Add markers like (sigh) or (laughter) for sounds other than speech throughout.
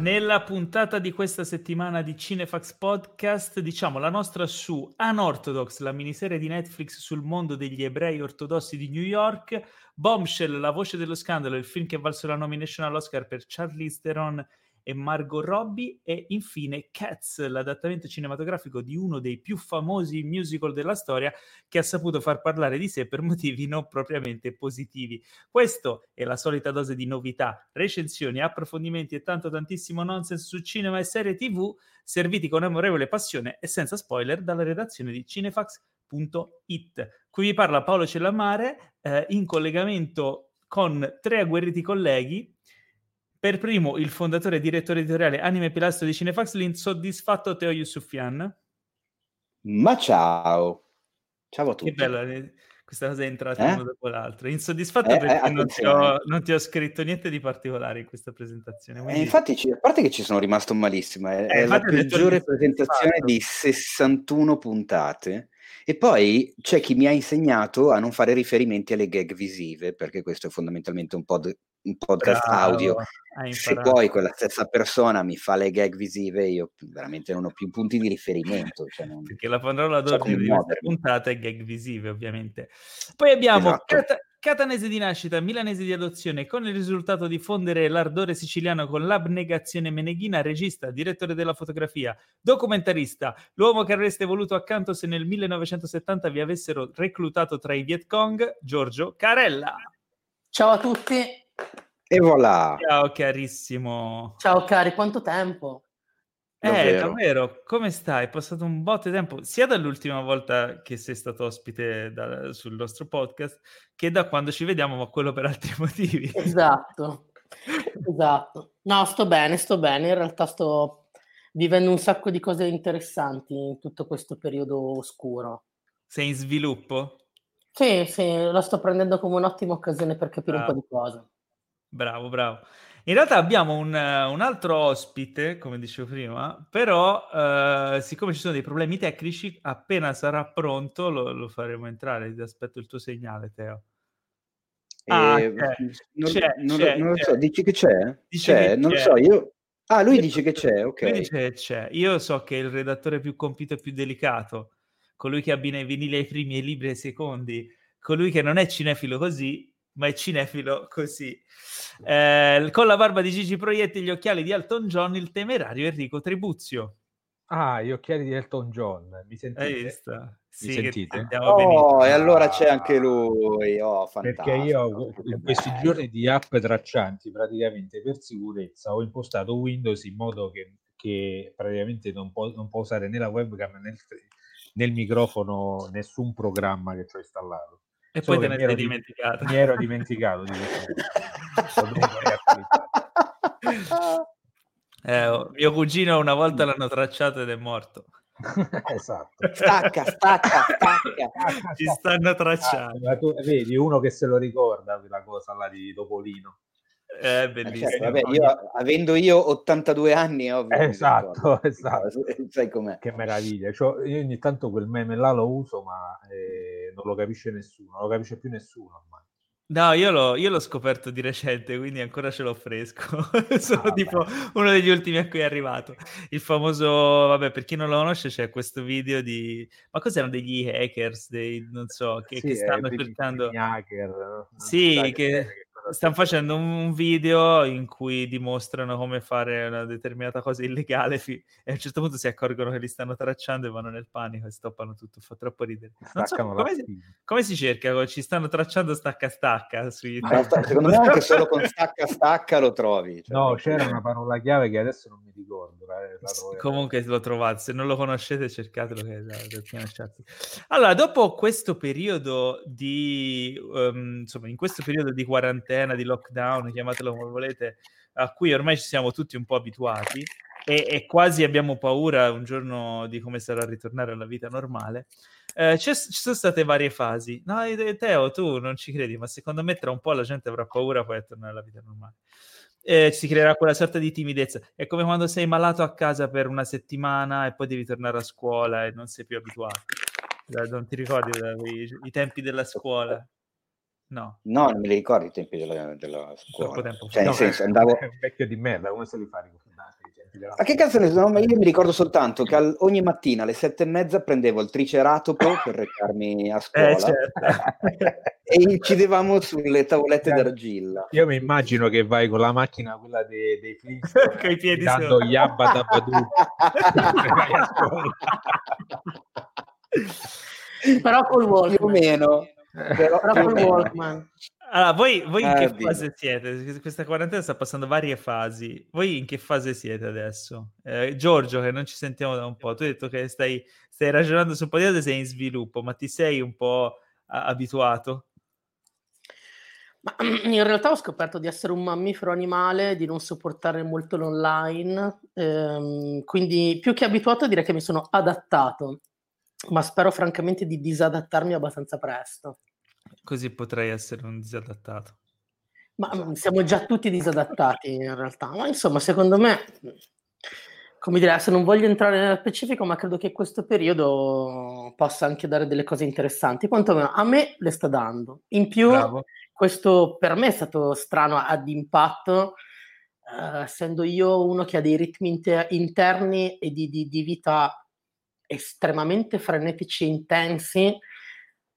Nella puntata di questa settimana di Cinefax Podcast diciamo la nostra su Unorthodox, la miniserie di Netflix sul mondo degli ebrei ortodossi di New York, Bombshell, la voce dello scandalo, il film che ha valso la nomination all'Oscar per Charlize Theron e Margot Robbie e infine Cats, l'adattamento cinematografico di uno dei più famosi musical della storia che ha saputo far parlare di sé per motivi non propriamente positivi. Questo è la solita dose di novità, recensioni, approfondimenti e tanto tantissimo nonsense su cinema e serie TV serviti con amorevole passione e senza spoiler dalla redazione di cinefax.it. Qui vi parla Paolo Cellamare eh, in collegamento con tre agguerriti colleghi per primo, il fondatore e direttore editoriale Anime Pilastro di Cinefax, l'insoddisfatto Teo Yusufian. Ma ciao! Ciao a tutti. Che bella eh, questa cosa è entrata eh? uno dopo l'altro. Insoddisfatto eh, perché eh, non, ti ho, non, ti ho, scritto niente di particolare in questa presentazione. Eh, quindi... infatti, a parte che ci sono rimasto malissimo, è, è la peggiore presentazione di 61 puntate. E poi c'è chi mi ha insegnato a non fare riferimenti alle gag visive, perché questo è fondamentalmente un, pod, un podcast Bravo, audio. Se poi quella stessa persona mi fa le gag visive, io veramente non ho più punti di riferimento. Cioè non... Perché la parola d'ordine di questa puntata è gag visive, ovviamente. Poi abbiamo esatto. Cat- Catanese di nascita, milanese di adozione, con il risultato di fondere l'ardore siciliano con l'abnegazione meneghina, regista, direttore della fotografia, documentarista, l'uomo che avreste voluto accanto se nel 1970 vi avessero reclutato tra i Viet Cong, Giorgio Carella. Ciao a tutti. E voilà. Ciao carissimo. Ciao cari, quanto tempo? Eh, davvero, come stai? È passato un botto di tempo, sia dall'ultima volta che sei stato ospite da, sul nostro podcast, che da quando ci vediamo, ma quello per altri (laughs) motivi. Esatto, esatto. No, sto bene, sto bene. In realtà sto vivendo un sacco di cose interessanti in tutto questo periodo oscuro. Sei in sviluppo? Sì, sì, lo sto prendendo come un'ottima occasione per capire ah. un po' di cose. Bravo, bravo. In realtà abbiamo un, un, altro ospite, come dicevo prima, però uh, siccome ci sono dei problemi tecnici, appena sarà pronto lo, lo faremo entrare. Ti aspetto il tuo segnale, Teo. Ah, eh, c'è, non, c'è, non, c'è, non, lo so, dici che c'è? Dice c'è, che non c'è. lo so, io... Ah, lui dice che c'è, ok. Lui dice che c'è. Io so che il redattore più compito e più delicato, colui che abbina i vinili ai primi e i libri ai secondi, colui che non è cinefilo così, ma è cinefilo così. Eh, con la barba di Gigi Proietti, gli occhiali di Elton John, il temerario Enrico Tribuzio. Ah, gli occhiali di Elton John, mi sentite? Hai visto? Sì, mi sentite? Oh, e allora c'è anche lui. Oh, Perché io in questi giorni di app traccianti, praticamente per sicurezza, ho impostato Windows in modo che, che praticamente non può, non può usare né la webcam né il, né il microfono, nessun programma che ho installato. E poi te ne sei dimenticato. Mi ero dimenticato di questo. (laughs) eh, oh, mio cugino una volta l'hanno tracciato ed è morto. (laughs) esatto. Stacca, stacca, stacca. Ci stanno tracciando. Ah, tu, vedi, uno che se lo ricorda quella cosa là di Topolino. È eh, bellissimo. Certo, vabbè, io, avendo io 82 anni, ovvio. Esatto, (laughs) esatto. (laughs) Sai com'è. Che meraviglia. Cioè, io ogni tanto quel meme là lo uso, ma eh, non lo capisce nessuno, non lo capisce più nessuno ormai. No, io l'ho, io l'ho, scoperto di recente, quindi ancora ce l'ho fresco. (laughs) Sono ah, tipo beh. uno degli ultimi a cui è arrivato. Il famoso, vabbè, per chi non lo conosce, c'è questo video di... Ma cos'erano degli hackers, dei, non so, che, sì, che stanno cercando... Hacker, sì, che, stanno facendo un video in cui dimostrano come fare una determinata cosa illegale fi- e a un certo punto si accorgono che li stanno tracciando e vanno nel panico e stoppano tutto, fa troppo ridere. So, come, si, come, si, cerca? Ci stanno tracciando stacca stacca su YouTube. secondo me anche (laughs) solo con stacca stacca lo trovi. Cioè, no, c'era una parola chiave che adesso non mi ricordo. La, la Comunque lo trovate, se non lo conoscete cercatelo che Allora, dopo questo periodo di um, insomma, in questo periodo di quarantena quarantena, di lockdown, chiamatelo come volete, a cui ormai ci siamo tutti un po' abituati e, e quasi abbiamo paura un giorno di come sarà ritornare alla vita normale. Eh, ci sono state varie fasi. No, Teo, tu non ci credi, ma secondo me tra un po' la gente avrà paura poi a tornare alla vita normale. Eh, si creerà quella sorta di timidezza. È come quando sei malato a casa per una settimana e poi devi tornare a scuola e non sei più abituato. Non ti ricordi i, i tempi della scuola? No. No, non me li ricordo i tempi della, della scuola. Tempo cioè, nel senso, andavo... È (laughs) un vecchio di merda, come se li fa ricordare? Ma che cazzo ne so? No, io mi ricordo soltanto che al, ogni mattina alle sette e mezza prendevo il triceratopo (coughs) per recarmi a eh, scuola eh, certo. (laughs) e incidevamo sulle tavolette d'argilla. Io mi immagino che vai con la macchina, quella dei, dei Flintstone, (laughs) con i piedi dando sopra. Yabba Dabba vai a scuola. Però col Walkman. Più o meno. Però, Però col Walkman. Allora, voi, voi in che fase siete? Questa quarantena sta passando varie fasi. Voi in che fase siete adesso? Eh, Giorgio, che non ci sentiamo da un po', tu hai detto che stai, stai ragionando su un po' di cose, sei in sviluppo, ma ti sei un po' abituato? Ma (clears throat) in realtà ho scoperto di essere un mammifero animale, di non sopportare molto l'online, ehm, quindi più che abituato direi che mi sono adattato, ma spero francamente di disadattarmi abbastanza presto. Così potrei essere un disadattato. Ma mm, siamo già tutti disadattati in realtà, ma insomma, secondo me, come dire, se non voglio entrare nello specifico, ma credo che questo periodo possa anche dare delle cose interessanti, quantomeno a me le sta dando. In più, Bravo. questo per me è stato strano ad impatto, eh, essendo io uno che ha dei ritmi inter- interni e di, di, di vita estremamente frenetici e intensi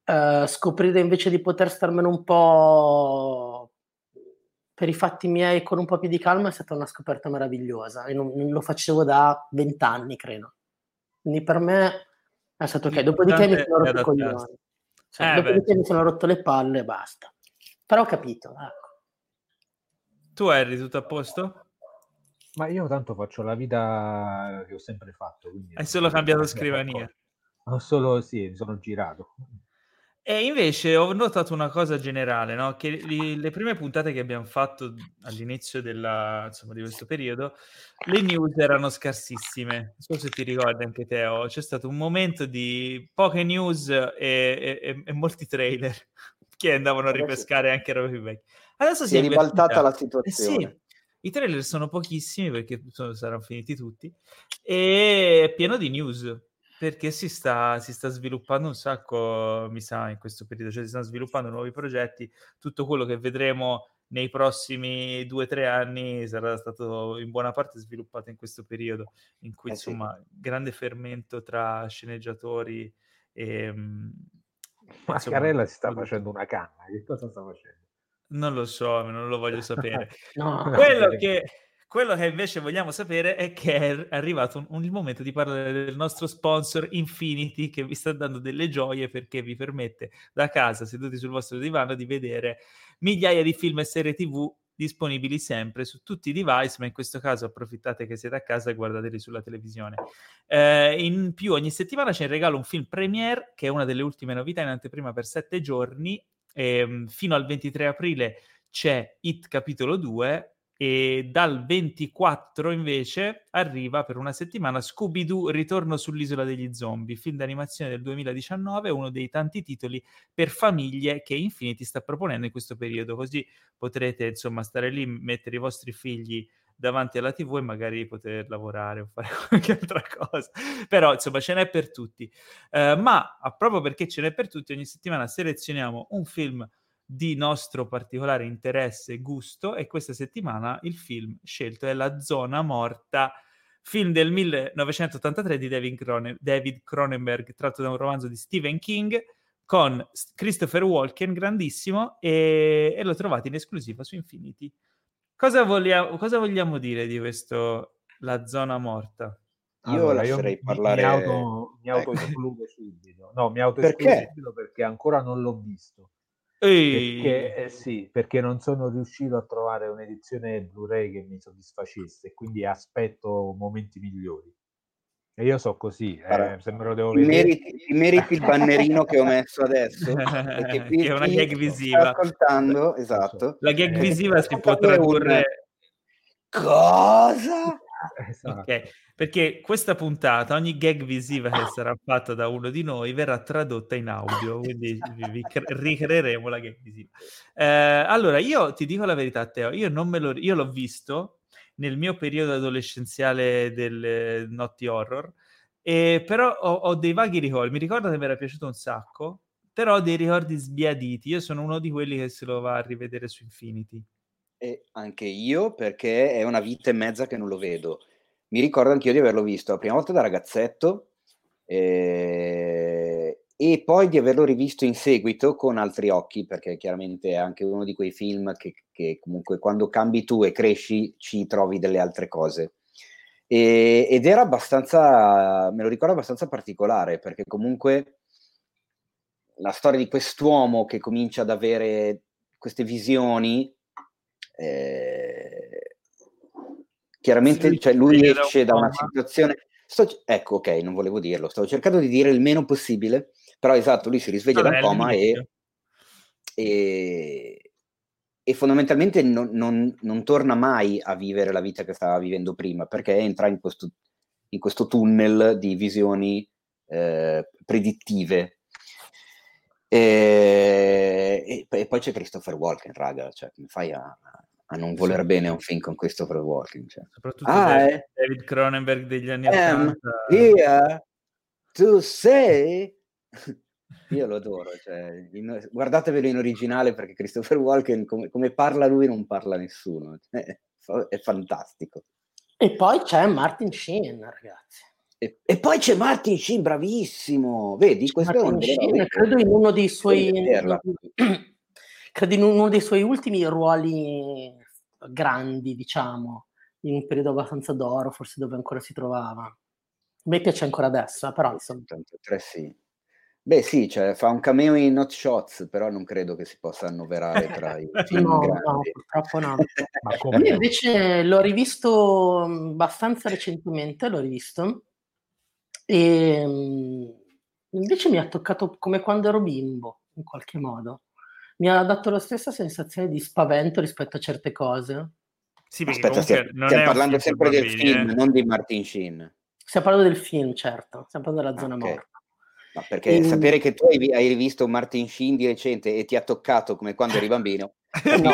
Uh, scoprire invece di poter starmene un po' per i fatti miei con un po' più di calma è stata una scoperta meravigliosa e non, non lo facevo da vent'anni credo quindi per me è stato ok dopodiché mi sono rotto i coglioni cioè, eh, dopodiché beh. mi sono rotto le palle e basta però ho capito ecco. tu Harry tutto a posto? Ma io tanto faccio la vita che ho sempre fatto hai solo cambiato scrivania ho solo sì mi sono girato e invece ho notato una cosa generale, no? che li, le prime puntate che abbiamo fatto all'inizio della, insomma, di questo periodo, le news erano scarsissime. Non so se ti ricordi anche Teo, c'è stato un momento di poche news e, e, e molti trailer (laughs) che andavano a ripescare anche robe più vecchie. Adesso si, è ribaltata la situazione. Eh sì, i trailer sono pochissimi perché sono, saranno finiti tutti e è pieno di news perché si sta, si sta sviluppando un sacco, mi sa, in questo periodo, cioè si stanno sviluppando nuovi progetti, tutto quello che vedremo nei prossimi due o tre anni sarà stato in buona parte sviluppato in questo periodo, in cui eh insomma sì. grande fermento tra sceneggiatori e... Mm, Mascarella si sta facendo una canna, che cosa sta facendo? Non lo so, non lo voglio sapere. (laughs) no, Quello che quello che invece vogliamo sapere è che è arrivato un, un, il momento di parlare del nostro sponsor Infinity che vi sta dando delle gioie perché vi permette da casa, seduti sul vostro divano, di vedere migliaia di film e serie TV disponibili sempre su tutti i device, ma in questo caso approfittate che siete a casa e guardateli sulla televisione. Eh, in più, ogni settimana c'è in regalo un film premiere, che è una delle ultime novità in anteprima per sette giorni. Ehm, fino al 23 aprile c'è It capitolo 2, e dal 24 invece arriva per una settimana Scooby-Doo Ritorno sull'isola degli zombie, film d'animazione del 2019, uno dei tanti titoli per famiglie che Infinity sta proponendo in questo periodo, così potrete insomma stare lì, mettere i vostri figli davanti alla tv e magari poter lavorare o fare (laughs) qualche altra cosa però insomma ce n'è per tutti uh, ma proprio perché ce n'è per tutti ogni settimana selezioniamo un film di nostro particolare interesse e gusto e questa settimana il film scelto è La zona morta, film del 1983 di David Cronenberg tratto da un romanzo di Stephen King con Christopher Walken, grandissimo, e, e lo trovate in esclusiva su Infinity. Cosa vogliamo, cosa vogliamo dire di questo La zona morta? Io allora, lascerei io parlare... Mi, auto, mi ecco. auto subito. No, mi auto perché? subito perché ancora non l'ho visto. Perché, eh, sì, perché non sono riuscito a trovare un'edizione Blu-ray che mi soddisfacesse, quindi aspetto momenti migliori. E io so così, eh, se me lo devo vedere. Meriti, ti meriti il bannerino che ho messo adesso, (laughs) che è una gag visiva. ascoltando, esatto. La gag visiva eh, si può tradurre... Cosa? (laughs) Esatto. Okay. Perché questa puntata, ogni gag visiva che sarà fatta da uno di noi verrà tradotta in audio, quindi vi cre- ricreeremo la gag visiva. Eh, allora, io ti dico la verità, Teo, io, non me lo, io l'ho visto nel mio periodo adolescenziale del notti horror, e però ho, ho, dei vaghi ricordi. Mi ricordo che mi era piaciuto un sacco, però ho dei ricordi sbiaditi. Io sono uno di quelli che se lo va a rivedere su Infinity. E anche io, perché è una vita e mezza che non lo vedo. Mi ricordo anch'io di averlo visto la prima volta da ragazzetto eh, e poi di averlo rivisto in seguito con altri occhi, perché chiaramente è anche uno di quei film che, che comunque quando cambi tu e cresci ci trovi delle altre cose. E, ed era abbastanza, me lo ricordo abbastanza particolare, perché comunque la storia di quest'uomo che comincia ad avere queste visioni, eh, chiaramente sì, cioè, lui esce da una situazione... Sto, ecco, ok, non volevo dirlo, stavo cercando di dire il meno possibile, però esatto, lui si risveglia da un coma e, e, e, fondamentalmente non, non, non, torna mai a vivere la vita che stava vivendo prima, perché entra in questo, in questo tunnel di visioni eh, predittive e, e, poi c'è Christopher Walken, raga, cioè, come fai a, a non voler sì. bene un film con Christopher Walken? Cioè. Soprattutto ah, David, eh? David Cronenberg degli anni Ottanta. Here to say... Io lo adoro, cioè, in, guardatevelo in originale perché Christopher Walken, come, come parla lui, non parla nessuno. È, è fantastico. E poi c'è Martin Sheen, ragazzi. E, e, poi c'è Martin Sheen, bravissimo. Vedi, questo Martin è Sheen, credo in uno dei suoi (clears throat) credo in uno dei suoi ultimi ruoli grandi, diciamo, in un periodo abbastanza d'oro, forse dove ancora si trovava. A me piace ancora adesso, eh, però insomma. 83, sì. Beh sì, cioè, fa un cameo in Not Shots, però non credo che si possa annoverare tra i (laughs) film no, grandi. No, purtroppo no. Ma Io invece l'ho rivisto abbastanza recentemente, l'ho rivisto, e ehm, invece mi ha toccato come quando ero bimbo, in qualche modo. Mi ha dato la stessa sensazione di spavento rispetto a certe cose. Sì, Aspetta, stiamo, stiamo parlando sempre del film, eh. non di Martin Sheen. Stiamo parlando del film, certo, stiamo parlando della zona okay. morta. Ma perché e... Ehm sapere che tu hai, hai rivisto Martin Sheen di recente e ti ha toccato come quando eri bambino, (laughs) no,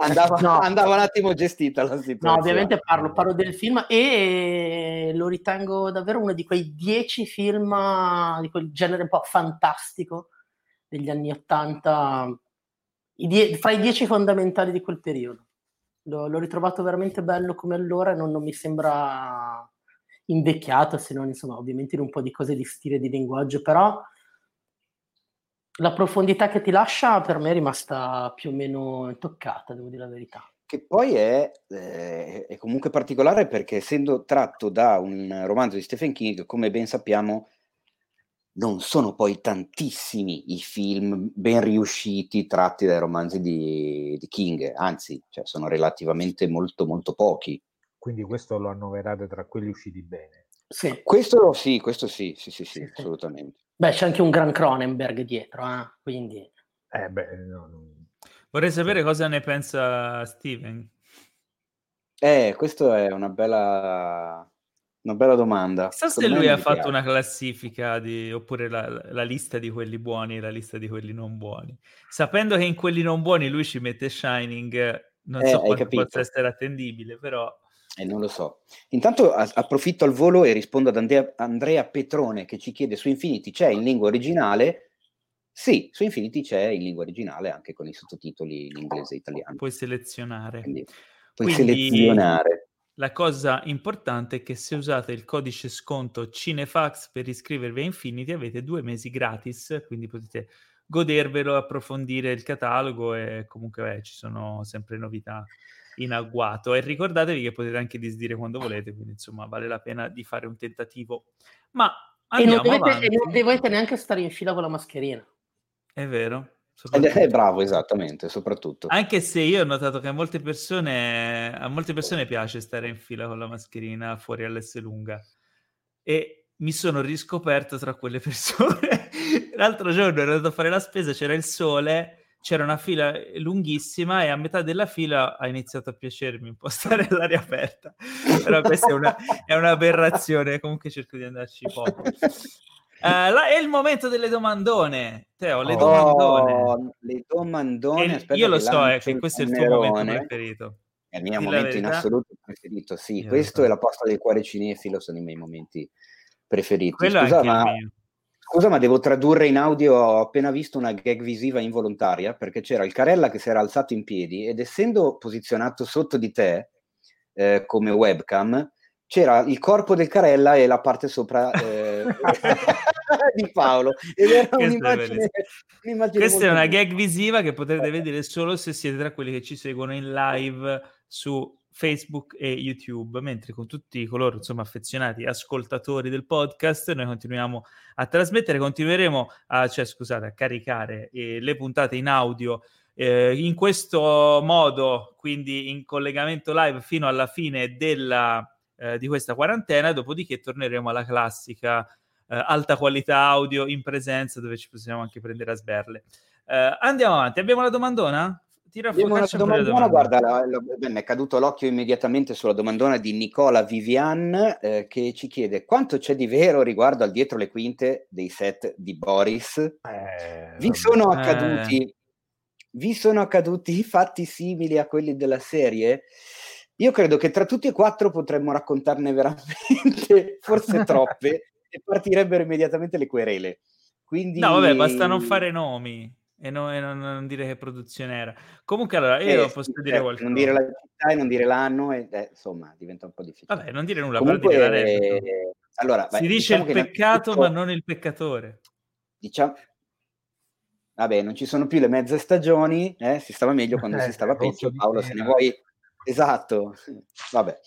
andava, no. andava, un attimo gestita la situazione. No, ovviamente parlo, parlo, del film e lo ritengo davvero uno di quei dieci film di quel genere un po' fantastico degli anni Ottanta, die- fra i dieci fondamentali di quel periodo. L'ho, l'ho ritrovato veramente bello come allora e non, non mi sembra invecchiato, se non insomma ovviamente in un po' di cose di stile di linguaggio, però la profondità che ti lascia per me è rimasta più o meno intoccata, devo dire la verità. Che poi è, eh, è, comunque particolare perché essendo tratto da un romanzo di Stephen King, come ben sappiamo, non sono poi tantissimi i film ben riusciti tratti dai romanzi di, di King, anzi, cioè, sono relativamente molto molto pochi. Quindi questo lo annoverate tra quelli usciti bene. Sì. Questo sì, questo sì, sì, sì, sì, sì assolutamente. Beh, c'è anche un gran Cronenberg dietro, eh? quindi... Eh beh, no, no. Vorrei sapere cosa ne pensa Steven. Eh, questa è una bella, una bella domanda. Chissà se lui ha fatto una classifica di, oppure la, la, lista di quelli buoni e la lista di quelli non buoni. Sapendo che in quelli non buoni lui ci mette Shining, non eh, so quanto possa essere attendibile, però... Eh, non lo so. Intanto approfitto al volo e rispondo ad Andrea, Andrea, Petrone che ci chiede su Infinity c'è in lingua originale? Sì, su Infinity c'è in lingua originale anche con i sottotitoli in inglese e italiano. Puoi selezionare. Quindi, puoi Quindi, selezionare. La cosa importante è che se usate il codice sconto Cinefax per iscrivervi a Infinity avete due mesi gratis, quindi potete godervelo, approfondire il catalogo e comunque eh, ci sono sempre novità in agguato. E ricordatevi che potete anche disdire quando volete, quindi insomma vale la pena di fare un tentativo. Ma e non, dovete, e non dovete neanche stare in fila con la mascherina. È vero. È bravo, esattamente, soprattutto. Anche se io ho notato che a molte persone, a molte persone piace stare in fila con la mascherina fuori all'S lunga. E mi sono riscoperto tra quelle persone. (laughs) L'altro giorno ero andato a fare la spesa, c'era il sole c'era una fila lunghissima e a metà della fila ha iniziato a piacermi un po' (laughs) stare all'aria aperta. Però questa è, una, è un'aberrazione, comunque cerco di andarci poco. Uh, (laughs) la, è il momento delle domandone, Teo, le oh, domandone. Le domandone, io lo so, è che questo è il tuo momento preferito. È il mio Dì momento in assoluto preferito, sì. Io questo so. e la posta del cuore cinefilo sono i miei momenti preferiti. Quello Scusa, ma Scusa, ma devo tradurre in audio. Ho appena visto una gag visiva involontaria perché c'era il Carella che si era alzato in piedi ed essendo posizionato sotto di te eh, come webcam, c'era il corpo del Carella e la parte sopra eh, (laughs) di Paolo. Ed era un'immagine, un'immagine Questa è una gag visiva che potrete vedere solo se siete tra quelli che ci seguono in live su Facebook e YouTube, mentre con tutti coloro insomma affezionati ascoltatori del podcast noi continuiamo a trasmettere, continueremo a, cioè, scusate, a caricare eh, le puntate in audio eh, in questo modo, quindi in collegamento live fino alla fine della, eh, di questa quarantena, dopodiché torneremo alla classica eh, alta qualità audio in presenza dove ci possiamo anche prendere a sberle. Eh, andiamo avanti, abbiamo la domandona? Tira fuori una domandona, guarda, la, è caduto l'occhio immediatamente sulla domandona di Nicola Vivian eh, che ci chiede quanto c'è di vero riguardo al dietro le quinte dei set di Boris. Eh, vi sono accaduti vi sono accaduti fatti simili a quelli della serie? Io credo che tra tutti e quattro potremmo raccontarne veramente, (laughs) forse troppe, e partirebbero immediatamente le querele. Quindi... No, vabbè, basta non fare nomi e, no, e non, non, dire che produzione era. Comunque, allora, io eh, posso sì, dire certo, qualcosa. Non dire la città e non dire l'anno, e, eh, insomma, diventa un po' difficile. Vabbè, non dire nulla, Comunque, però dire eh, allora, Si vai, dice diciamo il peccato, ma non il peccatore. Diciamo... Vabbè, non ci sono più le mezze stagioni, eh? si stava meglio quando si stava peggio. Paolo, se ne vuoi... Esatto, vabbè.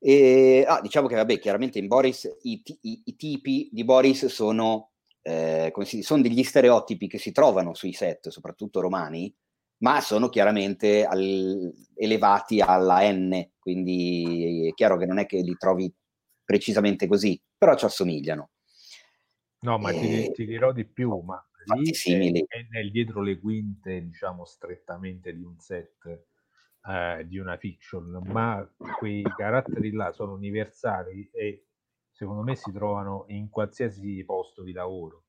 E, ah, diciamo che, vabbè, chiaramente in Boris i, i, i tipi di Boris sono eh, si, sono degli stereotipi che si trovano sui set, soprattutto romani, ma sono chiaramente al, elevati alla N, quindi è chiaro che non è che li trovi precisamente così, però ci assomigliano. No, ma e... ti, ti, dirò di più, ma lì simili. È, è nel dietro le quinte, diciamo, strettamente di un set eh, di una fiction, ma quei caratteri là sono universali e secondo me si trovano in qualsiasi posto di lavoro.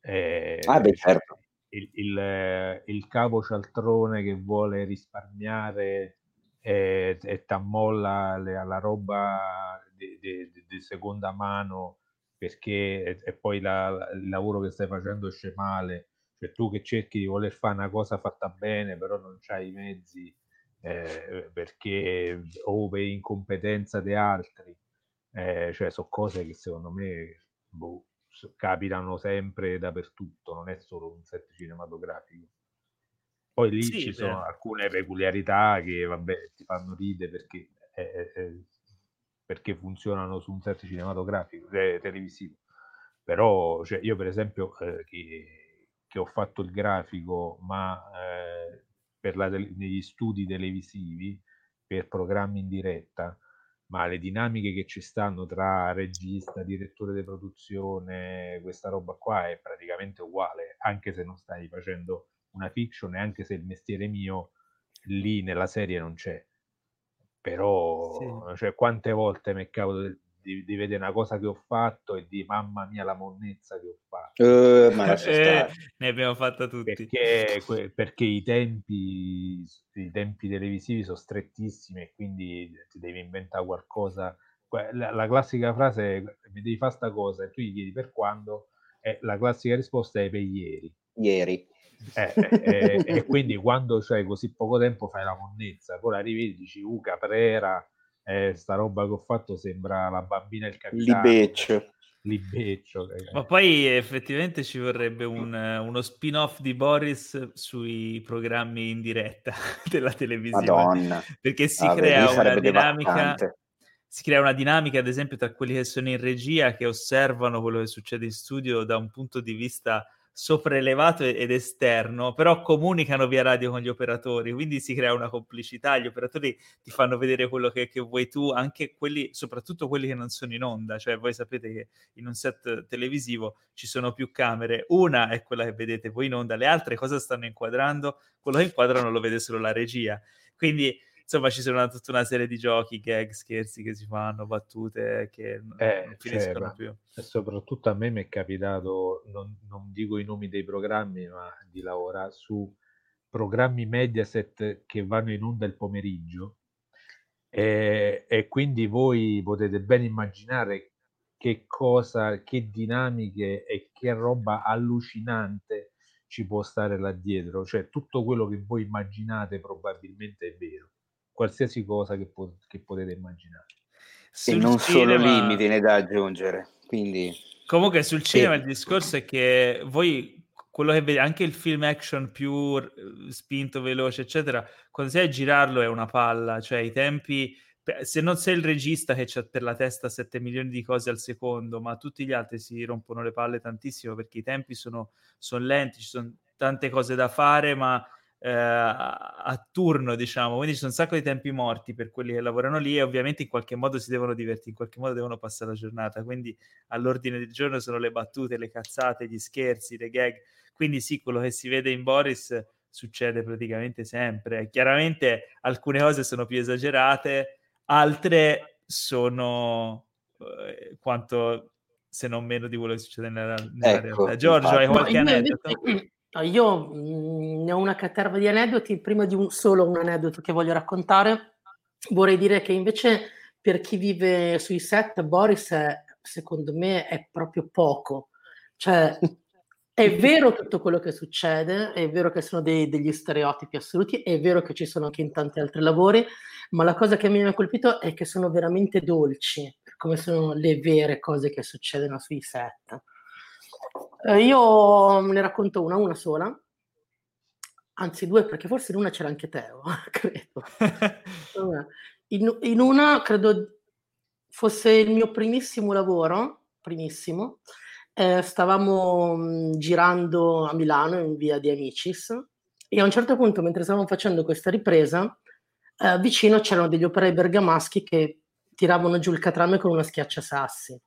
Eh, ah, beh, certo. Il, il, il, capo cialtrone che vuole risparmiare e, e t'ammolla la roba di, seconda mano perché e, e poi la, il lavoro che stai facendo esce male, cioè tu che cerchi di voler fare una cosa fatta bene però non hai i mezzi eh, perché o per incompetenza di altri eh, cioè sono cose che secondo me boh, capitano sempre dappertutto, non è solo un set cinematografico. Poi lì sì, ci sono beh. alcune peculiarità che vabbè ti fanno ridere perché, eh, eh, perché funzionano su un set cinematografico, eh, televisivo. Però cioè, io per esempio eh, che, che, ho fatto il grafico ma eh, per la, negli studi televisivi per programmi in diretta, ma le dinamiche che ci stanno tra regista, direttore di produzione, questa roba qua è praticamente uguale, anche se non stai facendo una fiction e anche se il mestiere mio lì nella serie non c'è. Però, sì. cioè, quante volte mi è capitato di, di, vedere una cosa che ho fatto e di mamma mia la monnezza che ho fatto. Uh, ma eh, (laughs) ne abbiamo fatta tutti. Perché, perché i, tempi, i tempi televisivi sono strettissimi e quindi ti devi inventare qualcosa. La, la classica frase è mi devi fare sta cosa e tu gli chiedi per quando e la classica risposta è per ieri. Ieri. Eh, eh, e quindi quando c'hai così poco tempo fai la monnezza, poi arrivi e dici uh caprera, eh, sta roba che ho fatto sembra la bambina e il capitano. Libeccio. Libeccio. Ma poi effettivamente ci vorrebbe un, uno spin-off di Boris sui programmi in diretta (laughs) della televisione. Madonna. Perché si ah, crea una dinamica... Devastante. Si crea una dinamica, ad esempio, tra quelli che sono in regia, che osservano quello che succede in studio da un punto di vista sopraelevato ed esterno, però comunicano via radio con gli operatori, quindi si crea una complicità, gli operatori ti fanno vedere quello che, che, vuoi tu, anche quelli, soprattutto quelli che non sono in onda, cioè voi sapete che in un set televisivo ci sono più camere, una è quella che vedete voi in onda, le altre cosa stanno inquadrando? Quello che inquadrano lo vede solo la regia, quindi insomma ci sono una, tutta una serie di giochi, gag, scherzi che si fanno, battute che eh, non finiscono cioè, più. E soprattutto a me mi è capitato, non, non, dico i nomi dei programmi, ma di lavorare su programmi Mediaset che vanno in onda il pomeriggio e, e quindi voi potete ben immaginare che cosa, che dinamiche e che roba allucinante ci può stare là dietro. Cioè, tutto quello che voi immaginate probabilmente è vero. Qualsiasi cosa che, po- che potete immaginare. E non cinema... solo lì mi viene da aggiungere. Quindi... Comunque sul cinema il discorso è che voi quello che vedi, anche il film action più spinto, veloce, eccetera, quando sei a girarlo è una palla, cioè i tempi se non sei il regista che c'ha per la testa 7 milioni di cose al secondo, ma tutti gli altri si rompono le palle tantissimo perché i tempi sono, sono lenti, ci sono tante cose da fare, ma eh, a, turno, diciamo, quindi ci sono un sacco di tempi morti per quelli che lavorano lì e ovviamente in qualche modo si devono divertire, in qualche modo devono passare la giornata, quindi all'ordine del giorno sono le battute, le cazzate, gli scherzi, le gag, quindi sì, quello che si vede in Boris succede praticamente sempre. Chiaramente alcune cose sono più esagerate, altre sono eh, quanto se non meno di quello che succede nella, nella ecco, realtà. Giorgio, hai qualche aneddoto? Invece, io mh, ne ho una caterva di aneddoti, prima di un, solo un aneddoto che voglio raccontare, vorrei dire che invece per chi vive sui set, Boris è, secondo me è proprio poco. Cioè, è vero tutto quello che succede, è vero che sono dei, degli stereotipi assoluti, è vero che ci sono anche in tanti altri lavori, ma la cosa che mi ha colpito è che sono veramente dolci, come sono le vere cose che succedono sui set. Eh, io ne racconto una, una sola, anzi due, perché forse in una c'era anche Teo, (laughs) credo. (laughs) In, in una credo fosse il mio primissimo lavoro, primissimo, eh, stavamo mh, girando a Milano in via di Amicis e a un certo punto mentre stavamo facendo questa ripresa eh, vicino c'erano degli operai bergamaschi che tiravano giù il catrame con una schiacciasassi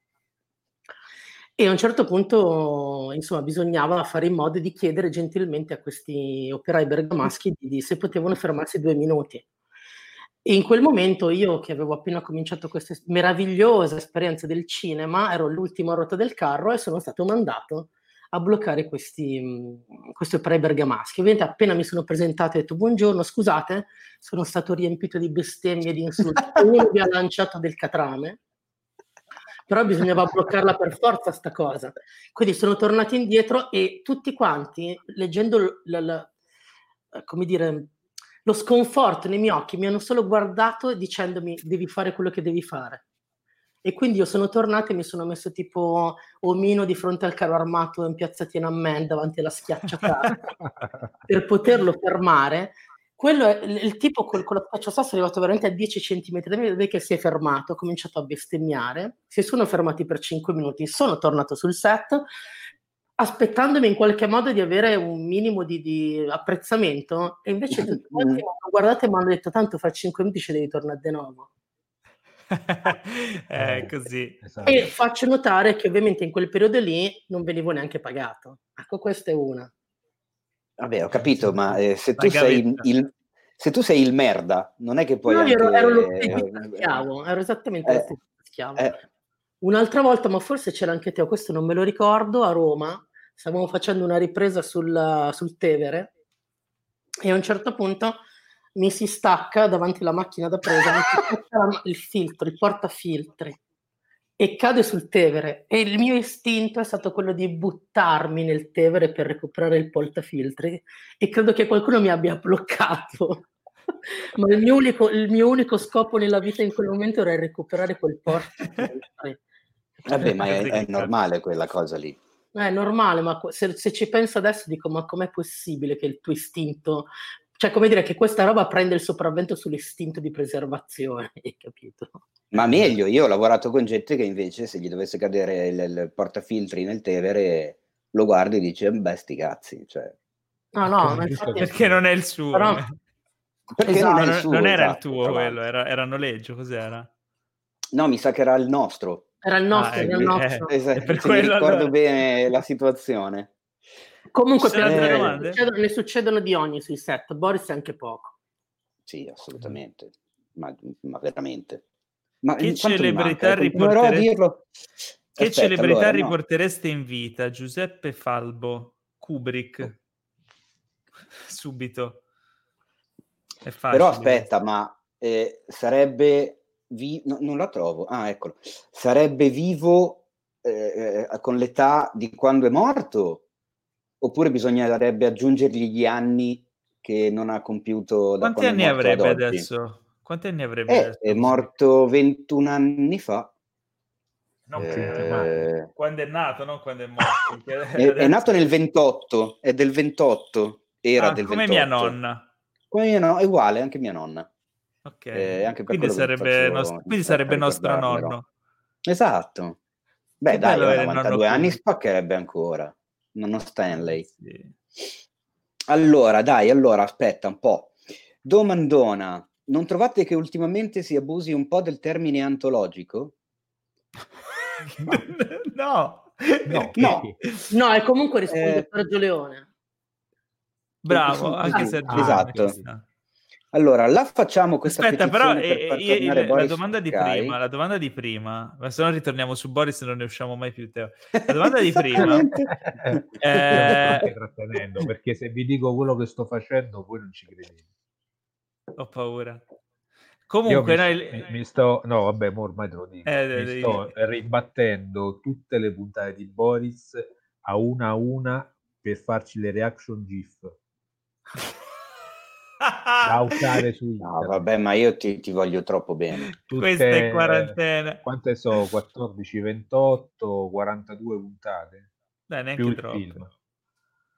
e a un certo punto insomma bisognava fare in modo di chiedere gentilmente a questi operai bergamaschi di, di se potevano fermarsi due minuti e in quel momento io, che avevo appena cominciato questa meravigliosa esperienza del cinema, ero l'ultimo a rotta del carro e sono stato mandato a bloccare questi, questi operai bergamaschi. Ovviamente appena mi sono presentato e ho detto buongiorno, scusate, sono stato riempito di bestemmie e di insulti. (laughs) Uno mi ha lanciato del catrame, però bisognava bloccarla per forza sta cosa. Quindi sono tornato indietro e tutti quanti, leggendo l- l- l- come dire, lo sconforto nei miei occhi, mi hanno solo guardato dicendomi devi fare quello che devi fare. E quindi io sono tornato e mi sono messo tipo omino di fronte al carro armato in piazza Tiananmen davanti alla schiacciata (laughs) per poterlo fermare. Quello è il tipo col, con la schiacciata è arrivato veramente a 10 cm da me, che si è fermato, ha cominciato a bestemmiare, si sono fermati per 5 minuti, sono tornato sul set, aspettandomi in qualche modo di avere un minimo di, di apprezzamento e invece (laughs) tutti quanti mi hanno guardato e mi hanno detto tanto fra 5 minuti ci devi tornare di nuovo. è (laughs) così. Esatto. E faccio notare che ovviamente in quel periodo lì non venivo neanche pagato. Ecco, questa è una. Vabbè, ho capito, ma eh, se tu sei il, se tu sei il merda, non è che poi... No, anche... ero, ero lo stesso (laughs) schiavo, ero esattamente eh, lo stesso schiavo. Eh, Un'altra volta, ma forse c'era anche te, questo non me lo ricordo, a Roma, stavamo facendo una ripresa sul, sul Tevere e a un certo punto mi si stacca davanti alla macchina da presa il filtro, il portafiltri e cade sul Tevere. E il mio istinto è stato quello di buttarmi nel Tevere per recuperare il portafiltri e credo che qualcuno mi abbia bloccato. (laughs) Ma il mio, unico, il mio unico scopo nella vita in quel momento era recuperare quel portafiltri. Vabbè, ma è, è normale quella cosa lì. È normale, ma se, se, ci penso adesso dico, ma com'è possibile che il tuo istinto, cioè come dire che questa roba prende il sopravvento sull'istinto di preservazione, (laughs) hai capito? Ma meglio, io ho lavorato con gente che invece se gli dovesse cadere il, il portafiltri nel Tevere lo guardi e dice, beh sti cazzi, cioè... No, no, infatti... perché non è il suo. Però... Perché esatto. non, suo, non, era esatto, il tuo quello, era, era noleggio, cos'era? No, mi sa che era il nostro. Era il nostro, ah, era il nostro. Eh, esatto, per quello, ricordo allora... bene la situazione. Comunque per ne, succedono, ne succedono di ogni sui set, Boris anche poco. Sì, assolutamente, ma, ma veramente. Ma che celebrità, riportereste... che Aspetta, celebrità allora, riportereste no. in vita? Giuseppe Falbo, Kubrick. (laughs) Subito. Però aspetta, ma eh, sarebbe vi- no, non la trovo. Ah, eccolo. Sarebbe vivo eh, eh, con l'età di quando è morto? Oppure bisognerebbe aggiungergli gli anni che non ha compiuto da Quanti anni avrebbe adesso? Quanti anni avrebbe eh, adesso? È morto 21 anni fa. No, eh... quando è nato, non quando è morto. (laughs) è, è, nato nel 28, è del 28, era ah, del come 28. mia nonna. Come mia nonna, è uguale, anche mia nonna. Ok, eh, quindi sarebbe, nost- quindi sarebbe nostro nonno. Esatto. Beh, che dai, a 92 anni spaccherebbe ancora. Nonno Stanley. Sì. Allora, dai, allora, aspetta un po'. Domandona, non trovate che ultimamente si abusi un po' del termine antologico? (laughs) no. No, no. no, è comunque risponde eh, Sergio Leone. Bravo, anche Sergio Esatto. Allora, la facciamo questa Aspetta, però eh, eh, la domanda prima, la domanda di prima, ma se no ritorniamo su Boris e non ne usciamo mai più, Teo. (laughs) La domanda di prima... eh... trattenendo, perché se vi dico quello che sto facendo, voi non ci credete. Ho paura. Comunque, mi, noi... mi, mi, sto, no, vabbè, ormai te lo dico. Eh, mi sto dire. ribattendo tutte le puntate di Boris a una a una per farci le reaction GIF (laughs) da (laughs) usare su internet. No, vabbè, ma io ti, ti voglio troppo bene. Tutte, Questa è quarantena. Quante so? 14, 28, 42 puntate? Dai, neanche più troppo. Il film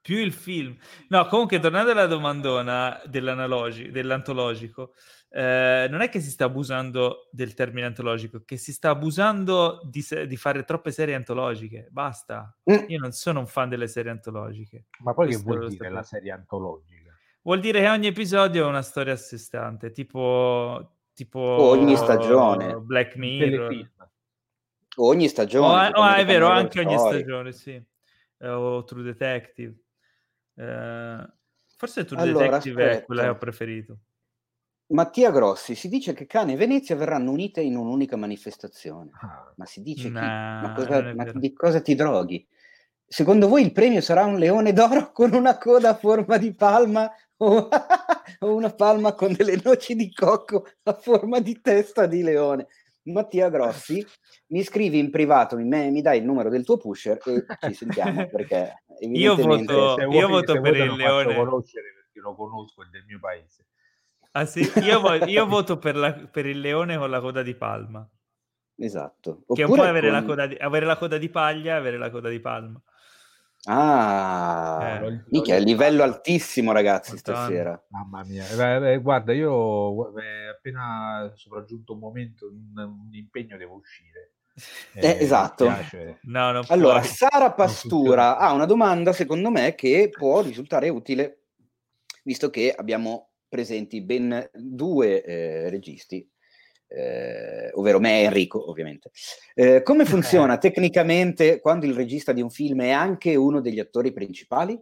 più il film. No, comunque, tornando alla domandona dell'antologico, eh, non è che si sta abusando del termine antologico, che si sta abusando di, se- di fare troppe serie antologiche. Basta. Mm. Io non sono un fan delle serie antologiche. Ma poi Questo che vuol dire la serie antologica? Vuol dire che ogni episodio è una storia a sé stante, tipo... tipo ogni stagione. Black Mirror. Ogni stagione. Oh, oh è vero, anche ogni stagione, sì. O True Detective. Eh, forse True allora, Detective aspetta. è quella che ho preferito. Mattia Grossi, si dice che Cane e Venezia verranno unite in un'unica manifestazione. Ah. Ma si dice nah? Ma, cosa, ma di cosa ti droghi? Secondo voi il premio sarà un leone d'oro con una coda a forma di palma o, una palma con delle noci di cocco a forma di testa di leone? Mattia Grossi, mi scrivi in privato, mi, mi, dai il numero del tuo pusher e ci sentiamo (laughs) perché io voto, io vuoi, voto per il leone. conoscere perché lo conosco è del mio paese. Ah sì? io, (laughs) io voto per, la, per, il leone con la coda di palma. Esatto. Oppure che po' avere, con... la coda di, avere la coda di paglia e avere la coda di palma Ah, eh, mica, livello altissimo, ragazzi, stasera. Mamma mia, eh, eh, guarda, io eh, appena sopraggiunto un momento, un, un impegno, devo uscire. (laughs) Eh, esatto. No, allora, può. Sara Pastura ha una domanda, secondo me, che può risultare utile, visto che abbiamo presenti ben due eh, registi, eh, ovvero me e Enrico, ovviamente. Eh, come funziona tecnicamente quando il regista di un film è anche uno degli attori principali?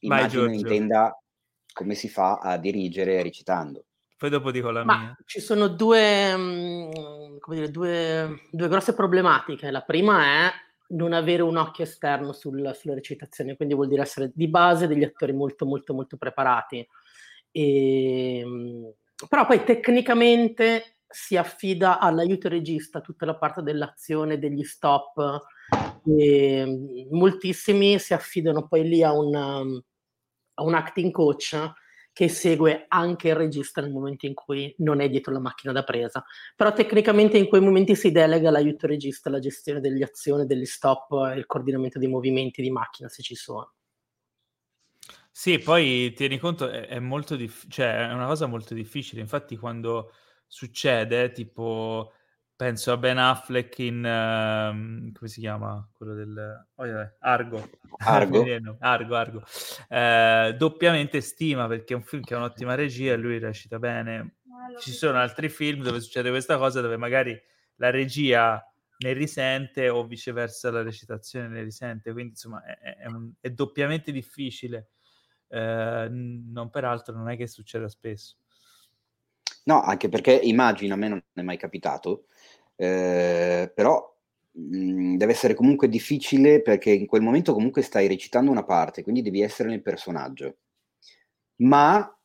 Immagino intenda come si fa a dirigere recitando. Poi dopo dico la Ma mia. Ci sono due, mm, come dire, due, due, grosse problematiche. La prima è non avere un occhio esterno sul, sulla recitazione, quindi vuol dire essere di base degli attori molto, molto, molto preparati. E, ehm, però poi tecnicamente si affida all'aiuto regista tutta la parte dell'azione, degli stop. E moltissimi si affidano poi lì a un, a un acting coach che segue anche il regista nel momento in cui non è dietro la macchina da presa. Però tecnicamente in quei momenti si delega l'aiuto regista, la gestione delle azioni, degli stop e il coordinamento dei movimenti di macchina se ci sono. Sì, poi tieni conto, è, è molto diff- cioè, è una cosa molto difficile. Infatti, quando succede, tipo penso a Ben Affleck in uh, come si chiama? Quello del oh, yeah, Argo. (laughs) Argo. Argo, Argo. Eh, doppiamente stima perché è un film che ha un'ottima regia e lui recita bene. Ci sono altri film dove succede questa cosa dove magari la regia ne risente o viceversa la recitazione ne risente. Quindi insomma è, è, un, è doppiamente difficile eh, non peraltro non è che succeda spesso No, anche perché immagino, a me non è mai capitato, eh, però mh, mhmm, deve essere comunque difficile perché in quel momento comunque stai recitando una parte, quindi devi essere nel personaggio, ma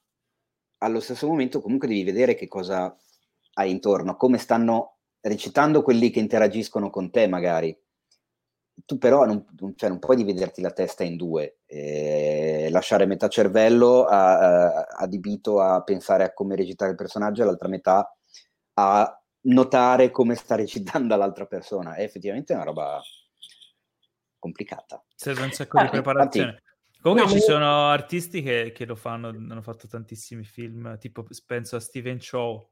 allo stesso momento comunque devi vedere che cosa hai intorno, come stanno recitando quelli che interagiscono con te magari. Tu però non, cioè non, puoi dividerti la testa in due, eh, lasciare metà cervello adibito a, a, pensare a come recitare il personaggio e l'altra metà a notare come sta (laughs) recitando l'altra persona. È effettivamente una roba complicata. Serve un sacco ah, di preparazione. Infatti, Comunque no, ci sono artisti che, che, lo fanno, hanno fatto tantissimi film, tipo penso a Steven Chow,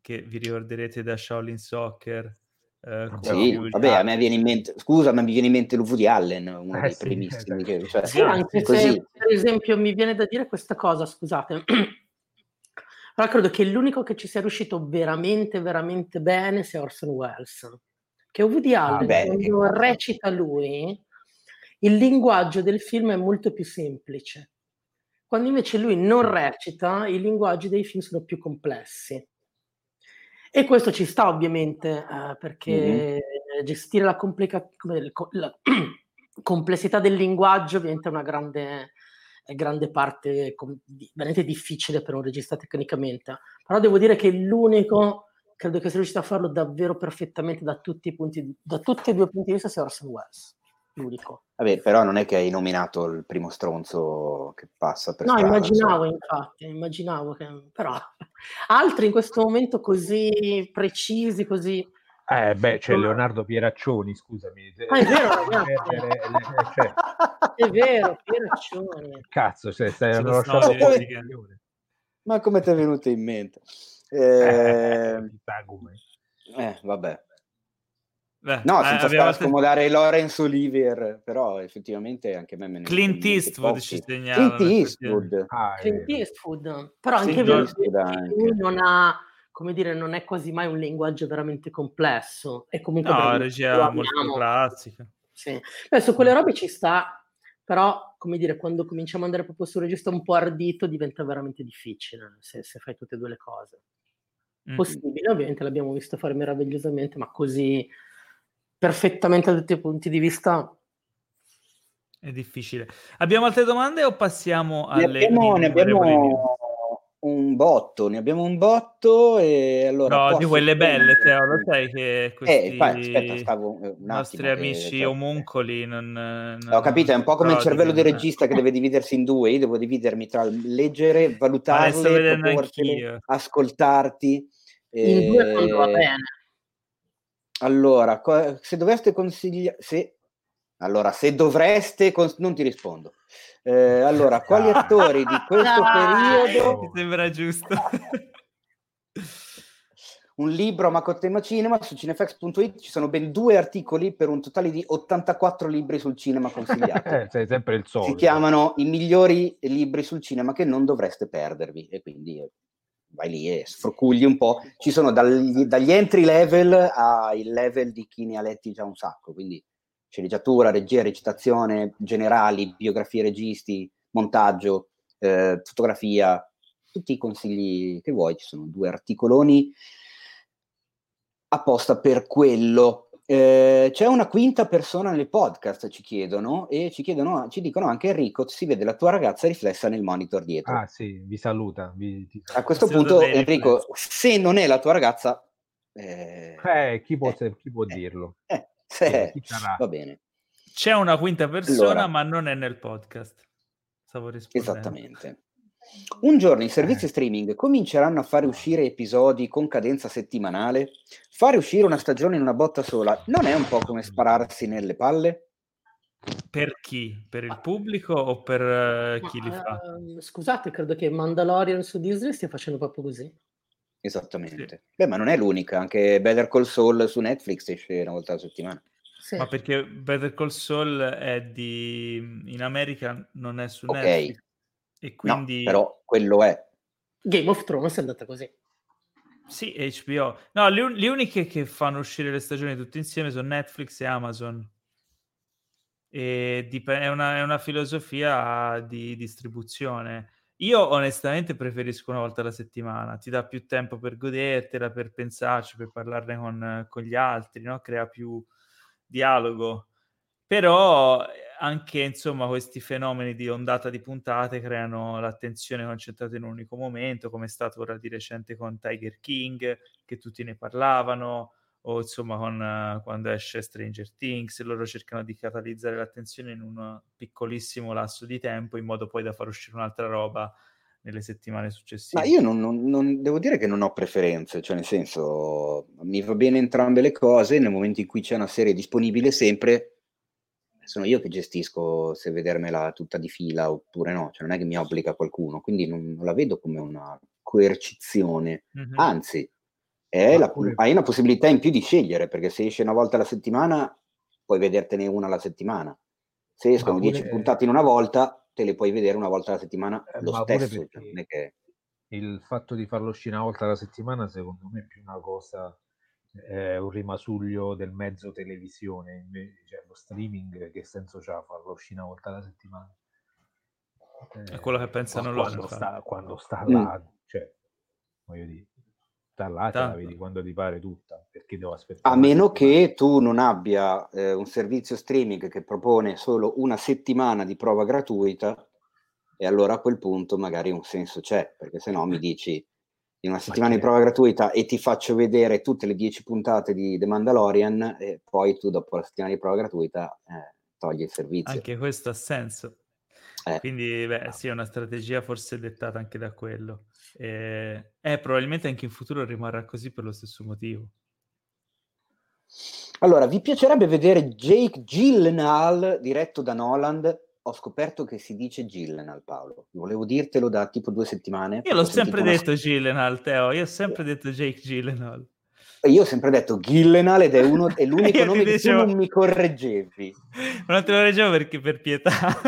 che vi ricorderete da Shaolin Soccer. Eh, sì, vabbè, a me viene in mente, scusa, ma mi viene in mente Woody Allen, uno eh, dei sì, primissimi. Che, cioè, sì, anche così. se, per esempio, mi viene da dire questa cosa, scusate. (clears throat) Però credo che l'unico che ci sia riuscito veramente, veramente bene sia Orson Welles. Che Woody ah, Allen, ah, quando recita lui, il linguaggio del film è molto più semplice. Quando invece lui non recita, i linguaggi dei film sono più complessi. E questo ci sta ovviamente eh, perché mm-hmm. gestire la, complica- la (clears throat) complessità del linguaggio diventa una grande, grande parte, com- veramente difficile per un regista tecnicamente. Però devo dire che l'unico, credo che sia riuscito a farlo davvero perfettamente da tutti, i punti, da tutti e due punti di vista, sia Orson Welles l'unico. Vabbè, però non è che hai nominato il primo stronzo che passa per No, strada, immaginavo so. infatti, immaginavo che... però altri in questo momento così precisi, così... Eh beh, c'è Leonardo Pieraccioni, scusami. Ah, è vero, ragazzi. cioè... (laughs) È vero, Pieraccioni. Cazzo, cioè, stai hanno lasciato Ma come ti è venuto in mente? Eh, eh, eh vabbè. Beh, no, senza stare a scomodare Lorenzo Olivier, però effettivamente anche a me me ne Clint Eastwood ci segnala. Clint Eastwood. Ah, Clint Eastwood. Però anche lui non ha, come dire, non è quasi mai un linguaggio veramente complesso. È comunque no, regia molto classica. Sì. Beh, su quelle robe ci sta, però, come dire, quando cominciamo ad andare proprio sul regista un po' ardito diventa veramente difficile se, se fai tutte e due le cose. Possibile, mm. ovviamente l'abbiamo visto fare meravigliosamente, ma così perfettamente da tutti i punti di vista. È difficile. Abbiamo altre domande o passiamo alle... Ne abbiamo, ne abbiamo un botto, ne abbiamo un botto e allora... No, di quelle belle, Teo, lo sai che eh, questi eh, aspetta, stavo un nostri amici cioè, omuncoli non, non, Ho capito, è un po' come il cervello del regista che deve dividersi in due, io devo dividermi tra leggere, valutarle, ascoltarti. In due quando va bene. Allora, se dovreste consigliare... Se... Allora, se dovreste... Cons- non ti rispondo. Eh, allora, (laughs) quali attori di questo periodo... Mi sembra giusto. (laughs) un libro a Macotema Cinema su cinefax.it ci sono ben due articoli per un totale di 84 libri sul cinema consigliati. (laughs) Eh, sei sempre il solito. Si chiamano i migliori libri sul cinema che non dovreste perdervi e quindi vai lì e sfrocugli un po'. Ci sono dagli, dagli entry level ai level di chi ne ha letti già un sacco, quindi sceneggiatura, regia, recitazione, generali, biografie registi, montaggio, eh, fotografia, tutti i consigli che vuoi, ci sono due articoloni apposta per quello. Eh, c'è una quinta persona nel podcast, ci chiedono, e ci, chiedono, ci dicono anche Enrico, si vede la tua ragazza riflessa nel monitor dietro. Ah sì, vi saluta. Vi, ti... A questo Siamo punto, Enrico, se non è la tua ragazza... Eh, eh chi, può, eh, chi può dirlo? Eh, se, va bene. C'è una quinta persona, allora, ma non è nel podcast. Stavo rispondendo. Esattamente. Un giorno i servizi streaming cominceranno a fare uscire episodi con cadenza settimanale. Fare uscire una stagione in una botta sola non è un po' come spararsi nelle palle? Per chi? Per il pubblico o per uh, chi Ma, li fa? Uh, scusate, credo che Mandalorian su Disney stia facendo proprio così. Esattamente. Sì. Beh, ma non è l'unica, anche Better Call Saul su Netflix esce una volta alla settimana. Sì. Ma perché Better Call Saul è di... in America non è su okay. Netflix. E quindi... No, però quello è. Game of Thrones è andata così. Sì, HBO. No, le, un- le, uniche che fanno uscire le stagioni tutte insieme sono Netflix e Amazon. E dip- è, una, è una filosofia di distribuzione. Io onestamente preferisco una volta alla settimana, ti dà più tempo per godertela, per pensarci, per parlarne con, con gli altri, no? crea più dialogo. Però anche insomma questi fenomeni di ondata di puntate creano l'attenzione concentrata in un unico momento, come è stato ora di recente con Tiger King, che tutti ne parlavano, o insomma con, uh, quando esce Stranger Things, loro cercano di catalizzare l'attenzione in un piccolissimo lasso di tempo in modo poi da far uscire un'altra roba nelle settimane successive. Ma io non, non, non, devo dire che non ho preferenze, cioè nel senso mi va bene entrambe le cose, nel momento in cui c'è una serie disponibile sempre, sono io che gestisco se vedermela tutta di fila oppure no, cioè non è che mi obbliga qualcuno, quindi non, non la vedo come una coercizione, mm-hmm. anzi la, hai una possibilità in più di scegliere, perché se esce una volta alla settimana puoi vedertene una alla settimana, se escono pure... 10 puntate in una volta te le puoi vedere una volta alla settimana eh, lo stesso. Cioè, che... Il fatto di farlo uscire una volta alla settimana, secondo me, è più una cosa, è un rimasuglio del mezzo televisione, cioè lo streaming, che senso c'ha farlo uscire una volta alla settimana? è quello che pensano loro. Quando sta, quando sta là, mm. cioè, voglio dire, sta là, te la vedi quando ti pare tutta, perché devo aspettare. A meno che tu non abbia eh, un servizio streaming che propone solo una settimana di prova gratuita, e allora a quel punto magari un senso c'è, perché se no mi (laughs) dici in una settimana di prova gratuita e ti faccio vedere tutte le dieci puntate di The Mandalorian e poi tu dopo la settimana di prova gratuita eh, togli il servizio. Anche questo ha senso. Eh. Quindi, beh, sì, è una strategia forse dettata anche da quello. E, eh, probabilmente anche in futuro rimarrà così per lo stesso motivo. Allora, vi piacerebbe vedere Jake Gyllenhaal diretto da Noland? Ho scoperto che si dice Gyllenhaal, Paolo. Volevo dirtelo da tipo due settimane. Io l'ho sempre detto una... Gyllenhaal, Teo. Io ho sempre detto Jake Gyllenhaal. Io ho sempre detto Gyllenhaal ed è, uno, è (laughs) l'unico nome dicevo... che tu non mi correggevi. (laughs) Non te lo leggevo perché per pietà. (laughs)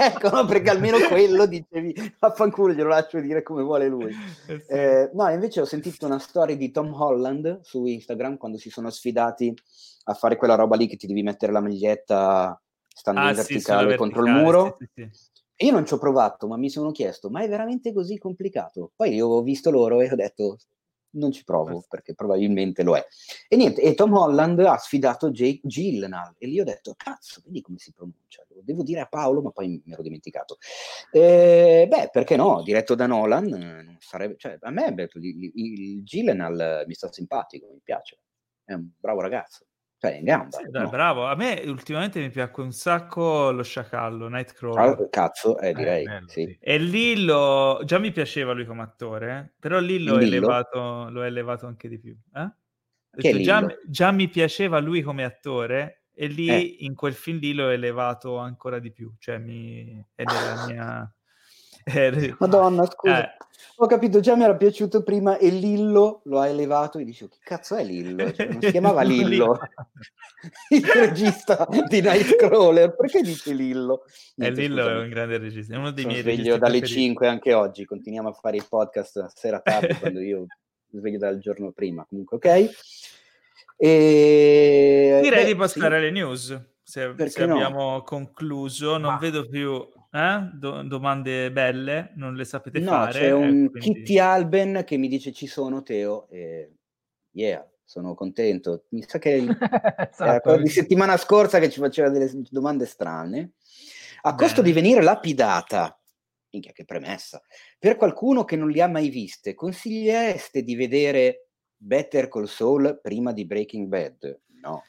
ecco, no, perché almeno quello dicevi, vaffanculo, glielo lascio dire come vuole lui. Eh, eh, no, invece ho sentito una storia di Tom Holland su Instagram quando si sono sfidati a fare quella roba lì che ti devi mettere la maglietta stando ah, in verticale sì, contro verticale, il muro. Sì, sì, io non ci ho provato, ma mi sono chiesto, ma è veramente così complicato? Poi io ho visto loro e ho detto, non ci provo perché probabilmente lo è. E niente, e Tom Holland ha sfidato Jake Gyllenhaal e lì ho detto, cazzo, vedi come si pronuncia? Lo devo dire a Paolo, ma poi mi ero dimenticato. Eh, beh, perché no? Diretto da Nolan, non sarebbe, cioè, a me il, il Gyllenhaal mi sta simpatico, mi piace, è un bravo ragazzo cioè in gamba. Sì, dai, no? Bravo, a me ultimamente mi piace un sacco lo sciacallo, Nightcrawler. Cazzo, eh, direi. Eh, sì. E Lillo, già mi piaceva lui come attore, eh? però Lillo, Lillo? Elevato, lo è elevato anche di più. Eh? Detto, già, già, mi piaceva lui come attore e lì eh. in quel film lì l'ho elevato ancora di più, cioè mi, è nella mia... Madonna, scusa. Eh. Ho capito, già mi era piaciuto prima e Lillo lo ha elevato e dicevo, che cazzo è Lillo? Cioè, non si (laughs) chiamava Lillo, (laughs) il regista di Nightcrawler, perché dice Lillo? Niente, Lillo scusami. è un grande regista, è uno dei Sono miei sveglio dalle preferiti. 5 anche oggi, continuiamo a fare il podcast sera tardi quando io sveglio dal giorno prima, comunque ok. E... Direi beh, di passare sì. alle news, se, se abbiamo concluso, non Ma... vedo più eh? Do- domande belle, non le sapete no, fare. C'è un quindi... Kitty Alben che mi dice ci sono Teo e yeah, sono contento. Mi sa che (laughs) esatto. di settimana scorsa che ci faceva delle domande strane. A Bene. costo di venire lapidata, minchia che premessa, per qualcuno che non li ha mai viste, consigliereste di vedere Better Call Saul prima di Breaking Bad? No.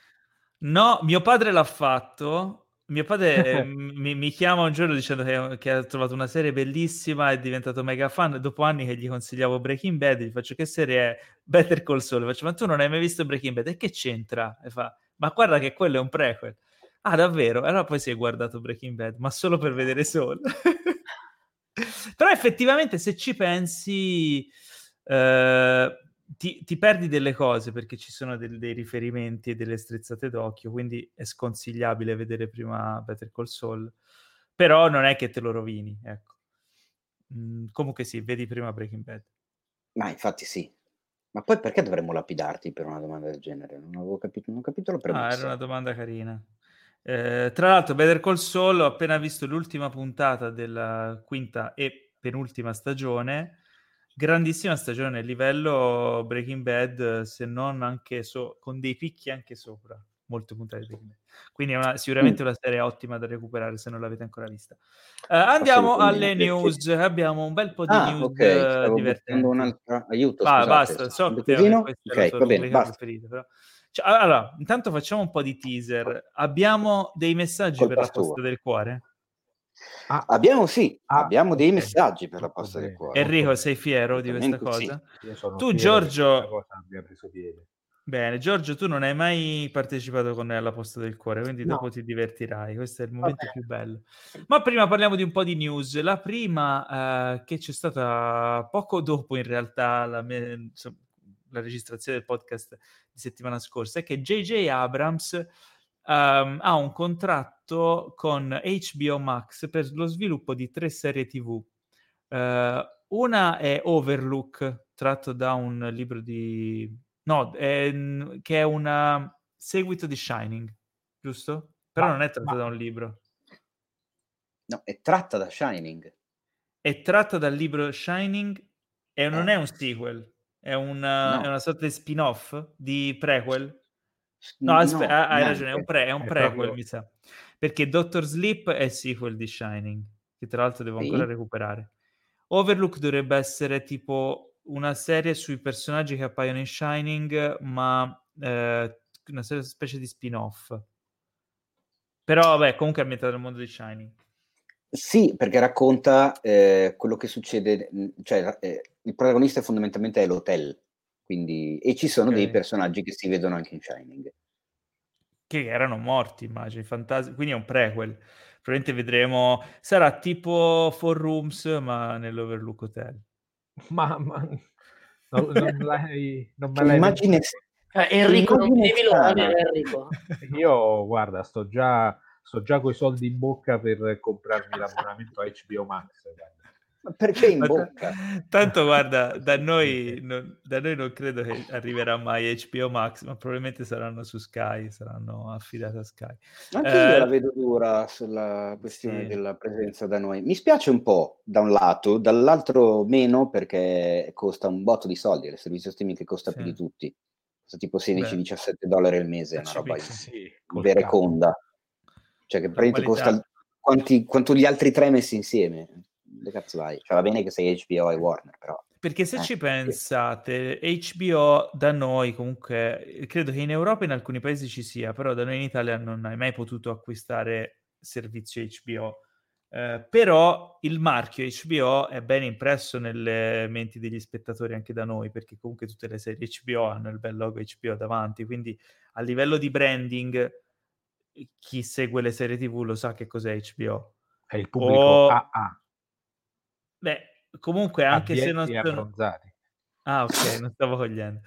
No, mio padre l'ha fatto mio padre (laughs) mi, mi, chiama un giorno dicendo che, che, ha trovato una serie bellissima, è diventato mega fan. Dopo anni che gli consigliavo Breaking Bad, gli faccio che serie è Better Call Saul. Faccio, ma tu non hai mai visto Breaking Bad? E che c'entra? E fa, ma guarda che quello è un prequel. Ah, davvero? Allora poi si è guardato Breaking Bad, ma solo per vedere Saul. (laughs) Però effettivamente, se ci pensi, eh, ti, ti, perdi delle cose perché ci sono del, dei riferimenti e delle strizzate d'occhio, quindi è sconsigliabile vedere prima Better Call Saul, però non è che te lo rovini, ecco. Mm, comunque sì, vedi prima Breaking Bad. Ma infatti sì. Ma poi perché dovremmo lapidarti per una domanda del genere? Non avevo capito, non ho capito la premessa. Ah, era una domanda carina. Eh, tra l'altro, Better Call Saul, ho appena visto l'ultima puntata della quinta e penultima stagione grandissima stagione, livello Breaking Bad, se non anche so- con dei picchi anche sopra. molte puntate di Quindi è una, sicuramente mm. una serie ottima da recuperare se non l'avete ancora vista. Uh, andiamo alle news. Abbiamo un bel po' di ah, news okay. uh, divertenti. Un'altra... Aiuto, ah, basta. So che okay, va bene, basta. Preferite, però. Cioè, allora, intanto facciamo un po' di teaser. Abbiamo dei messaggi Colpa per la posta del cuore? Ah, abbiamo sì, ah, abbiamo dei messaggi per la posta del cuore. Enrico, sei fiero di questa cosa? Sì. Tu, Giorgio, cosa Bene, Giorgio, tu non hai mai partecipato con noi alla posta del cuore, quindi no. dopo ti divertirai. Questo è il momento Vabbè. più bello. Ma prima parliamo di un po' di news. La prima eh, che c'è stata poco dopo, in realtà, la, me, la registrazione del podcast di settimana scorsa, è che JJ Abrams um, ha un contratto con HBO Max per lo sviluppo di tre serie TV. Uh, eh, una è Overlook, tratto da un libro di No, è, che è un seguito di Shining, giusto? Però ma, non è tratta ma... da un libro. No, è tratta da Shining. È tratta dal libro Shining e non eh. è un sequel, è una, no. è una sorta di spin-off di prequel. No, aspe- no, hai ragione, è un, pre- è un è prequel, proprio... mi sa. Perché Doctor Sleep è il sequel di Shining, che tra l'altro devo ancora sì. recuperare. Overlook dovrebbe essere tipo una serie sui personaggi che appaiono in Shining, ma eh, una serie, specie di spin-off. Però, vabbè, comunque è ambientata nel mondo di Shining. Sì, perché racconta eh, quello che succede, cioè eh, il protagonista fondamentalmente è l'hotel, quindi, e ci sono okay. dei personaggi che si vedono anche in Shining. Che erano morti, immagini, fantasmi, quindi è un prequel. Probabilmente vedremo, sarà tipo Four Rooms, ma nell'Overlook Hotel. Ma, ma non, non, (laughs) l'hai, non me l'hai immagine... Eh, Enrico, non devi lo Enrico. Io, guarda, sto già, sto già con i soldi in bocca per comprarmi l'abbonamento a HBO Max. Guarda. Perché in bocca? Tanto guarda, da (laughs) noi, non, da noi non credo che arriverà mai HBO Max, ma probabilmente saranno su Sky, saranno affidate a Sky. Anche eh, io la vedo dura sulla questione sì. della presenza da noi. Mi spiace un po' da un lato, dall'altro meno perché costa un botto di soldi, il servizio streaming che costa sì. più di tutti. Costa tipo 16-17 dollari al mese, è una roba sì, vereconda. Cioè che praticamente costa quanti, quanto gli altri tre messi insieme le cazzo vai? Cioè va bene che sei HBO e Warner, però... Perché se eh, ci pensate, HBO da noi comunque, credo che in Europa e in alcuni paesi ci sia, però da noi in Italia non hai mai potuto acquistare servizio HBO. Eh, però il marchio HBO è ben impresso nelle menti degli spettatori anche da noi, perché comunque tutte le serie HBO hanno il bel logo HBO davanti, quindi a livello di branding chi segue le serie TV lo sa che cos'è HBO. È il pubblico o... AA. Beh, comunque anche se non sono... Ah, ok, non stavo cogliendo.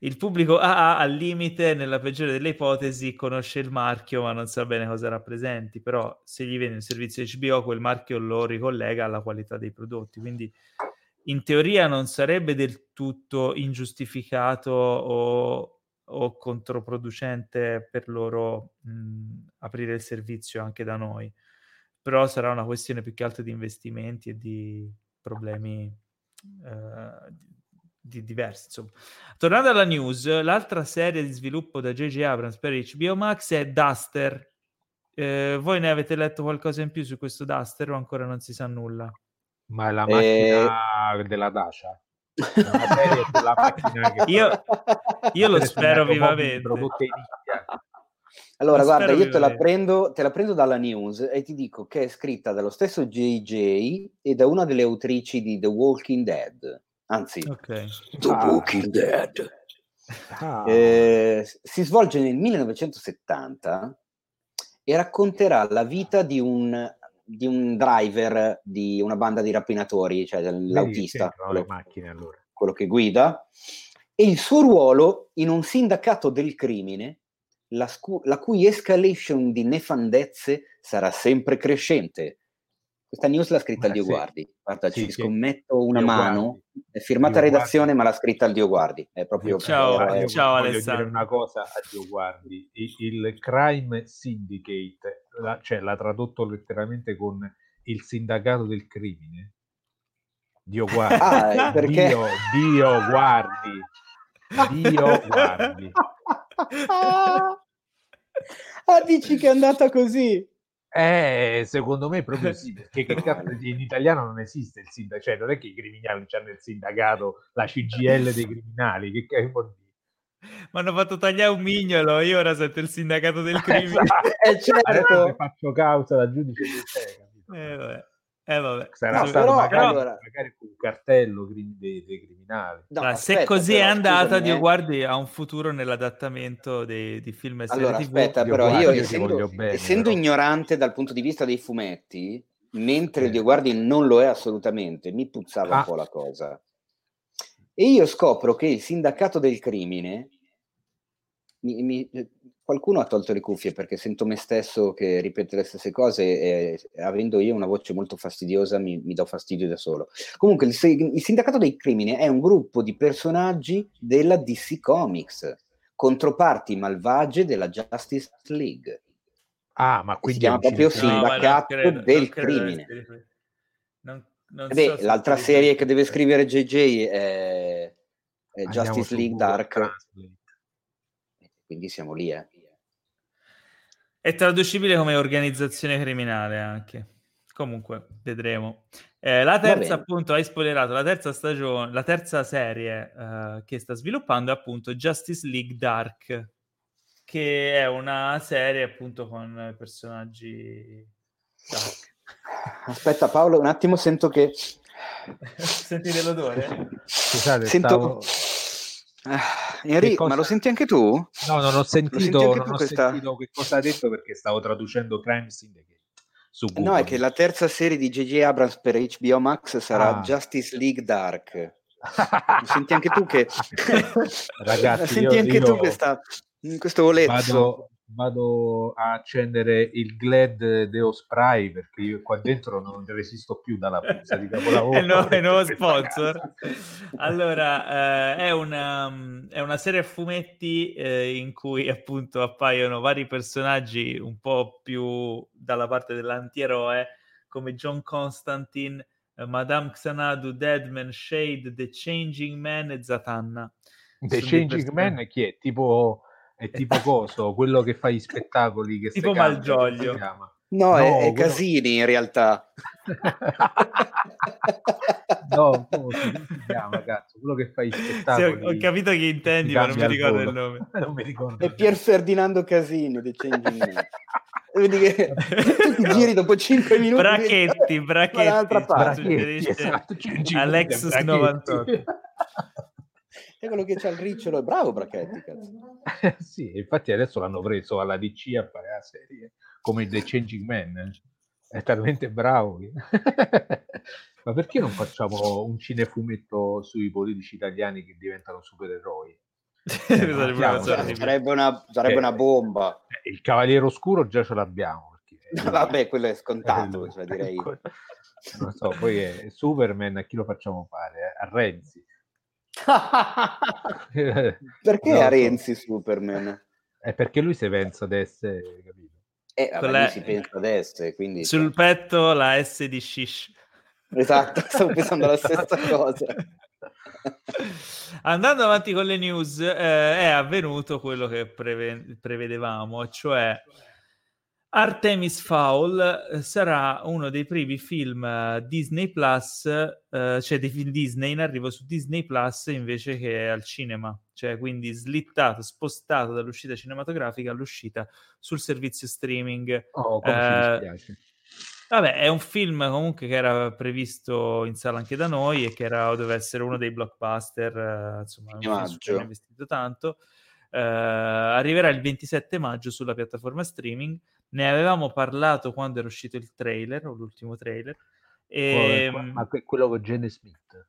Il pubblico AA al limite, nella peggiore delle ipotesi, conosce il marchio, ma non sa bene cosa rappresenti. Però, se gli viene il servizio HBO, quel marchio lo ricollega alla qualità dei prodotti. Quindi, in teoria, non sarebbe del tutto ingiustificato o, o controproducente per loro mh, aprire il servizio anche da noi però sarà una questione più che altro di investimenti e di problemi eh, di, diversi. Insomma. Tornando alla news, l'altra serie di sviluppo da J.J. Abrams per HBO Max è Duster. Eh, voi ne avete letto qualcosa in più su questo Duster o ancora non si sa nulla? Ma è la macchina eh... della Dacia. (laughs) io, io lo spero vivamente. Allora, guarda, io te la, prendo, te la, prendo, dalla news e ti dico che è scritta dallo stesso JJ e da una delle autrici di The Walking Dead. Anzi, okay. The ah. Walking Dead. Ah. Eh, si svolge nel 1970 e racconterà la vita di un, di un driver di una banda di rapinatori, cioè l'autista, quello, macchine, allora. quello che guida, e il suo ruolo in un sindacato del crimine la, scu- la cui escalation di nefandezze sarà sempre crescente. Questa news l'ha scritta il Dio sì. Guardi. Guarda, sì, ci sì. scommetto una Dio mano. Guardi. È firmata Dio redazione, Guardi. ma l'ha scritta il Dio Guardi. È proprio ciao, eh, ciao voglio Alessandro. dire una cosa a Dio Guardi. Il, il Crime Syndicate, la, cioè l'ha tradotto letteralmente con il sindacato del crimine. Dio guardi. Ah, perché... Dio, Dio guardi. Dio guardi. Ah, dici che è andata così? Eh, secondo me proprio sì, (laughs) perché che cazzo, in italiano non esiste il sindacato, cioè non è che i criminali hanno il sindacato, la CGL dei criminali, che, che vuol dire? Mi hanno fatto tagliare un mignolo, io ora sento il sindacato del (laughs) crimine. eh, certo. faccio causa da giudice del te, eh, vabbè. Eh, vabbè. Sarà no, stato però, magari, allora... magari un cartello dei, dei criminali. No, aspetta, se così però, è andata, Dio eh. guardi, ha un futuro nell'adattamento dei, di film e serie allora, TV. aspetta, io però guardi, io, essendo, bene, essendo però. ignorante dal punto di vista dei fumetti, mentre eh. Dio guardi non lo è assolutamente, mi puzzava ah. un po' la cosa. E io scopro che il sindacato del crimine mi, mi, qualcuno ha tolto le cuffie perché sento me stesso che ripete le stesse cose e avendo io una voce molto fastidiosa mi, mi do fastidio da solo. Comunque il, il, Sindacato dei Crimini è un gruppo di personaggi della DC Comics, controparti malvagie della Justice League. Ah, ma quindi si chiama proprio Sindacato no, credo, del Crimine. Non, non Beh, so l'altra serie che deve scrivere JJ è, è Justice League Dark. Quindi siamo lì, eh. È traducibile come organizzazione criminale anche. Comunque, vedremo. Eh, la terza, appunto, hai spoilerato, la terza stagione, la terza serie uh, che sta sviluppando è appunto Justice League Dark, che è una serie appunto con personaggi dark. Aspetta Paolo, un attimo sento che... (laughs) Sentite l'odore? Scusate, sento... Stavo Ah, Enrico, cosa... ma lo senti anche tu? No, non ho sentito, non ho questa... sentito che cosa ha detto perché stavo traducendo Crime Syndicate. No, è che la terza serie di J.J. Abrams per HBO Max sarà ah. Justice League Dark. (laughs) lo senti anche tu che... Ragazzi, (laughs) senti io, anche io tu questa... questo voletto. Vado, vado a accendere il Glad Deo Spray perché io qua dentro non resisto più dalla puzza di capolavoro. (laughs) è, no, è nuovo (laughs) sponsor. allora, eh, è, una, um, è, una, serie a fumetti eh, in cui appunto appaiono vari personaggi un po' più dalla parte dell'antieroe come John Constantine, eh, Madame Xanadu, Deadman, Shade, The Changing Man e Zatanna. The Sono Changing Man chi è? Tipo è tipo coso, quello che fa gli (laughs) spettacoli che tipo Malgioglio. No, no, è, è quello... Casini in realtà. (laughs) no, come si chiama, cazzo? Quello che fa gli spettacoli. Sì, ho, capito che intendi, ma non mi ricordo il nome. (laughs) non mi ricordo. È Pier Ferdinando Casini di Changing Man. Vedi che tu ti giri dopo 5 minuti. Bracchetti, bracchetti. Bracchetti esatto, Alexis 98 è quello che c'ha il ricciolo, è bravo Brachetti. (laughs) sì, infatti adesso l'hanno preso alla DC a fare la serie, come The Changing Man, è talmente bravo. (laughs) Ma perché non facciamo un cinefumetto sui politici italiani che diventano supereroi? (laughs) sarebbe, una, sarebbe eh, una, bomba. Il Cavaliere Oscuro già ce l'abbiamo. Perché, Vabbè, quello è scontato, è cioè, direi. non so, poi è Superman a chi lo facciamo fare? A Renzi. (laughs) perché no, a Renzi Superman? È perché lui si pensa ad essere, capito? Eh, vabbè, si pensa ad essere, quindi... Sul cioè... petto la S di Shish. Esatto, stavo pensando alla stessa (laughs) cosa. Andando avanti con le news, eh, è avvenuto quello che preve- prevedevamo, cioè Artemis Fowl eh, sarà uno dei primi film uh, Disney Plus, uh, cioè dei film Disney in arrivo su Disney Plus invece che al cinema, cioè quindi slittato, spostato dall'uscita cinematografica all'uscita sul servizio streaming. Oh, come ci dispiace. Vabbè, è un film comunque che era previsto in sala anche da noi e che era, doveva essere uno dei blockbuster, insomma, non si è investito tanto. arriverà il 27 maggio sulla piattaforma streaming ne avevamo parlato quando era uscito il trailer, o l'ultimo trailer. E... Oh, ma quello con Jenny Smith?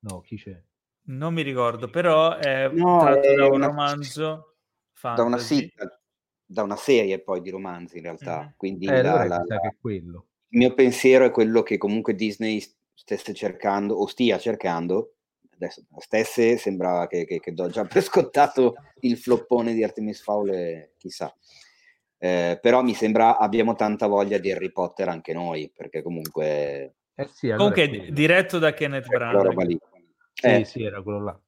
No, chi c'è? Non mi ricordo, però è no, tratto è da un una... romanzo fantasy. Da una, sì, da una serie poi di romanzi in realtà. Mm. Quindi eh, la, la, la, quello. il mio pensiero è quello che comunque Disney stesse cercando o stia cercando adesso stesse sembrava che, che, che do già per (laughs) scontato il floppone di Artemis Fowl e chissà eh, però mi sembra abbiamo tanta voglia di Harry Potter anche noi, perché comunque... Eh sì, allora comunque diretto da Kenneth Branagh. Sì, eh, sì, era quello là.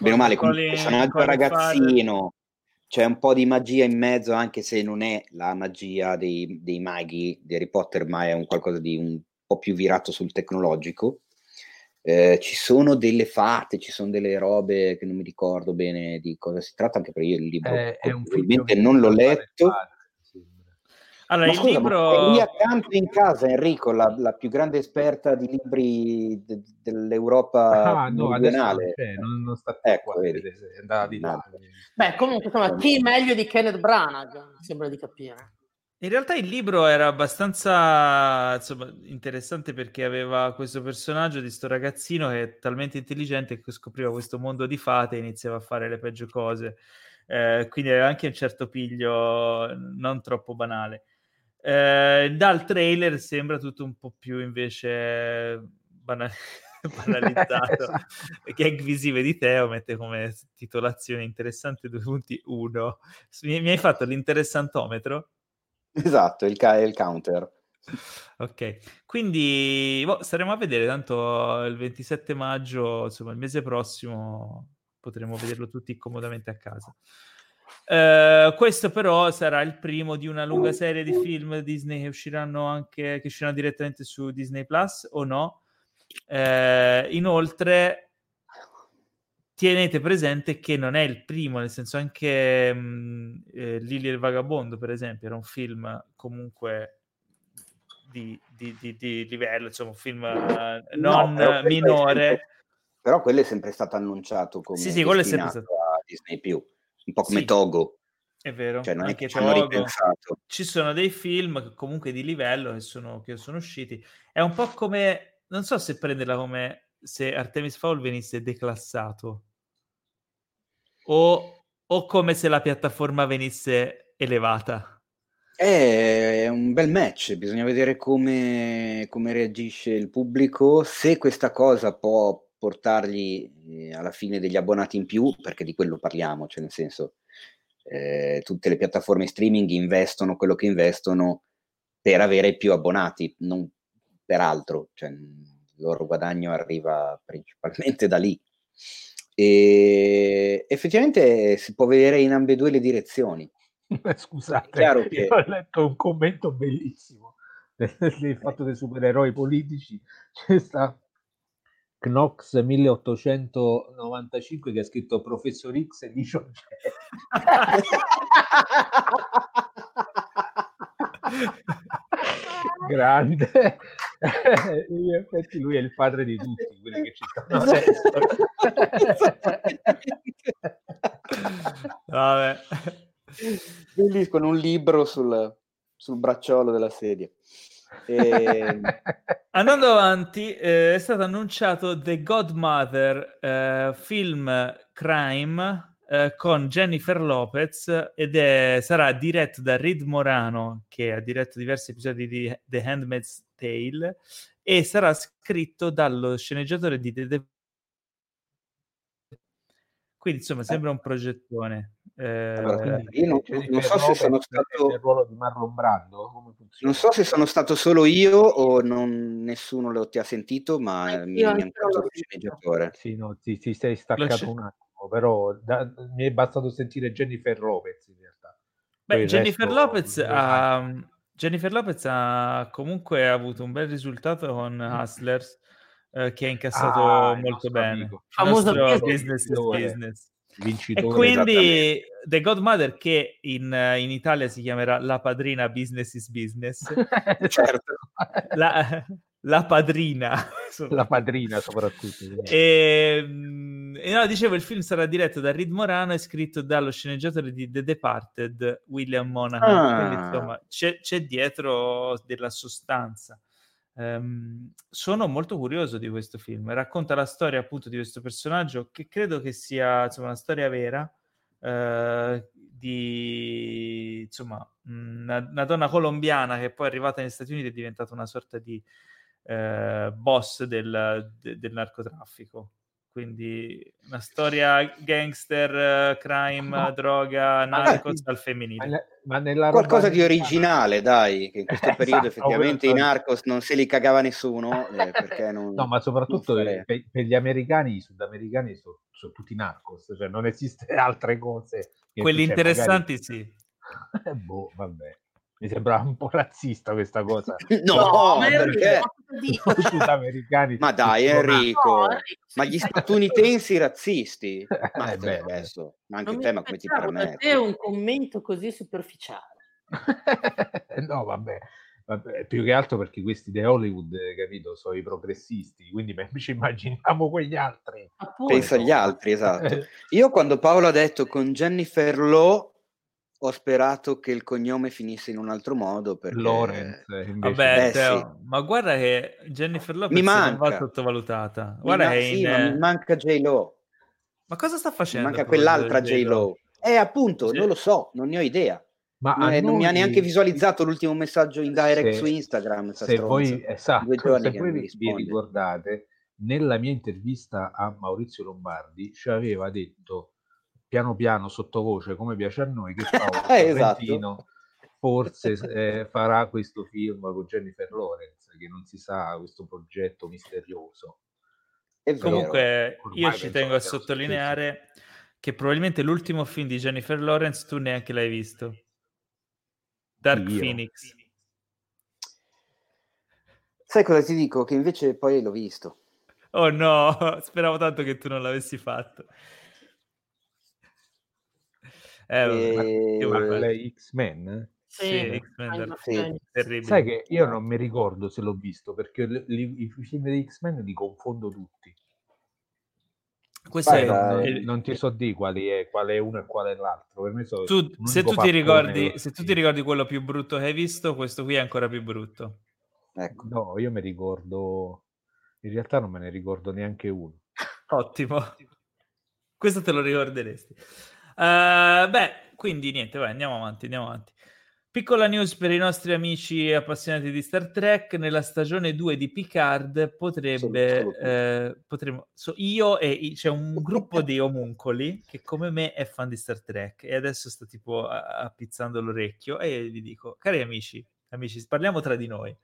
Bene o male, come personaggio ragazzino, c'è un po' di magia in mezzo, anche se non è la magia dei, dei maghi di Harry Potter, ma è un qualcosa di un po' più virato sul tecnologico. Eh, ci sono delle fate, ci sono delle robe che non mi ricordo bene di cosa si tratta, anche perché io il libro eh, probabilmente non l'ho letto. Allora, Ma il scusa, libro... È lì accanto in casa, Enrico, la, la più grande esperta di libri de, dell'Europa ah, no, meridionale. Non, non, sta ecco, qua, vedi. È di là. Beh, comunque, insomma, chi meglio di Kenneth Branagh, sembra di capire. In realtà il libro era abbastanza insomma, interessante perché aveva questo personaggio di sto ragazzino che è talmente intelligente che scopriva questo mondo di fate e iniziava a fare le peggio cose. Eh, quindi aveva anche un certo piglio non troppo banale. Eh, dal trailer sembra tutto un po' più invece banal- (laughs) banalizzato. (laughs) Gag visive di Teo mette come titolazione interessante 2.1. Mi, mi hai fatto l'interessantometro? Esatto, il, ca- il counter. Ok, quindi boh, staremo a vedere, tanto il 27 maggio, insomma il mese prossimo potremo vederlo tutti comodamente a casa. Uh, questo però sarà il primo di una lunga serie di film Disney che usciranno anche che usciranno direttamente su Disney Plus o no. Uh, inoltre, tenete presente che non è il primo, nel senso anche um, eh, Lily e il Vagabondo, per esempio, era un film comunque di, di, di, di livello, insomma, un film uh, non no, minore. Sempre, però quello è sempre stato annunciato come sì, sì, quello è sempre stato a Disney un po' come sì, Togo. È vero, cioè, non anche è che Togo. ripensato. Ci sono dei film comunque di livello che sono, che sono usciti. È un po' come, non so se prenderla come se Artemis Fowl venisse declassato o, o come se la piattaforma venisse elevata. È un bel match, bisogna vedere come, come reagisce il pubblico, se questa cosa può portargli eh, alla fine degli abbonati in più, perché di quello parliamo, cioè nel senso eh, tutte le piattaforme streaming investono quello che investono per avere più abbonati, non per altro, cioè, il loro guadagno arriva principalmente da lì. E effettivamente si può vedere in ambedue le direzioni. (laughs) Scusate, (laughs) che... ho letto un commento bellissimo (laughs) del fatto dei supereroi politici. C'è sta Knox 1895 che ha scritto Professor X e dice grande. (laughs) In effetti lui è il padre di tutti quelli che ci stanno adesso (laughs) vabbè. Billy con un libro sul, sul bracciolo della sedia. E... Ehm, (laughs) Andando avanti, eh, è stato annunciato The Godmother, eh, film crime eh, con Jennifer Lopez ed è, sarà diretto da Reed Morano, che ha diretto diversi episodi di The Handmaid's Tale, e sarà scritto dallo sceneggiatore di The quindi insomma sembra un progettone. Eh, allora, io non, non so se sono stato il ruolo di Marlon Brando. Non so se sono stato solo io o non, nessuno lo ti ha sentito, ma mi, mi ha il sceneggiatore. Sì, no, ti, ti sei staccato un attimo, però da, mi è bastato sentire Jennifer Lopez in realtà. Beh, Jennifer Lopez ha, Jennifer Lopez ha comunque avuto un bel risultato con Hustlers eh, che ha incassato ah, molto bene. Amico. Famoso business is business. Vincitore, e quindi The Godmother che in, in, Italia si chiamerà La Padrina Business is Business. (laughs) certo. La, la padrina. (laughs) La padrina soprattutto. E, ehm, e no, dicevo, il film sarà diretto da Reed Morano e scritto dallo sceneggiatore di The Departed, William Monahan. Ah. Insomma, c'è, c'è dietro della sostanza. Um, sono molto curioso di questo film. Racconta la storia appunto di questo personaggio che credo che sia insomma, una storia vera uh, di insomma una, una, donna colombiana che poi è arrivata negli Stati Uniti è diventata una sorta di uh, boss del, de, del narcotraffico quindi una storia gangster, crime, no. droga, narcos al femminile. Ma, ma Qualcosa di originale, dai, che in questo (laughs) esatto, periodo effettivamente i narcos non se li cagava nessuno. Eh, perché non, no, ma soprattutto per, per, gli americani, i sudamericani sono, sono tutti narcos, cioè non esiste (laughs) altre cose Quelli interessanti magari... sì. Eh, (laughs) boh, vabbè. Mi sembra un po' razzista questa cosa. (laughs) No, no perché? Sudafricani. (laughs) Ma dai, Enrico, no, ma gli statunitensi razzisti? (laughs) Ma eh, beh, adesso, ma anche te, ma come ti permetti? È un commento così superficiale. no, vabbè. vabbè. Più che altro perché questi di Hollywood, capito, sono i progressisti, quindi ci immaginiamo quegli altri. Appunto. Pensa agli altri, esatto. Io quando Paolo ha detto con Jennifer Law ho sperato che il cognome finisse in un altro modo perché... Lorenz. Vabbè, eh, Teo, sì. ma guarda che Jennifer Lopez mi manca. non va sottovalutata. Guarda mi, ma- sì, in... ma mi manca J-Lo. Ma cosa sta facendo? Mi manca quell'altra J-Lo. Eh, appunto, sì. non lo so, non ne ho idea. Ma non, è, non mi ha neanche visualizzato l'ultimo messaggio in direct se, su Instagram. Se voi, esatto, se voi vi, vi ricordate, nella mia intervista a Maurizio Lombardi ci aveva detto piano piano sottovoce come piace a noi che (laughs) Paolo esatto. forse (laughs) eh, farà questo film con Jennifer Lawrence che non si sa questo progetto misterioso. Comunque io ci tengo a sottolineare che probabilmente l'ultimo film di Jennifer Lawrence tu neanche l'hai visto. Dark io. Phoenix. Sai cosa ti dico? che invece poi l'ho visto. Oh no (laughs) speravo tanto che tu non l'avessi fatto eh, e... Ma X-Men? Sì, sì, X-Men sì. terribile. Sai che io non mi ricordo se l'ho visto perché li, i film di X-Men li confondo tutti. Questo Vai, è, non, non, ti so di quali è, quale è uno e quale è l'altro. Per me so tu, se, tu ti ricordi, se tu ti ricordi quello più brutto che hai visto, questo qui è ancora più brutto. Ecco. No, io mi ricordo. In realtà non me ne ricordo neanche uno. Ottimo. Questo te lo ricorderesti. Uh, beh, quindi niente, vai, andiamo avanti, andiamo avanti. Piccola news per i nostri amici appassionati di Star Trek, nella stagione 2 di Picard potrebbe, eh, potremmo, so, io e c'è un gruppo di omuncoli che come me è fan di Star Trek e adesso sta tipo appizzando l'orecchio e gli dico, cari amici, amici, parliamo tra di noi.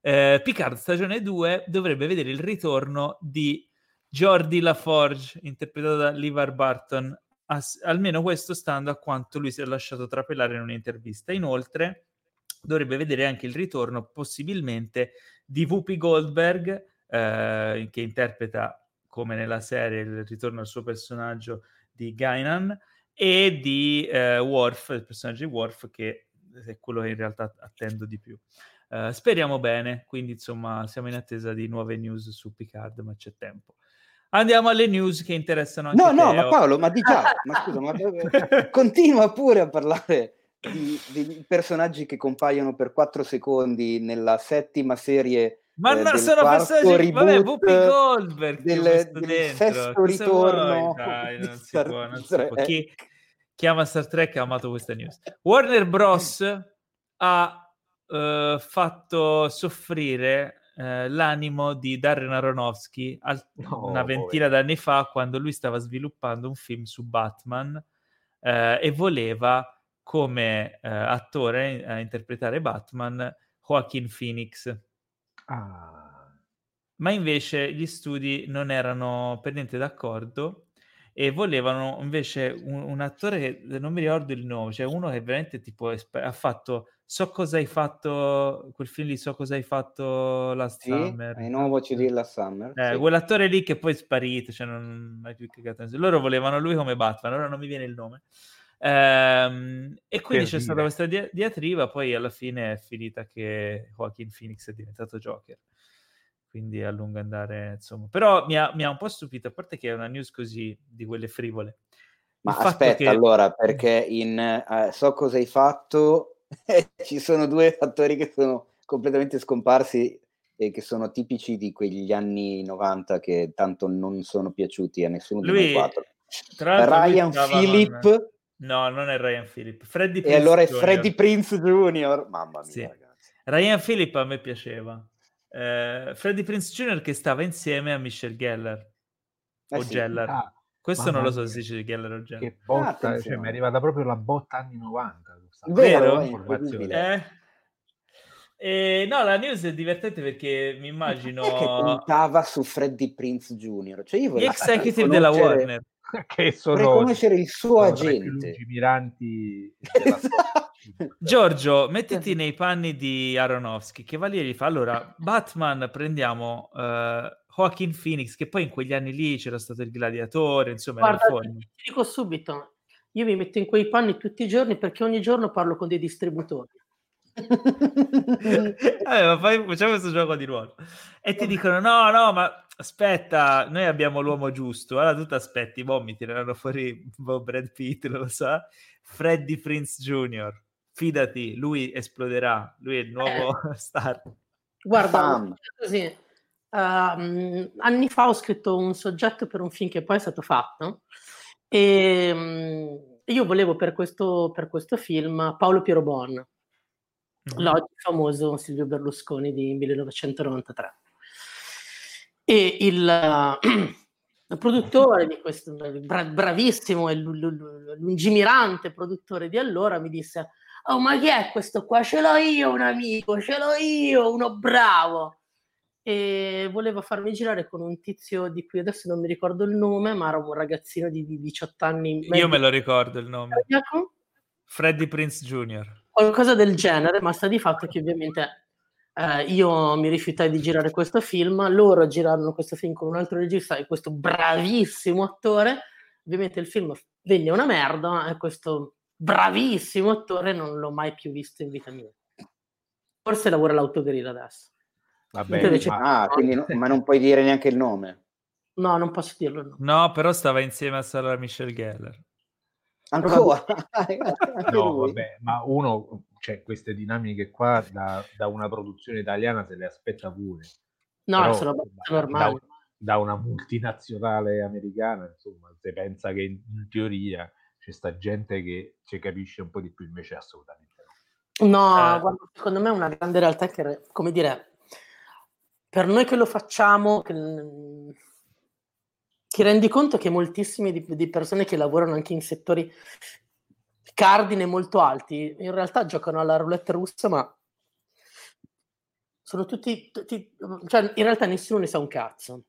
Eh, Picard stagione 2 dovrebbe vedere il ritorno di Jordi LaForge, interpretato da Levar Barton, As- almeno questo stando a quanto lui si è lasciato trapelare in un'intervista. Inoltre, dovrebbe vedere anche il ritorno, possibilmente, di Whoopi Goldberg, eh, che interpreta, come nella serie, il ritorno al suo personaggio di Gainan, e di eh, Worf, il personaggio di Worf, che è quello che in realtà attendo di più. Uh, speriamo bene, quindi insomma siamo in attesa di nuove news su Picard, ma c'è tempo. Andiamo alle news che interessano No, no, Teo. ma Paolo, ma di già, ma (laughs) scusa, ma continua pure a parlare di, di, personaggi che compaiono per quattro secondi nella settima serie ma eh, no, sono personaggi, vabbè, Whoopi Goldberg del, del sesto ritorno Dai, (laughs) non si può, non si può. Chi, chi ama Star Trek ha amato questa news. Warner Bros. ha uh, fatto soffrire eh, l'animo di Darren Aronofsky al- no, una ventina poi. d'anni fa quando lui stava sviluppando un film su Batman eh, e voleva come eh, attore a interpretare Batman Joaquin Phoenix. Ah. Ma invece gli studi non erano per niente d'accordo e volevano invece un, un, attore che non mi ricordo il nome, cioè uno che veramente tipo esper- ha fatto so cosa hai fatto quel film lì, so cosa hai fatto last sì, summer. I know what you did last summer. Eh, sì. Quell'attore lì che poi è sparito, cioè non mai più cagato. Loro volevano lui come Batman, ora non mi viene il nome. Ehm, e quindi per c'è dire. stata questa dia- diatriba, poi alla fine è finita che Joaquin Phoenix è diventato Joker quindi a lungo andare, insomma. Però mi ha, mi ha, un po' stupito, a parte che è una news così di quelle frivole. Ma aspetta, che... allora, perché in uh, So cosa hai fatto (laughs) ci sono due attori che sono completamente scomparsi e che sono tipici di quegli anni 90 che tanto non sono piaciuti a nessuno lui, di noi quattro. Ryan Phillip... Con... No, non è Ryan Phillip. Freddy Prince e allora è Freddy Prince Jr. Mamma mia, sì. ragazzi. Ryan Phillip a me piaceva eh, Freddie Prince Jr. che stava insieme a Michelle Geller eh o sì. Geller. Ah, Questo non lo so se dice Geller o. Che botta, ah, cioè, mi è arrivata proprio la botta anni 90. Vero? Eh? Eh, no, la news è divertente perché mi immagino... che puntava su Freddie Prince Jr.? Cioè io Gli executive della Warner. (laughs) che sono riconoscere il suo agente. Miranti (laughs) Giorgio, mettiti nei panni di Aronofsky che va lì e gli fa allora Batman prendiamo uh, Joaquin Phoenix che poi in quegli anni lì c'era stato il gladiatore insomma Guarda, ti dico subito io mi metto in quei panni tutti i giorni perché ogni giorno parlo con dei distributori. (laughs) Allora, fai, facciamo questo gioco di ruolo. E ti dicono no no ma aspetta noi abbiamo l'uomo giusto. Allora tu ti aspetti boh mi tireranno fuori boh, Brad Pitt lo sa Freddy Prince Jr fidati lui esploderà lui è il nuovo eh. (laughs) star. Guarda così uh, anni fa ho scritto un soggetto per un film che poi è stato fatto e um, io volevo per questo, per questo film Paolo Piero Bon mm-hmm. l'oggi famoso Silvio Berlusconi di 1993. E il, (clears throat) il produttore di questo, bra- bravissimo e lungimirante produttore di allora mi disse oh ma chi è questo qua? Ce l'ho io un amico, ce l'ho io, uno bravo. E volevo farmi girare con un tizio di cui adesso non mi ricordo il nome, ma era un ragazzino di, di 18 anni. Io me lo ricordo il nome. Freddy Prince Jr qualcosa del genere, ma sta di fatto che ovviamente eh, io mi rifiutai di girare questo film, loro girarono questo film con un altro regista e questo bravissimo attore, ovviamente il film venne una merda e questo bravissimo attore non l'ho mai più visto in vita mia. Forse lavora all'autogrill adesso. Vabbè, ma, ah, quindi no, ma non puoi dire neanche il nome. No, non posso dirlo. No, no però stava insieme a Sarah Michelle Geller. Ancora? (laughs) no, vabbè, ma uno, cioè, queste dinamiche qua da, da, una produzione italiana se le aspetta pure. No, Però, sono normali. Da, da, una multinazionale americana, insomma, se pensa che in, in teoria c'è sta gente che ci capisce un po' di più, invece assolutamente no. No, eh. guarda, secondo me è una grande realtà che, come dire, per noi che lo facciamo, che, ti rendi conto che moltissime di, di, persone che lavorano anche in settori cardine molto alti in realtà giocano alla roulette russa ma sono tutti, tutti cioè in realtà nessuno ne sa un cazzo.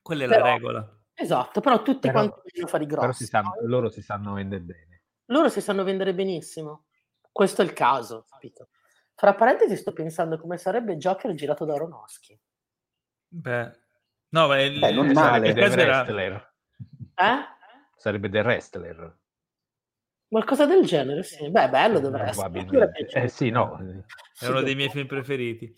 Quella è però, la regola. Esatto però tutti però, quanti vogliono fare i grossi si sanno, loro si sanno vendere bene. Loro si sanno vendere benissimo. Questo è il caso capito? fra parentesi sto pensando come sarebbe Joker girato da Aronofsky beh No, ma il, Beh, non male. Sarebbe The Wrestler. Eh? Sarebbe The Wrestler. Qualcosa del genere, sì. Beh, bello dovrebbe essere. Eh sì, no. È uno dei miei film preferiti.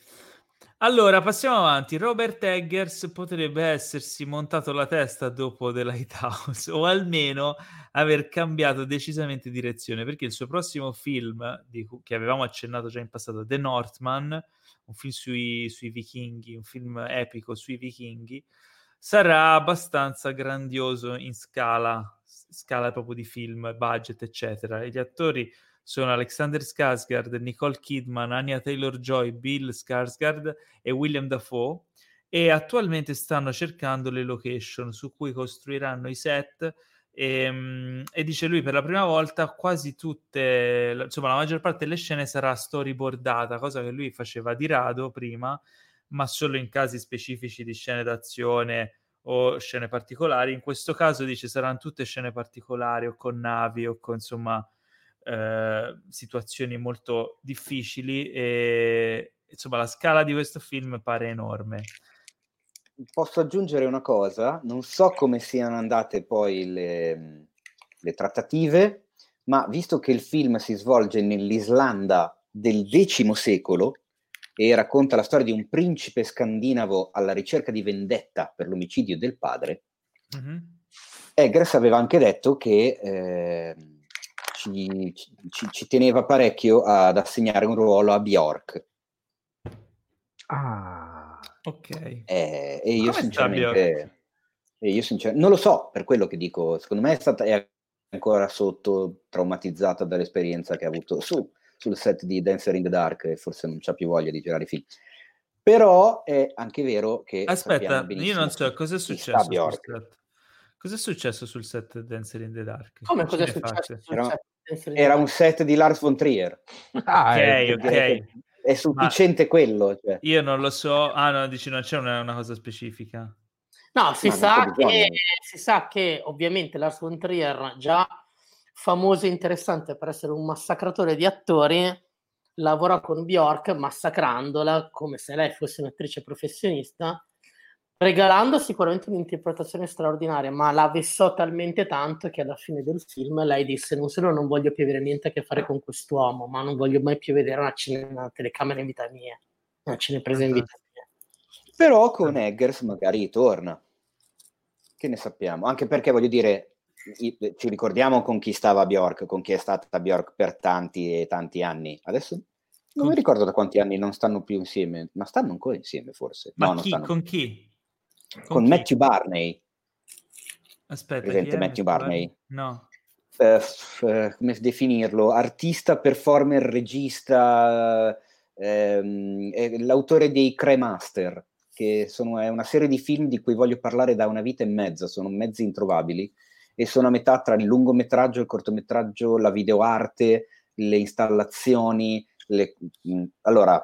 Allora, passiamo avanti. Robert Eggers potrebbe essersi montato la testa dopo The Lighthouse, o almeno aver cambiato decisamente direzione, perché il suo prossimo film, di, che avevamo accennato già in passato, The Northman, un film sui, sui vichinghi, un film epico sui vichinghi, sarà abbastanza grandioso in scala, scala proprio di film, budget, eccetera. E gli attori sono Alexander Skarsgård, Nicole Kidman, Anya Taylor-Joy, Bill Skarsgård e William Dafoe e attualmente stanno cercando le location su cui costruiranno i set e, ehm, e, dice lui per la prima volta quasi tutte, insomma la maggior parte delle scene sarà storyboardata, cosa che lui faceva di rado prima, ma solo in casi specifici di scene d'azione o scene particolari. In questo caso dice saranno tutte scene particolari o con navi o con insomma eh, situazioni molto difficili e insomma la scala di questo film pare enorme posso aggiungere una cosa, non so come siano andate poi le, le trattative, ma visto che il film si svolge nell'Islanda del X secolo e racconta la storia di un principe scandinavo alla ricerca di vendetta per l'omicidio del padre, mm-hmm. Eggers aveva anche detto che eh, ci, ci, ci, teneva parecchio ad assegnare un ruolo a Bjork. Ah Ok. Eh, e io Come sinceramente... E io sinceramente non lo so, per quello che dico, secondo me è stata è ancora sotto traumatizzata dall'esperienza che ha avuto su, sul set di Dancer in the Dark e forse non c'ha più voglia di girare film. Però è anche vero che... Aspetta, io non so cosa è successo sul set. Cosa è successo sul set Dancer in the Dark? Come cosa è successo? Era, era un set di Lars von Trier. Ah, ok, ok è sufficiente Ma quello. Cioè. Io non lo so. Ah, no, dici non c'è una, una cosa specifica. No, si, sa che, si sa che ovviamente Lars von Trier, già famoso e interessante per essere un massacratore di attori, lavora con Bjork massacrandola come se lei fosse un'attrice professionista, regalando sicuramente un'interpretazione straordinaria, ma la vessò talmente tanto che alla fine del film lei disse non solo non voglio più avere niente a che fare con quest'uomo, ma non voglio mai più vedere una, cine- una telecamera in vita mia, una cinepresa in vita mia. Però con Eggers magari torna. Che ne sappiamo? Anche perché voglio dire, ci ricordiamo con chi stava Bjork, con chi è stata Bjork per tanti e tanti anni. Adesso non mi ricordo da quanti anni non stanno più insieme, ma stanno ancora insieme forse. Ma no, chi? Con chi? Con, chi? Matthew Barney. Aspetta, presente Matthew Barney? No. Uh, uh, come definirlo? Artista, performer, regista, ehm, l'autore dei Cremaster, che sono, è una serie di film di cui voglio parlare da una vita e mezza, sono mezzi introvabili e sono a metà tra il lungometraggio, il cortometraggio, la videoarte, le installazioni. Le... Allora,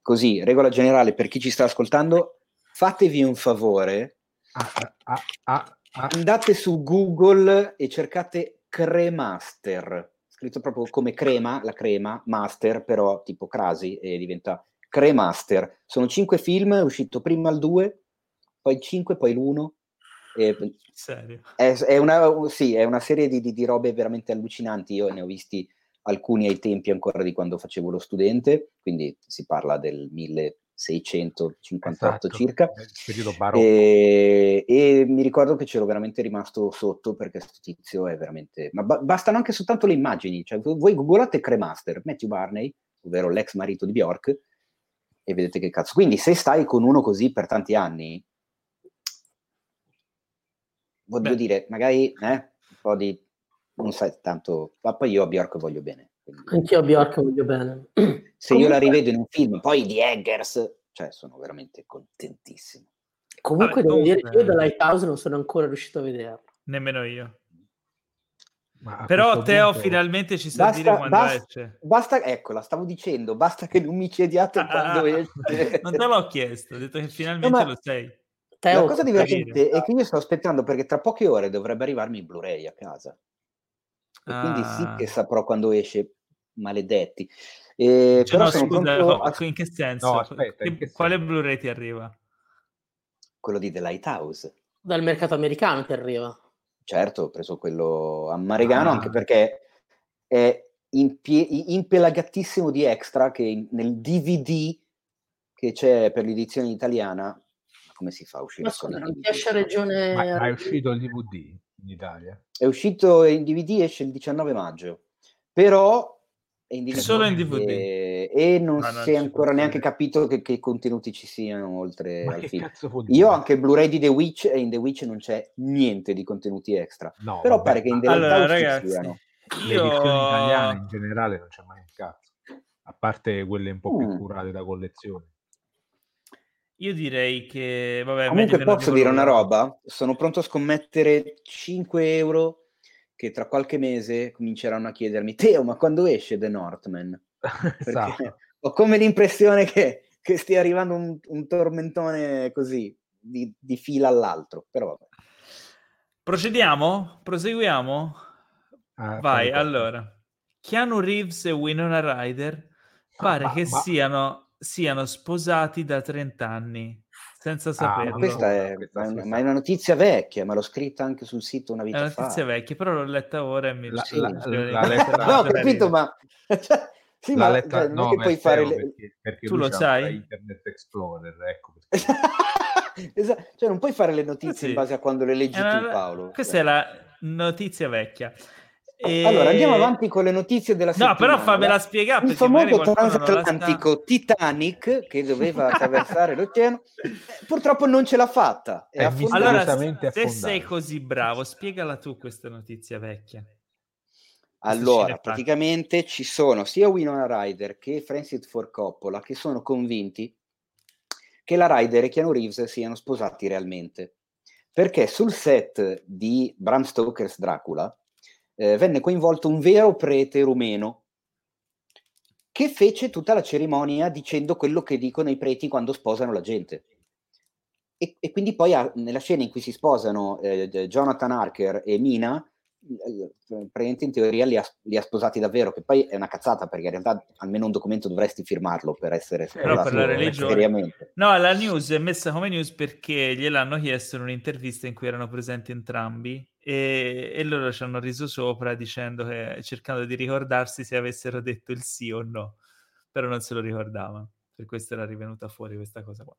così, regola generale per chi ci sta ascoltando, fatevi un favore, ah, ah, ah, ah, andate su Google e cercate Cremaster, scritto proprio come crema, la crema, master, però tipo crasi e diventa Cremaster. Sono cinque film, è uscito prima il 2, poi il 5, poi l'1 Serio? È, è, una, sì, è una serie di, di, di, robe veramente allucinanti. Io ne ho visti alcuni ai tempi ancora di quando facevo lo studente, quindi si parla del 1658 esatto, circa. E, e, mi ricordo che c'ero veramente rimasto sotto perché questo tizio è veramente... Ma ba- bastano anche soltanto le immagini. Cioè, voi googolate Cremaster, Matthew Barney, ovvero l'ex marito di Bjork, e vedete che cazzo. Quindi se stai con uno così per tanti anni, voglio Beh. dire, magari eh, un po' di... non sai tanto, ma poi io a Bjork voglio bene. Quindi... Anch'io a Bjork voglio bene. (clears throat) Se Comunque... io la rivedo in un film, poi di Eggers, cioè sono veramente contentissimo. Comunque Vabbè, devo dire che io da Lighthouse non sono ancora riuscito a vederlo. Nemmeno io. Però Teo punto... finalmente ci sa basta, dire quando basta, esce. Basta, eccola, stavo dicendo, basta che non mi chiediate ah, quando ah, esce. (laughs) non te l'ho chiesto, ho detto che finalmente no, lo sei. Teo, la cosa divertente è che io sto aspettando perché tra poche ore dovrebbe arrivarmi il Blu-ray a casa. E ah. quindi sì ah. che saprò quando esce, maledetti. Eh, cioè, però no, sono scusa, a... in che senso? No, aspetta, in che Quale senso? Blu-ray ti arriva? Quello di The Lighthouse. Dal mercato americano ti arriva. Certo, ho preso quello americano ah. anche perché è impie- impelagattissimo di extra che nel DVD che c'è per l'edizione italiana come si fa a uscire? Ma scusa, non esce regione... Ma, ma è uscito il DVD in Italia? È uscito in DVD, esce il 19 maggio, però in DVD solo in DVD e, e non ma si è ancora neanche capito che, che, contenuti ci siano oltre ma al film. Io ho anche il Blu-ray di The Witch e in The Witch non c'è niente di contenuti extra. No, però vabbè. pare che in The allora, ragazzi, siano. Io... Le edizioni italiane in generale non c'è mai un cazzo, a parte quelle un po' più mm. curate da collezione. Io direi che... Vabbè, Comunque posso dire una roba? Sono pronto a scommettere 5 euro che tra qualche mese cominceranno a chiedermi Teo, ma quando esce The Northman? (laughs) esatto. (laughs) ho come l'impressione che, che stia arrivando un, un tormentone così, di, di, fila all'altro, però vabbè. Procediamo? Proseguiamo? Ah, Vai, allora. Keanu Reeves e Winona Ryder pare ah, che ma... siano siano sposati da 30 anni senza saperlo. Ah, questa è, ma, è una, ma è una notizia vecchia, ma l'ho scritta anche sul sito una vita fa. È una notizia fa. vecchia, però l'ho letta ora e mi la, la, la, la lettera... (laughs) No, ho capito, ma... (laughs) Cioè, sì, ma letta... cioè, non no, è che puoi fare... Le... Perché, perché tu lo sai? Internet Explorer, ecco. (laughs) esatto. Cioè, non puoi fare le notizie sì. in base a quando le leggi una... tu, Paolo. Questa cioè. è la notizia vecchia. E... Allora andiamo avanti con le notizie della settimana. No, però fammela spiegare. Il famoso transatlantico sta... Titanic che doveva attraversare l'oceano, purtroppo non ce l'ha fatta. È allora, se sei così bravo, spiegala tu questa notizia vecchia. Allora, praticamente ci sono sia Winona Ryder che Francis Ford Coppola che sono convinti che la Ryder e Keanu Reeves siano sposati realmente. Perché sul set di Bram Stoker's Dracula eh, venne coinvolto un vero prete rumeno che fece tutta la cerimonia dicendo quello che dicono i preti quando sposano la gente. e, e, quindi poi ha, nella scena in cui si sposano eh, Jonathan Harker e Mina, eh, praticamente in teoria li ha, li ha, sposati davvero, che poi è una cazzata perché in realtà almeno un documento dovresti firmarlo per essere Però per la religione. No, la news è messa come news perché gliel'hanno chiesto in un'intervista in cui erano presenti entrambi e, e loro ci hanno riso sopra dicendo che cercando di ricordarsi se avessero detto il sì o no, però non se lo ricordavano. Per questo era rivenuta fuori questa cosa qua.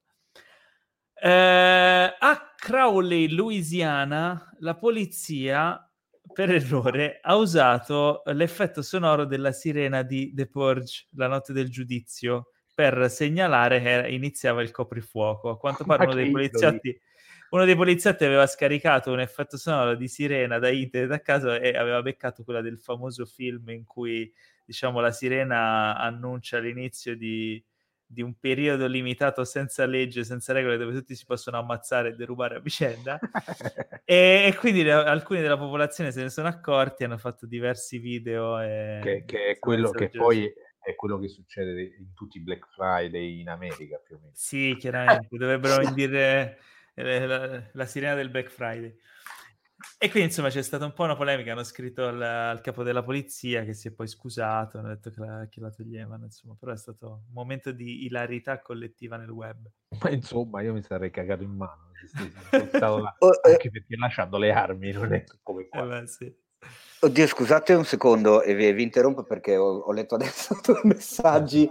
Eh, a Crowley, Louisiana, la polizia per errore ha usato l'effetto sonoro della sirena di The Purge, la notte del giudizio, per segnalare che iniziava il coprifuoco. A quanto (laughs) pare uno dei poliziotti uno dei poliziotti aveva scaricato un effetto sonoro di sirena da internet a caso e aveva beccato quella del famoso film in cui diciamo la sirena annuncia l'inizio di, di un periodo limitato senza legge, senza regole, dove tutti si possono ammazzare e derubare a vicenda. (laughs) e, e, quindi le, alcuni della popolazione se ne sono accorti, hanno fatto diversi video. E, che, che è quello che poi è quello che succede in tutti i Black Friday in America più o meno. Sì, chiaramente, dovrebbero (laughs) indire la, la sirena del Black Friday. E quindi insomma c'è stata un po' una polemica, hanno scritto al, al capo della polizia che si è poi scusato, hanno detto che la, che la, toglievano, insomma, però è stato un momento di ilarità collettiva nel web. Ma insomma io mi sarei cagato in mano, (laughs) là, oh, eh. anche perché lasciando le armi non è come qua. Eh beh, sì. Oddio, scusate un secondo e vi, vi interrompo perché ho, ho, letto adesso (laughs) due messaggi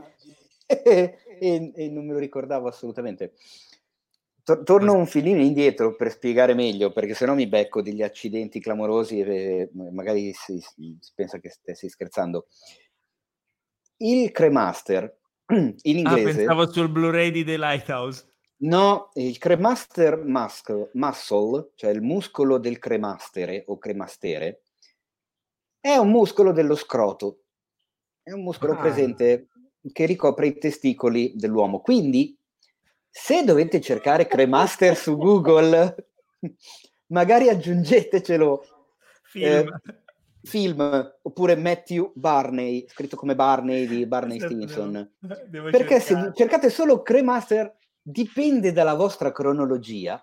e, (laughs) e, e non me lo ricordavo assolutamente. Torno un filino indietro per spiegare meglio, perché sennò mi becco degli accidenti clamorosi e magari si, si pensa che stessi scherzando. Il Cremaster (clears throat) in ah, inglese. Ah, pensavo sul Blu-ray di The Lighthouse. No, il Cremaster muscle, muscle, cioè il muscolo del cremastere o cremastere, è un muscolo dello scroto. È un muscolo ah. presente che ricopre i testicoli dell'uomo. Quindi se dovete cercare Cremaster su Google, magari aggiungetecelo. Film. Eh, film oppure Matthew Barney, scritto come Barney di Barney Stinson. Perché cercare. se cercate solo Cremaster dipende dalla vostra cronologia,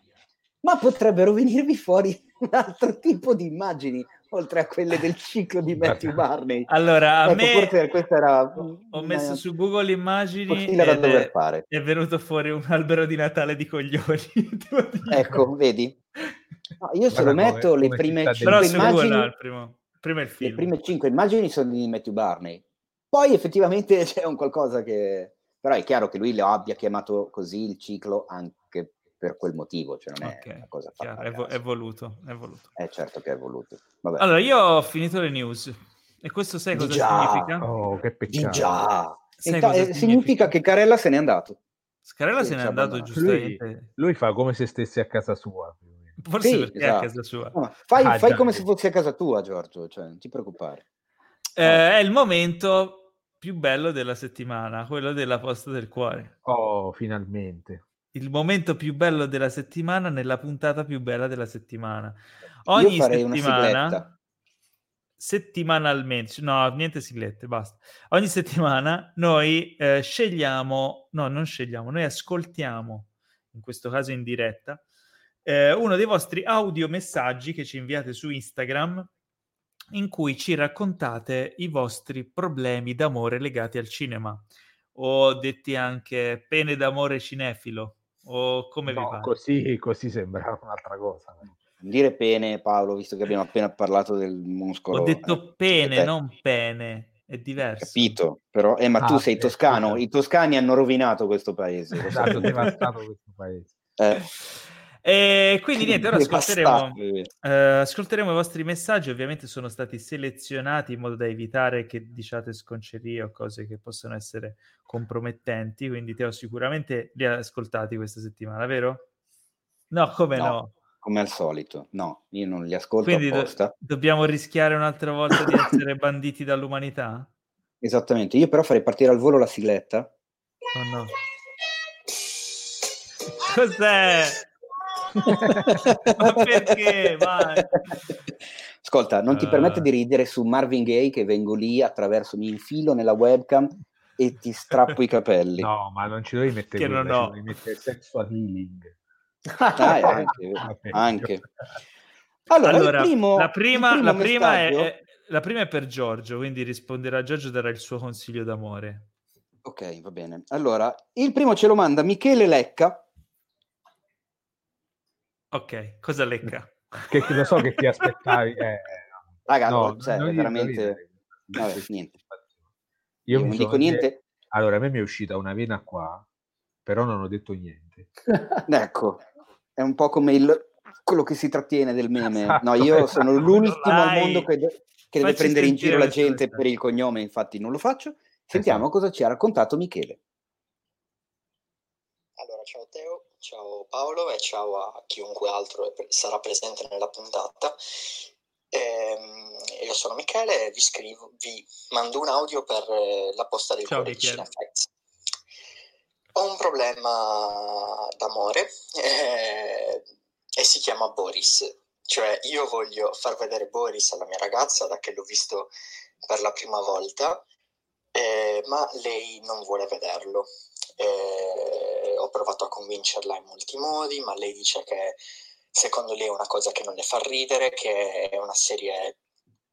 ma potrebbero venirvi fuori un altro tipo di immagini oltre a quelle del ciclo di Matthew Barney. Allora, a ecco, me forse questa era ho messo una... su Google immagini dover è, fare. è venuto fuori un albero di Natale di coglioni. (laughs) ecco, vedi? No, io se lo metto come, le come prime cinque immagini... No, primo, prima il film. Le prime cinque immagini sono di Matthew Barney. Poi effettivamente (laughs) c'è un qualcosa che... Però è chiaro che lui lo abbia chiamato così il ciclo anche per quel motivo, cioè non è okay, una cosa fatta. È, vo- è, voluto, è voluto. È certo che è voluto. Vabbè. Allora, io ho finito le news. E questo sai cosa già. significa? Oh, che peccato. già. Inta- significa? significa che Carella se n'è andato. Carella sì, se n'è andato giustamente. Lui, lui, fa come se stesse a casa sua. Forse sì, perché esatto. è a esatto. casa sua. No, fai, ah, fai come se fossi a casa tua, Giorgio, cioè, non ti preoccupare. Eh, è il momento più bello della settimana, quello della posta del cuore. Oh, finalmente il momento più bello della settimana nella puntata più bella della settimana. Ogni settimana, settimanalmente, no, niente siglette, basta. Ogni settimana noi eh, scegliamo, no, non scegliamo, noi ascoltiamo, in questo caso in diretta, eh, uno dei vostri audio messaggi che ci inviate su Instagram in cui ci raccontate i vostri problemi d'amore legati al cinema o detti anche pene d'amore cinefilo o come no, vi pare? Così, così sembra (laughs) un'altra cosa. Dire pene, Paolo, visto che abbiamo appena parlato del muscolo. Ho detto eh, pene, non pene. È diverso. Capito, però, eh, ma ah, tu sei toscano. I toscani hanno rovinato questo paese. (laughs) Esatto, devastato questo paese. Eh. E quindi niente, ora ascolteremo, eh, ascolteremo, i vostri messaggi, ovviamente sono stati selezionati in modo da evitare che diciate sconcerie o cose che possono essere compromettenti, quindi Teo sicuramente li ha ascoltati questa settimana, vero? No, come no? no? Come al solito, no, io non li ascolto quindi apposta. Do- dobbiamo rischiare un'altra volta di (coughs) essere banditi dall'umanità? Esattamente, io però farei partire al volo la sigletta. Oh no. Cos'è? (laughs) Ma perché? Vai. Ascolta, non ti uh... permette di ridere su Marvin Gaye che vengo lì attraverso, mi infilo nella webcam e ti strappo i capelli. No, ma non ci devi mettere che non ho. devi mettere sexual healing. Dai, (laughs) anche, anche. Allora, allora primo, la prima, la prima è, è, la prima è per Giorgio, quindi risponderà Giorgio darà il suo consiglio d'amore. Ok, va bene. Allora, il primo ce lo manda Michele Lecca. Ok, cosa lecca? Che, lo so che ti (laughs) aspettavi. Eh, Raga, no, cioè, veramente... (laughs) Vabbè, niente. Io, Io non dico niente. Allora, a me mi è uscita una vena qua, però non ho detto niente. (laughs) ecco, è un po' come il, quello che si trattiene del meme. Esatto, no, io sono l'ultimo al mondo che, de- che deve prendere in giro la gente per il cognome, infatti non lo faccio. Sentiamo esatto. cosa ci ha raccontato Michele. Allora, ciao Teo, ciao Paolo e ciao a chiunque altro sarà presente nella puntata. Ehm, io sono Michele e vi scrivo, vi mando un audio per eh, la posta del ciao, cuore Cinefx. Ho un problema d'amore eh, e si chiama Boris. Cioè, io voglio far vedere Boris alla mia ragazza da che l'ho visto per la prima volta eh, ma lei non vuole vederlo. Eh, ho provato a convincerla in molti modi, ma lei dice che secondo lei è una cosa che non le fa ridere, che è una serie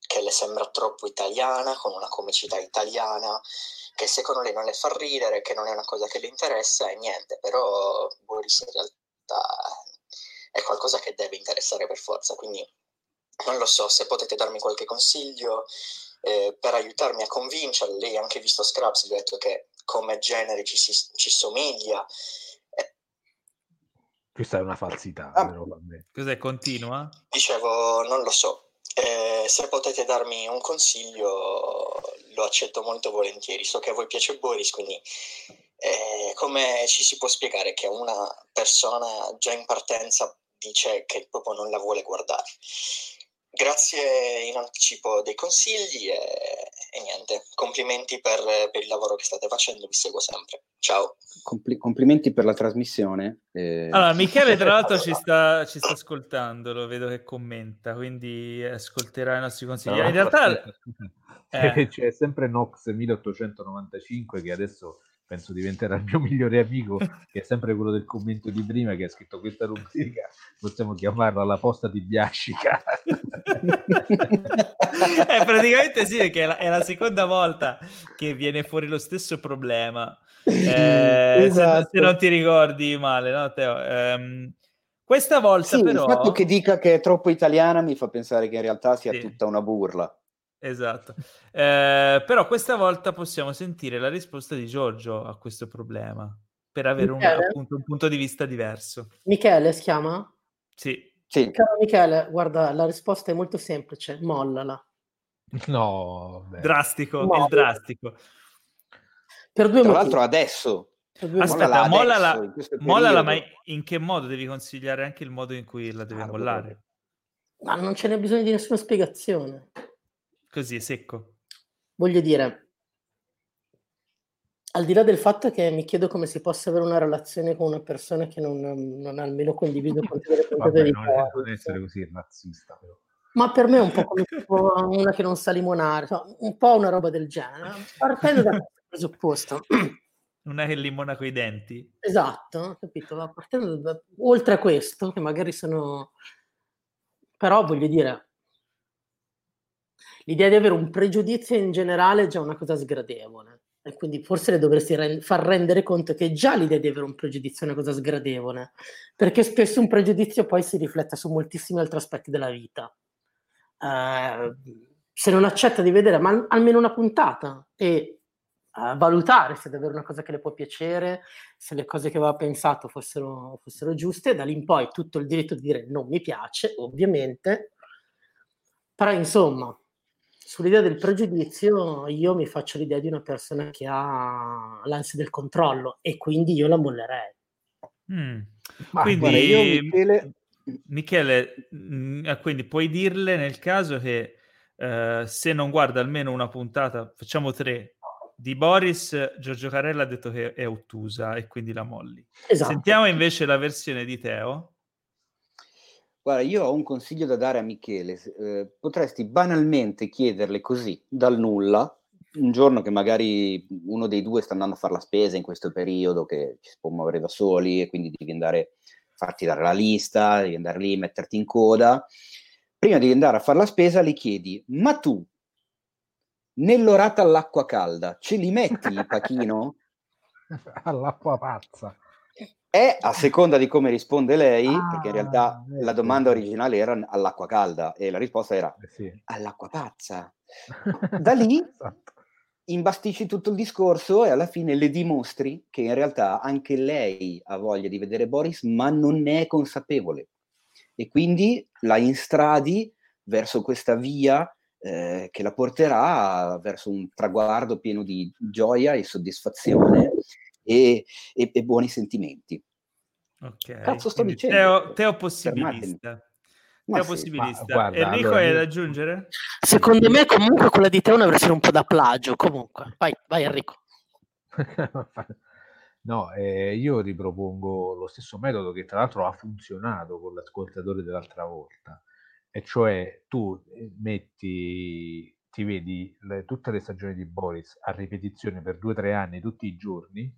che le sembra troppo italiana, con una comicità italiana, che secondo lei non le fa ridere, che non è una cosa che le interessa e niente, però Boris in realtà è qualcosa che deve interessare per forza, quindi non lo so se potete darmi qualche consiglio eh, per aiutarmi a convincerla. Lei ha anche visto Scraps, gli ho detto che come genere ci, si, ci somiglia. Questa è una falsità. Ah, però, cos'è? Continua? Dicevo, non lo so. Eh, se potete darmi un consiglio, lo accetto molto volentieri. So che a voi piace Boris, quindi eh, come ci si può spiegare che una persona già in partenza dice che proprio non la vuole guardare? Grazie in anticipo dei consigli e, e niente, complimenti per, per, il lavoro che state facendo, vi seguo sempre. Ciao. Compli- complimenti per la trasmissione. Eh... Allora, Michele tra l'altro (laughs) ci sta, ci sta, ascoltando, lo vedo che commenta, quindi ascolterà i nostri consigli. No, in realtà... Eh. (laughs) C'è sempre Nox 1895 che adesso penso diventerà il mio migliore amico, che è sempre quello del commento di prima, che ha scritto questa rubrica, possiamo chiamarla la posta di Biascica. eh, praticamente sì, perché è la, è la, seconda volta che viene fuori lo stesso problema. Eh, esatto. se, se, non ti ricordi male, no, Teo? Um, questa volta sì, però... Il fatto che dica che è troppo italiana mi fa pensare che in realtà sia sì. tutta una burla. Esatto. Eh, però questa volta possiamo sentire la risposta di Giorgio a questo problema, per avere un, appunto, un punto di vista diverso. Michele si chiama? Sì. sì. Caro Michele, guarda, la risposta è molto semplice, mollala. No, beh. drastico, Molla. il drastico. Per due Tra l'altro adesso. Aspetta, mollala, adesso, mollala, ma in che modo devi consigliare anche il modo in cui la devi ah, mollare? Ma non ce n'è bisogno di nessuna spiegazione. Così, secco. Voglio dire, al di là del fatto che mi chiedo come si possa avere una relazione con una persona che non, non ha almeno condiviso con te Vabbè, non, è, non essere così razzista però. Ma per me è un po' come (laughs) una che non sa limonare, un po' una roba del genere, partendo da questo presupposto. (clears throat) Non è che limona coi denti? Esatto, capito? Partendo da, oltre a questo, che magari sono... Però voglio dire, l'idea di avere un pregiudizio in generale è già una cosa sgradevole. E quindi forse le dovresti rend- far rendere conto che già l'idea di avere un pregiudizio è una cosa sgradevole, perché spesso un pregiudizio poi si riflette su moltissimi altri aspetti della vita. Uh, se non accetta di vedere ma almeno una puntata e uh, valutare se è davvero una cosa che le può piacere, se le cose che aveva pensato fossero, fossero giuste, da lì in poi tutto il diritto di dire non mi piace, ovviamente, però insomma, sull'idea del pregiudizio io mi faccio l'idea di una persona che ha l'ansia del controllo e quindi io la mollerei. Mm. quindi, guarda, io, Michele... Michele, mm, eh, quindi puoi dirle nel caso che uh, se non guarda almeno una puntata, facciamo tre, di Boris, Giorgio Carella ha detto che è ottusa e quindi la molli. Esatto. Sentiamo invece la versione di Teo. Guarda, io ho un consiglio da dare a Michele. Eh, potresti banalmente chiederle così, dal nulla, un giorno che magari uno dei due sta andando a fare la spesa in questo periodo, che ci si può muovere da soli e quindi devi andare a farti dare la lista, devi andare lì, metterti in coda. Prima di andare a fare la spesa le chiedi, ma tu nell'orata all'acqua calda ce li metti il (laughs) pachino? all'acqua pazza. È a seconda di come risponde lei, ah, perché in realtà eh, la domanda originale era all'acqua calda e la risposta era eh sì. all'acqua pazza. (laughs) Da lì esatto. imbastisci tutto il discorso e alla fine le dimostri che in realtà anche lei ha voglia di vedere Boris, ma non ne è consapevole. E quindi la instradi verso questa via eh, che la porterà verso un traguardo pieno di gioia e soddisfazione e, e, e buoni sentimenti. Ok. Cazzo sto Quindi dicendo? Teo, teo possibilista. Teo sì, possibilista. Guarda, Enrico allora, hai da aggiungere? Secondo me comunque quella di Teo è una versione un po' da plagio. Comunque, vai, vai Enrico. (laughs) no, eh, io ripropongo lo stesso metodo che tra l'altro ha funzionato con l'ascoltatore dell'altra volta. E cioè tu eh, metti, ti vedi le, tutte le stagioni di Boris a ripetizione per due o tre anni tutti i giorni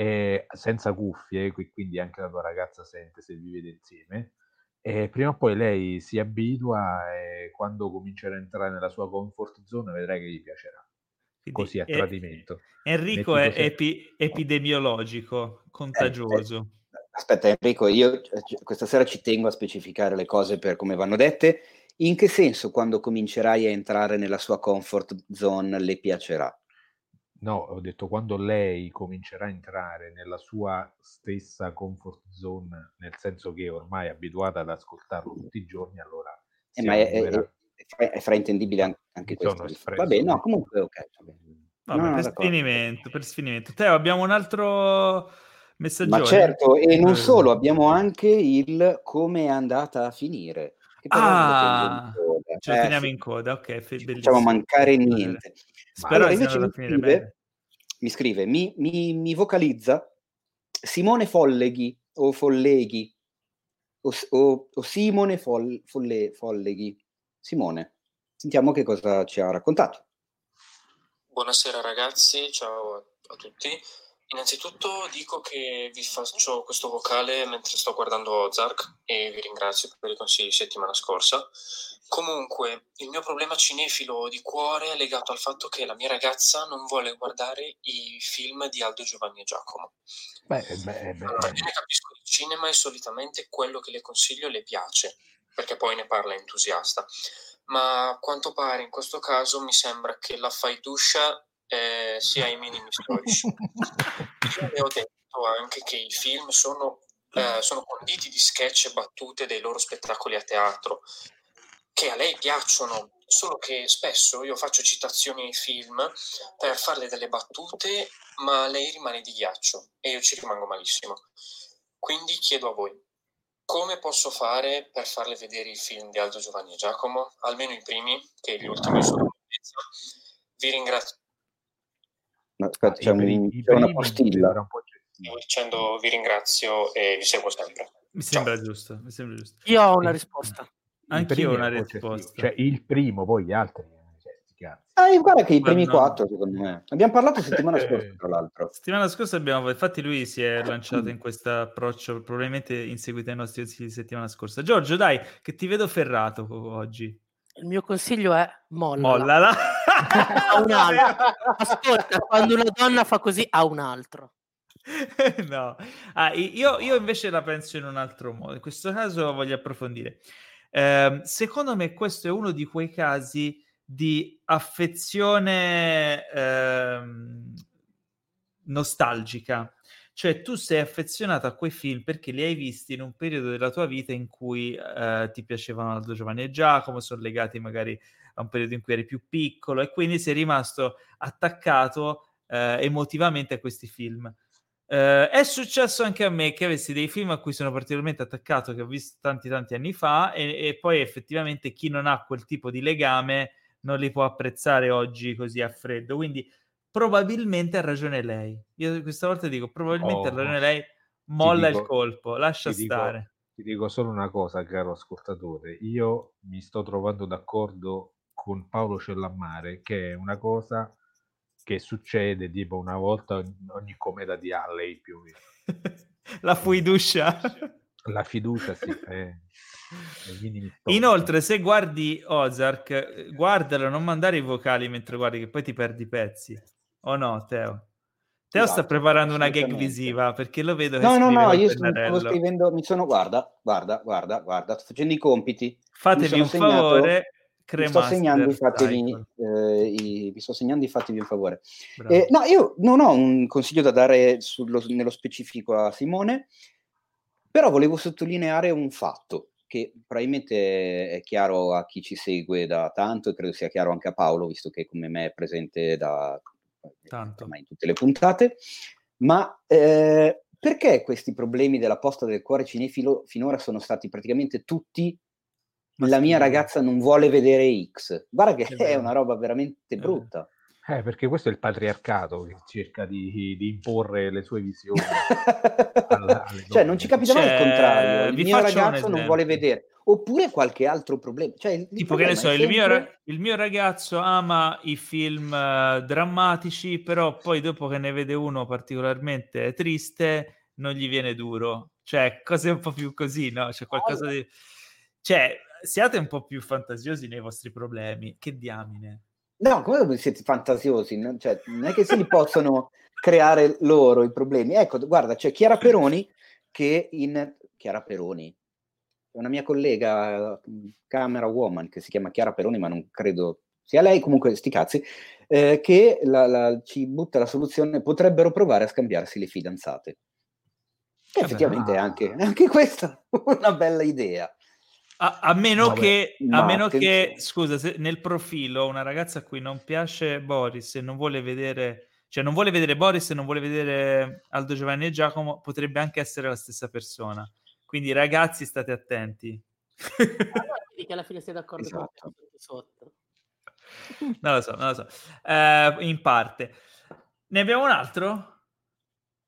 eh, senza cuffie, quindi anche la tua ragazza sente se vivete insieme. E prima o poi lei si abitua e quando comincerà a entrare nella sua comfort zone vedrai che gli piacerà. Quindi Così a tradimento. Enrico è epi, epidemiologico, contagioso. Eh, eh, aspetta Enrico, io questa sera ci tengo a specificare le cose per come vanno dette. In che senso quando comincerai a entrare nella sua comfort zone le piacerà? No, ho detto quando lei comincerà a entrare nella sua stessa comfort zone, nel senso che ormai è abituata ad ascoltarlo tutti i giorni, allora... Eh, ma è, è, è, fraintendibile anche, anche questo. Vabbè, no, comunque ok. Vabbè, no, per, sfinimento, per sfinimento. Teo, abbiamo un altro messaggio. Ma certo, e non solo, abbiamo anche il come è andata a finire. Che ah, ce lo eh, teniamo in coda, ok, bellissimo. Facciamo mancare niente. Spero allora, invece mi scrive, mi scrive, mi, mi, mi, vocalizza Simone Folleghi o Folleghi o, o, o Simone Foll, Folle, Folleghi. Simone, sentiamo che cosa ci ha raccontato. Buonasera ragazzi, ciao a tutti. Innanzitutto dico che vi faccio questo vocale mentre sto guardando Ozark e vi ringrazio per i consigli settimana scorsa. Comunque, il mio problema cinefilo di cuore è legato al fatto che la mia ragazza non vuole guardare i film di Aldo Giovanni e Giacomo. Beh, beh, beh. Allora, io ne capisco il cinema e solitamente quello che le consiglio le piace, perché poi ne parla entusiasta. Ma a quanto pare in questo caso mi sembra che la faiduscia eh, sia ai minimi storici. (laughs) Io le ho detto anche che i film sono, eh, sono conditi di sketch e battute dei loro spettacoli a teatro, che a lei piacciono, solo che spesso io faccio citazioni ai film per farle delle battute, ma lei rimane di ghiaccio e io ci rimango malissimo. Quindi chiedo a voi, come posso fare per farle vedere i film di Aldo Giovanni e Giacomo, almeno i primi, che gli ultimi sono Vi ringrazio. No, aspetta, c'è, un, c'è una postilla. Un Stavo dicendo vi ringrazio e vi seguo sempre. Mi sembra, giusto, mi sembra giusto. Io ho una risposta. Anch'io ho una risposta. Cioè, il primo, poi gli altri. Cioè, ah, guarda che i primi no. quattro, secondo me. Abbiamo parlato settimana scorsa, tra l'altro. Settimana scorsa abbiamo, infatti lui si è lanciato in questo approccio, probabilmente in seguito ai nostri consigli di settimana scorsa. Giorgio, dai, che ti vedo ferrato oggi. Il mio consiglio è molla. Mollala. A un altro. Ascolta, quando una donna fa così a un altro. (laughs) no, ah, io, io, invece la penso in un altro modo. In questo caso voglio approfondire. Eh, secondo me, questo è uno di quei casi di affezione eh, nostalgica cioè, tu sei affezionato a quei film perché li hai visti in un periodo della tua vita in cui eh, ti piacevano Aldo Giovanni e Giacomo, sono legati magari a un periodo in cui eri più piccolo e quindi sei rimasto attaccato eh, emotivamente a questi film. Eh, è successo anche a me che avessi dei film a cui sono particolarmente attaccato, che ho visto tanti tanti anni fa, e, e poi effettivamente chi non ha quel tipo di legame non li può apprezzare oggi così a freddo. Quindi probabilmente ha ragione lei. Io questa volta dico, probabilmente oh, ha ragione lei, molla dico, il colpo, lascia ti stare. Dico, ti dico solo una cosa, caro ascoltatore, io mi sto trovando d'accordo con Paolo Cellammare, che è una cosa che succede tipo una volta ogni cometa di Halley più o meno. (laughs) La fuiduscia. (laughs) La fiducia, sì. (laughs) È... Inoltre, se guardi Ozark, guardalo, non mandare i vocali mentre guardi, che poi ti perdi i pezzi. O no, Teo? Teo esatto, sta preparando una gag visiva perché lo vedo che No, no, no, io stavo scrivendo, mi sono, guarda, guarda, guarda, guarda, sto facendo i compiti. Fatevi un segnato, vi sto segnando, fatevi, eh, i, vi sto segnando, fatevi un favore. Eh, no, io non ho un consiglio da dare sullo, nello specifico a Simone, però volevo sottolineare un fatto che probabilmente è chiaro a chi ci segue da tanto e credo sia chiaro anche a Paolo, visto che come me è presente da Tanto. in tutte le puntate, ma eh, perché questi problemi della posta del cuore cinefilo finora sono stati praticamente tutti la mia ragazza non vuole vedere X? Guarda che è, è una roba veramente brutta. Eh, perché questo è il patriarcato che cerca di, di imporre le sue visioni. (laughs) alla, cioè, non ci capita mai il cioè, contrario. Il mio ragazzo non vuole vedere oppure qualche altro problema. Cioè, tipo che ne so, sempre... il, mio, il, mio, ragazzo ama i film uh, drammatici, però poi dopo che ne vede uno particolarmente triste, non gli viene duro. Cioè, cose un po' più così, no? C'è qualcosa di... Cioè, siate un po' più fantasiosi nei vostri problemi. Che diamine. No, come siete fantasiosi? Cioè, non è che si possono creare loro i problemi. Ecco, guarda, c'è Chiara Peroni che in... Chiara Peroni, una mia collega camera woman che si chiama Chiara Peroni, ma non credo sia lei, comunque sti cazzi, eh, che la, la, ci butta la soluzione, potrebbero provare a scambiarsi le fidanzate. E effettivamente no. anche, anche questa una bella idea. A, a, meno, Vabbè, che, a meno che, scusa, se nel profilo una ragazza a cui non piace Boris e non vuole vedere, cioè non vuole vedere Boris e non vuole vedere Aldo Giovanni e Giacomo, potrebbe anche essere la stessa persona. Quindi ragazzi state attenti. Allora, (laughs) che alla fine sei d'accordo esatto. con me sotto. Non lo so, non lo so. Eh, in parte. Ne abbiamo un altro?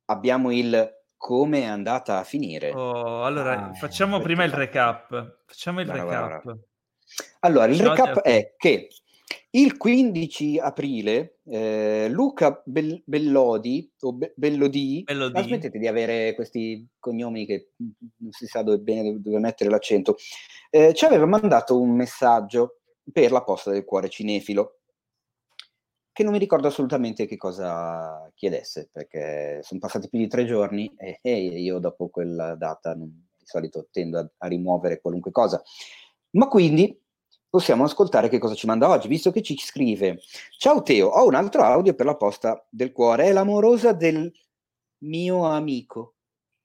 Abbiamo il come è andata a finire. Oh, allora, ah, facciamo prima il recap. Facciamo il bara, recap. Bara. Allora, il recap è che il 15 aprile eh, Luca Bell- Bellodi, o Be- Bellodi, Bellodi. Smettete di avere questi cognomi che non si sa dove, bene dove mettere l'accento, eh, ci aveva mandato un messaggio per la posta del cuore cinefilo, che non mi ricordo assolutamente che cosa chiedesse, perché sono passati più di tre giorni e, e io dopo quella data non, di solito tendo a, a rimuovere qualunque cosa. Ma quindi possiamo ascoltare che cosa ci manda oggi, visto che ci scrive: Ciao Teo, ho un altro audio per la posta del cuore. È l'amorosa del mio amico.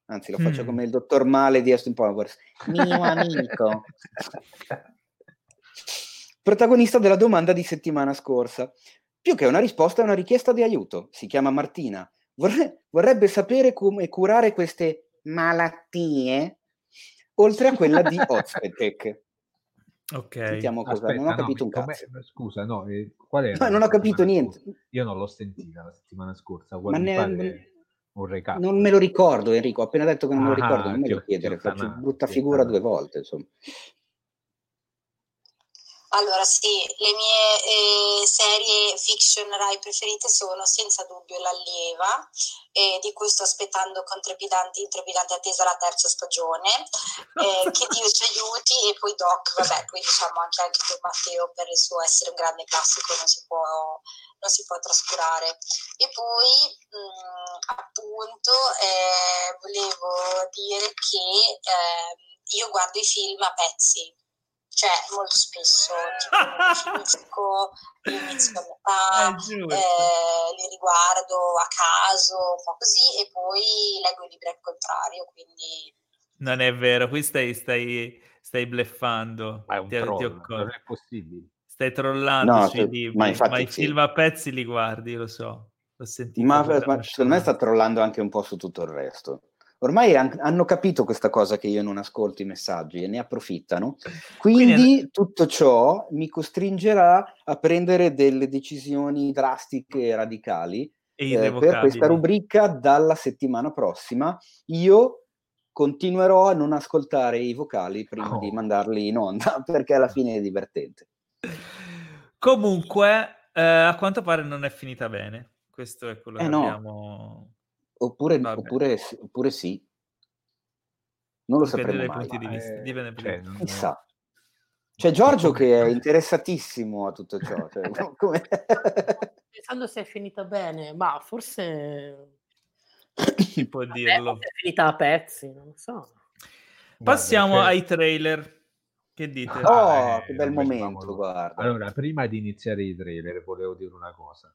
Anzi, lo faccio mm. come il dottor Male di Austin Powers. Mio amico. (laughs) Protagonista della domanda di settimana scorsa. Più che una risposta, è una richiesta di aiuto. Si chiama Martina. Vorre- vorrebbe sapere come curare queste malattie, oltre a quella di (laughs) Ozpetec. Ok. Sentiamo cosa. Aspetta, non ho capito no, un cazzo. Scusa, no, eh, qual è? No, non ho capito niente. Io non l'ho sentita la settimana scorsa. Ma ne... un recap? Non me lo ricordo, Enrico. Ho appena detto che non ah, me lo ricordo, non me lo chiedere. Faccio brutta figura due volte, insomma. Allora sì, le mie eh, serie fiction Rai preferite sono senza dubbio L'Allieva, eh, di cui sto aspettando con trepidante, in trepidante attesa la terza stagione, eh, Che (laughs) Dio ci aiuti, e poi Doc, vabbè, poi diciamo anche, anche per Matteo per il suo essere un grande classico non si può, non si può trascurare. E poi mh, mm, appunto eh, volevo dire che ehm, io guardo i film a pezzi cioè molto spesso tipo, (laughs) finisco l'inizio a metà, eh, li riguardo a caso, un po' così, e poi leggo i libri al contrario, quindi... Non è vero, qui stai, stai, stai bleffando. Ma è un ti, troll, ti non è possibile. Stai trollando no, sui libri, ma, ma i sì. film a pezzi li guardi, lo so. L'ho sentito. Ma, ma secondo me sta trollando anche un po' su tutto il resto ormai han, hanno capito questa cosa che io non ascolto i messaggi e ne approfittano. Quindi, Quindi tutto ciò mi costringerà a prendere delle decisioni drastiche e radicali eh, per questa rubrica dalla settimana prossima. Io continuerò a non ascoltare i vocali prima oh. di mandarli in onda (laughs) perché alla fine è divertente. Comunque, eh, a quanto pare non è finita bene. Questo è quello eh che no. abbiamo Oppure, oppure, oppure sì. Non lo sapremo mai. punti di vista, eh, cioè, chissà. C'è Giorgio che è interessatissimo a tutto ciò. Cioè, (laughs) (laughs) come... Pensando se è finita bene, ma forse... Si può dirlo. È finita a pezzi, non so. Passiamo Guarda, ai trailer. Che dite? Oh, eh, che bel momento, guarda. Allora, prima di iniziare i trailer, volevo dire una cosa.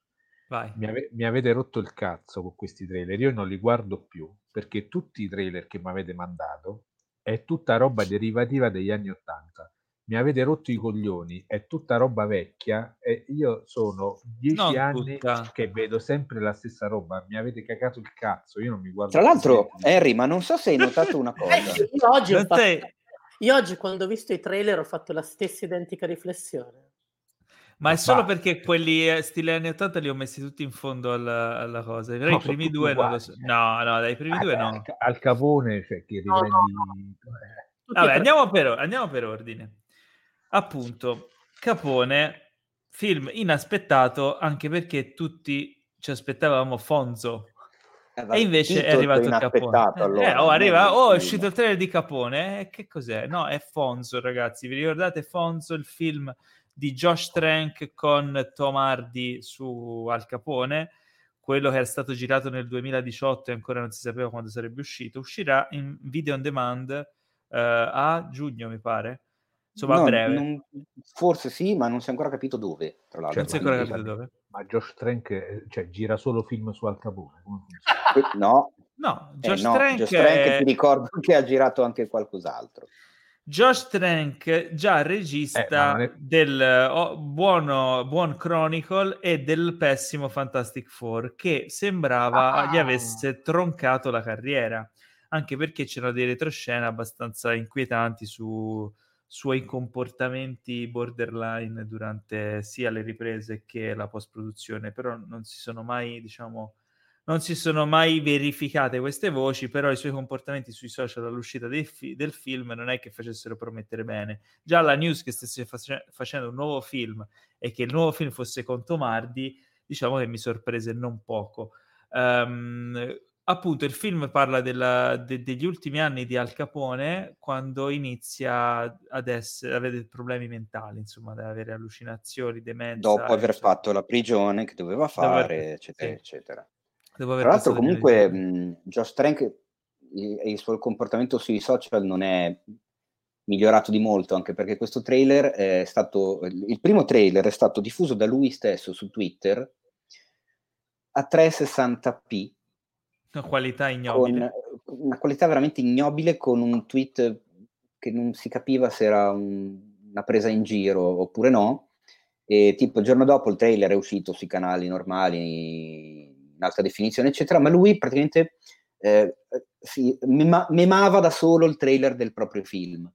Vai. Mi, ave- mi, avete rotto il cazzo con questi trailer. Io non li guardo più perché tutti i trailer che mi avete mandato è tutta roba derivativa degli anni Ottanta. Mi avete rotto i coglioni, è tutta roba vecchia e io sono dieci non anni tutta. che vedo sempre la stessa roba. Mi avete cagato il cazzo, io non mi guardo Tra l'altro, Harry, ma non so se hai notato una cosa. io oggi fatto... Io oggi quando ho visto i trailer ho fatto la stessa identica riflessione. Ma è solo perché quelli eh, stile anni 80 li ho messi tutti in fondo alla, alla cosa. No, I primi due non lo so. No, no, dai primi ah, due no. Al capone, cioè che riprendi... No, no. Vabbè, andiamo per, andiamo per ordine. Appunto, Capone, film inaspettato anche perché tutti ci aspettavamo Fonzo eh, e invece è arrivato il Capone. Eh, allora, eh, oh, arriva, oh, è uscito il trailer di Capone. Eh, che cos'è? No, è Fonzo, ragazzi. Vi ricordate Fonzo, il film di Josh Trank con Tom Hardy su Al Capone? Quello che è stato girato nel 2018 e ancora non si sapeva quando sarebbe uscito. Uscirà in video on demand uh, a giugno, mi pare. Insomma, no, a breve. Non, forse sì, ma non si è ancora capito dove, tra l'altro. non si è ancora capito dove. Ma Josh Trank eh, cioè, gira solo film su Al Capone? no. No, Josh, eh no, Trank, Josh Trank è... ti ricordo che ha girato anche qualcos'altro. Josh Trank, già regista eh, è... del oh, buono, buon Chronicle e del pessimo Fantastic Four, che sembrava ah. gli avesse troncato la carriera, anche perché c'erano dei retroscena abbastanza inquietanti su suoi comportamenti borderline durante sia le riprese che la post-produzione, però non si sono mai, diciamo, non si sono mai verificate queste voci, però i suoi comportamenti sui social all'uscita fi- del film non è che facessero promettere bene. Già la news che stesse face- facendo un nuovo film e che il nuovo film fosse con Tomardi, diciamo che mi sorprese non poco. Um, appunto il film parla della, de, degli ultimi anni di Al Capone quando inizia ad essere, avere problemi mentali, insomma, ad avere allucinazioni, demenza. Dopo aver eccetera. fatto la prigione che doveva fare, aver, eccetera, sì. eccetera. Tra l'altro comunque mh, Josh Trank e il suo comportamento sui social non è migliorato di molto, anche perché questo trailer è stato, il primo trailer è stato diffuso da lui stesso su Twitter a 360p, una qualità ignobile. Una qualità veramente ignobile con un tweet che non si capiva se era un, una presa in giro oppure no. E tipo il giorno dopo il trailer è uscito sui canali normali in alta definizione, eccetera, ma lui praticamente eh, si mema- memava da solo il trailer del proprio film.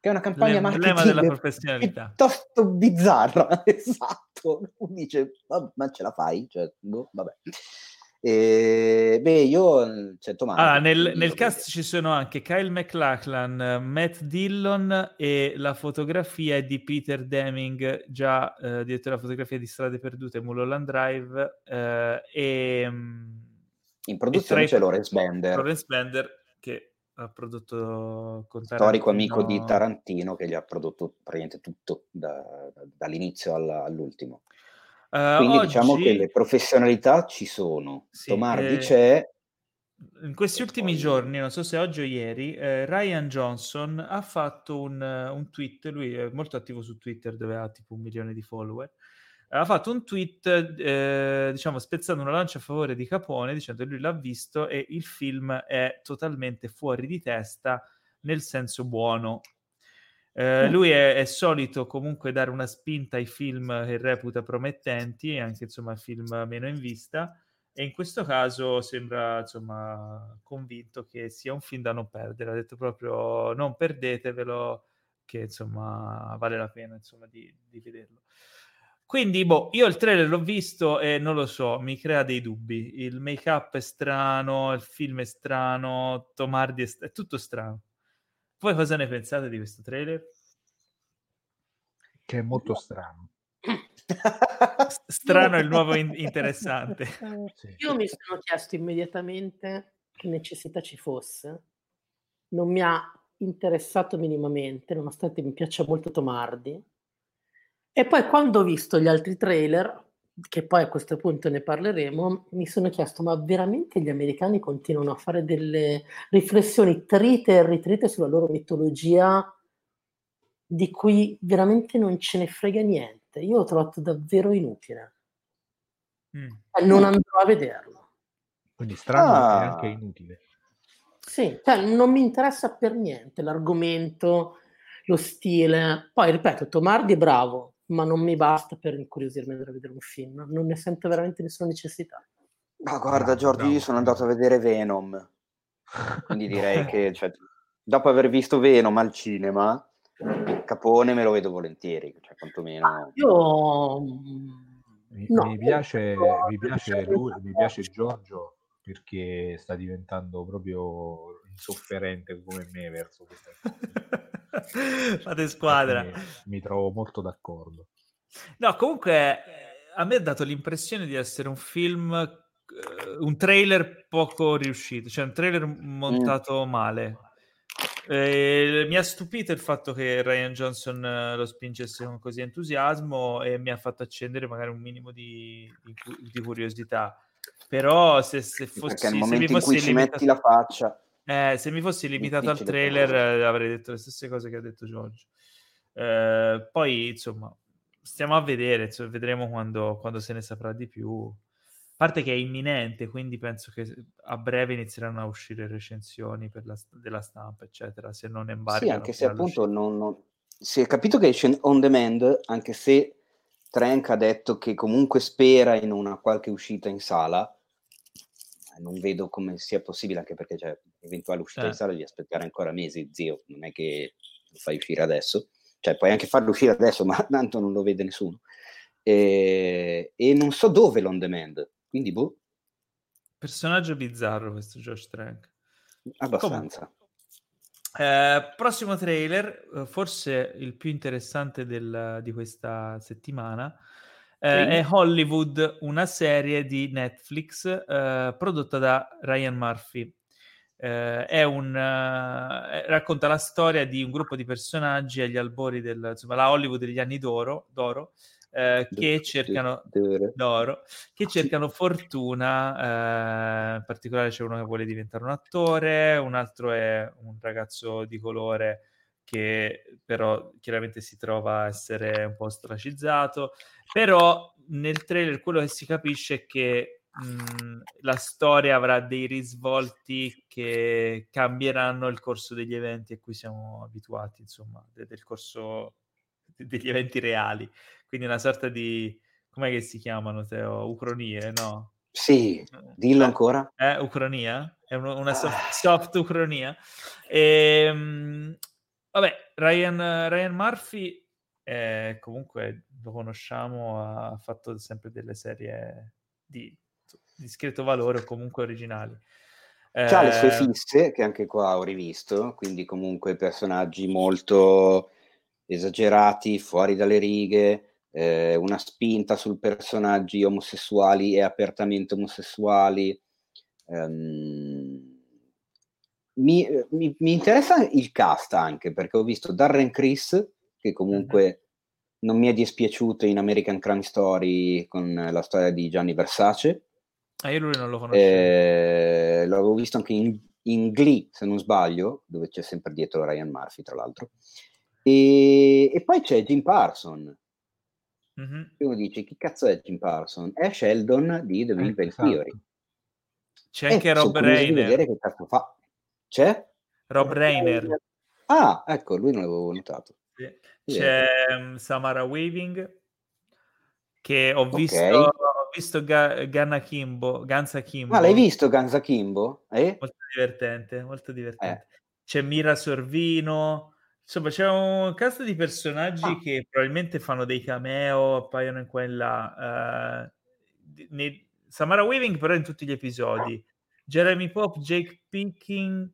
Che è una campagna marketing piuttosto bizzarra, (laughs) esatto. Dice, ma ce la fai? Cioè, boh, vabbè. E, beh, io cioè, Tommaso, ah, nel, nel cast ci sono anche Kyle McLachlan, Matt Dillon e la fotografia è di Peter Deming, già eh, direttore della fotografia di Strade Perdute e Mulholland Drive. Eh, e, mm, In produzione c'è Lawrence Bender. Lawrence Bender che ha prodotto con Storico amico di Tarantino che gli ha prodotto praticamente tutto da, da, dall'inizio alla, all'ultimo. Uh, Quindi oggi... diciamo che le professionalità ci sono. Sì, Tomardi eh... c'è. In questi ultimi giorni, non so se oggi o ieri, eh, Ryan Johnson ha fatto un, un, tweet, lui è molto attivo su Twitter dove ha tipo un milione di follower, ha fatto un tweet, eh, diciamo, spezzando una lancia a favore di Capone, dicendo che lui l'ha visto e il film è totalmente fuori di testa nel senso buono eh, mm. lui è, è, solito comunque dare una spinta ai film che reputa promettenti, anche insomma film meno in vista, e in questo caso sembra insomma convinto che sia un film da non perdere. Ha detto proprio non perdetevelo, che insomma vale la pena insomma di, di vederlo. Quindi, boh, io il trailer l'ho visto e non lo so, mi crea dei dubbi. Il make-up è strano, il film è strano, Tomardi è, st- è tutto strano. Voi cosa ne pensate di questo trailer? Che è molto strano. (laughs) strano è il nuovo in- interessante. (laughs) Io mi sono chiesto immediatamente che necessità ci fosse non mi ha interessato minimamente, nonostante mi piaccia molto Tomardi. E poi quando ho visto gli altri trailer, che poi a questo punto ne parleremo, mi sono chiesto, ma veramente gli americani continuano a fare delle riflessioni trite e ritrite sulla loro mitologia di cui veramente non ce ne frega niente? Io l'ho trovato davvero inutile. Mm. Non andrò a vederlo. Quindi strano ah. e anche inutile. Sì, cioè non mi interessa per niente l'argomento, lo stile. Poi ripeto, Tomardi è bravo, ma non mi basta per incuriosirmi a vedere un film. Non ne sento veramente nessuna necessità. Ma guarda, Giorgio, io sono andato a vedere Venom. Quindi (laughs) direi che cioè, dopo aver visto Venom al cinema, Capone me lo vedo volentieri, cioè quantomeno. Ah, io mi, no, mi piace, mi piace lui, mi piace Giorgio perché sta diventando proprio insofferente come me verso questa (laughs) (laughs) Fate squadra. Mi, mi, trovo molto d'accordo. No, comunque a me ha dato l'impressione di essere un film, eh, un trailer poco riuscito, cioè un trailer montato mm. male. Eh, mi ha stupito il fatto che Ryan Johnson eh, lo spingesse con così entusiasmo e mi ha fatto accendere magari un minimo di, di, di curiosità. Però se, se fossi... Perché nel momento in cui ci limitato... metti la faccia... Eh, se mi fossi limitato al trailer eh, avrei detto le stesse cose che ha detto Giorgio. Eh, poi, insomma, stiamo a vedere, insomma, vedremo quando, quando se ne saprà di più. A parte che è imminente, quindi penso che a breve inizieranno a uscire recensioni la, della stampa, eccetera, se non embargano. Sì, anche se appunto non, non... si è capito che esce on demand, anche se Trank ha detto che comunque spera in una qualche uscita in sala, non vedo come sia possibile, anche perché cioè, eventuale uscita eh. in sala devi aspettare ancora mesi, zio, non è che lo fai uscire adesso, cioè puoi anche farlo uscire adesso, (laughs) ma tanto non lo vede nessuno. E, e non so dove l'on demand, quindi boh. Personaggio bizzarro questo Josh Trank. Abbastanza. Eh, prossimo trailer, eh, forse il più interessante del, di questa settimana, eh, è Hollywood, una serie di Netflix eh, prodotta da Ryan Murphy. Eh, è un, eh, racconta la storia di un gruppo di personaggi agli albori del, insomma, la Hollywood degli anni d'oro, d'oro eh, che, cercano, d'oro, che cercano fortuna, eh, in particolare c'è uno che vuole diventare un attore, un altro è un ragazzo di colore che però chiaramente si trova a essere un po' ostracizzato, però nel trailer quello che si capisce è che mh, la storia avrà dei risvolti che cambieranno il corso degli eventi a cui siamo abituati, insomma, de- del corso de- degli eventi reali. Quindi una sorta di... com'è che si chiamano, Teo? Ucronie, no? Sì, eh, dillo ancora. Eh, Ucronia? È un, una soft, ah. soft Ucronia. E, ehm, Vabbè, Ryan, Ryan Murphy eh, comunque lo conosciamo, ha fatto sempre delle serie di discreto valore o comunque originali. Eh, le sue fisse, che anche qua ho rivisto, quindi comunque personaggi molto esagerati, fuori dalle righe, eh, una spinta sul personaggi omosessuali e apertamente omosessuali. Um, mi, mi, mi, interessa il cast anche perché ho visto Darren Chris, che comunque mm-hmm. non mi è dispiaciuto in American Crime Story con la storia di Gianni Versace. Ah, io lui non lo conosco. Eh, l'avevo visto anche in, in, Glee, se non sbaglio, dove c'è sempre dietro Ryan Murphy, tra l'altro. E, e poi c'è Jim Parson. Mm-hmm. Uno dice, chi cazzo è Jim Parson? È Sheldon di The Big Bang Theory. C'è anche Rob Reiner. vedere che cazzo fa. C'è? Rob Reiner. Ah, ecco, lui non l'avevo notato. C'è um, Samara Weaving, che ho visto, okay. ho visto Ga- Ganna Kimbo, Ganza Kimbo. Ah, l'hai visto Ganza Kimbo? Eh? Molto divertente, molto divertente. Eh. C'è Mira Sorvino, insomma c'è un cast di personaggi ah. che probabilmente fanno dei cameo, appaiono in quella... Uh, nei... Samara Weaving però in tutti gli episodi. Jeremy Pop, Jake Picking,